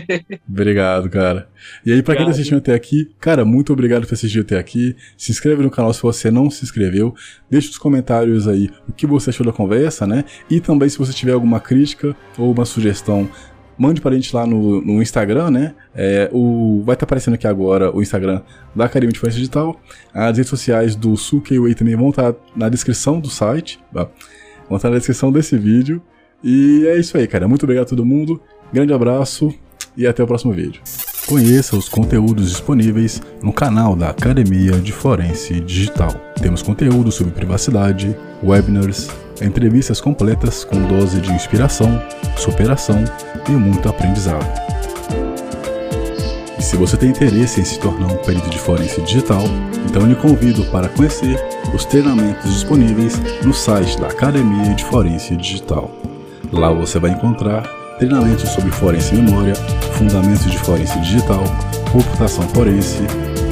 obrigado, cara. E aí, para quem tá assistindo até aqui, cara, muito obrigado por assistir até aqui. Se inscreve no canal se você não se inscreveu. Deixa nos comentários aí o que você achou da conversa, né? E também se você tiver alguma crítica ou uma sugestão mande para a gente lá no, no Instagram, né? É, o, vai estar tá aparecendo aqui agora o Instagram da Academia de Influência Digital. As redes sociais do Sukeiway também vão estar tá na descrição do site, tá? vão estar tá na descrição desse vídeo. E é isso aí, cara. Muito obrigado a todo mundo. Grande abraço e até o próximo vídeo. Conheça os conteúdos disponíveis no canal da Academia de Forense Digital. Temos conteúdo sobre privacidade, webinars, entrevistas completas com dose de inspiração, superação e muito aprendizado. E se você tem interesse em se tornar um perito de forense digital, então lhe convido para conhecer os treinamentos disponíveis no site da Academia de Forense Digital. Lá você vai encontrar treinamentos sobre forense memória, fundamentos de forense digital, computação forense,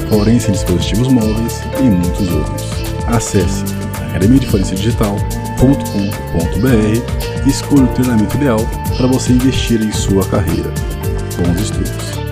forense em dispositivos móveis e muitos outros. Acesse academiadeforenseadigital.com.br e escolha o treinamento ideal para você investir em sua carreira. Bons estudos!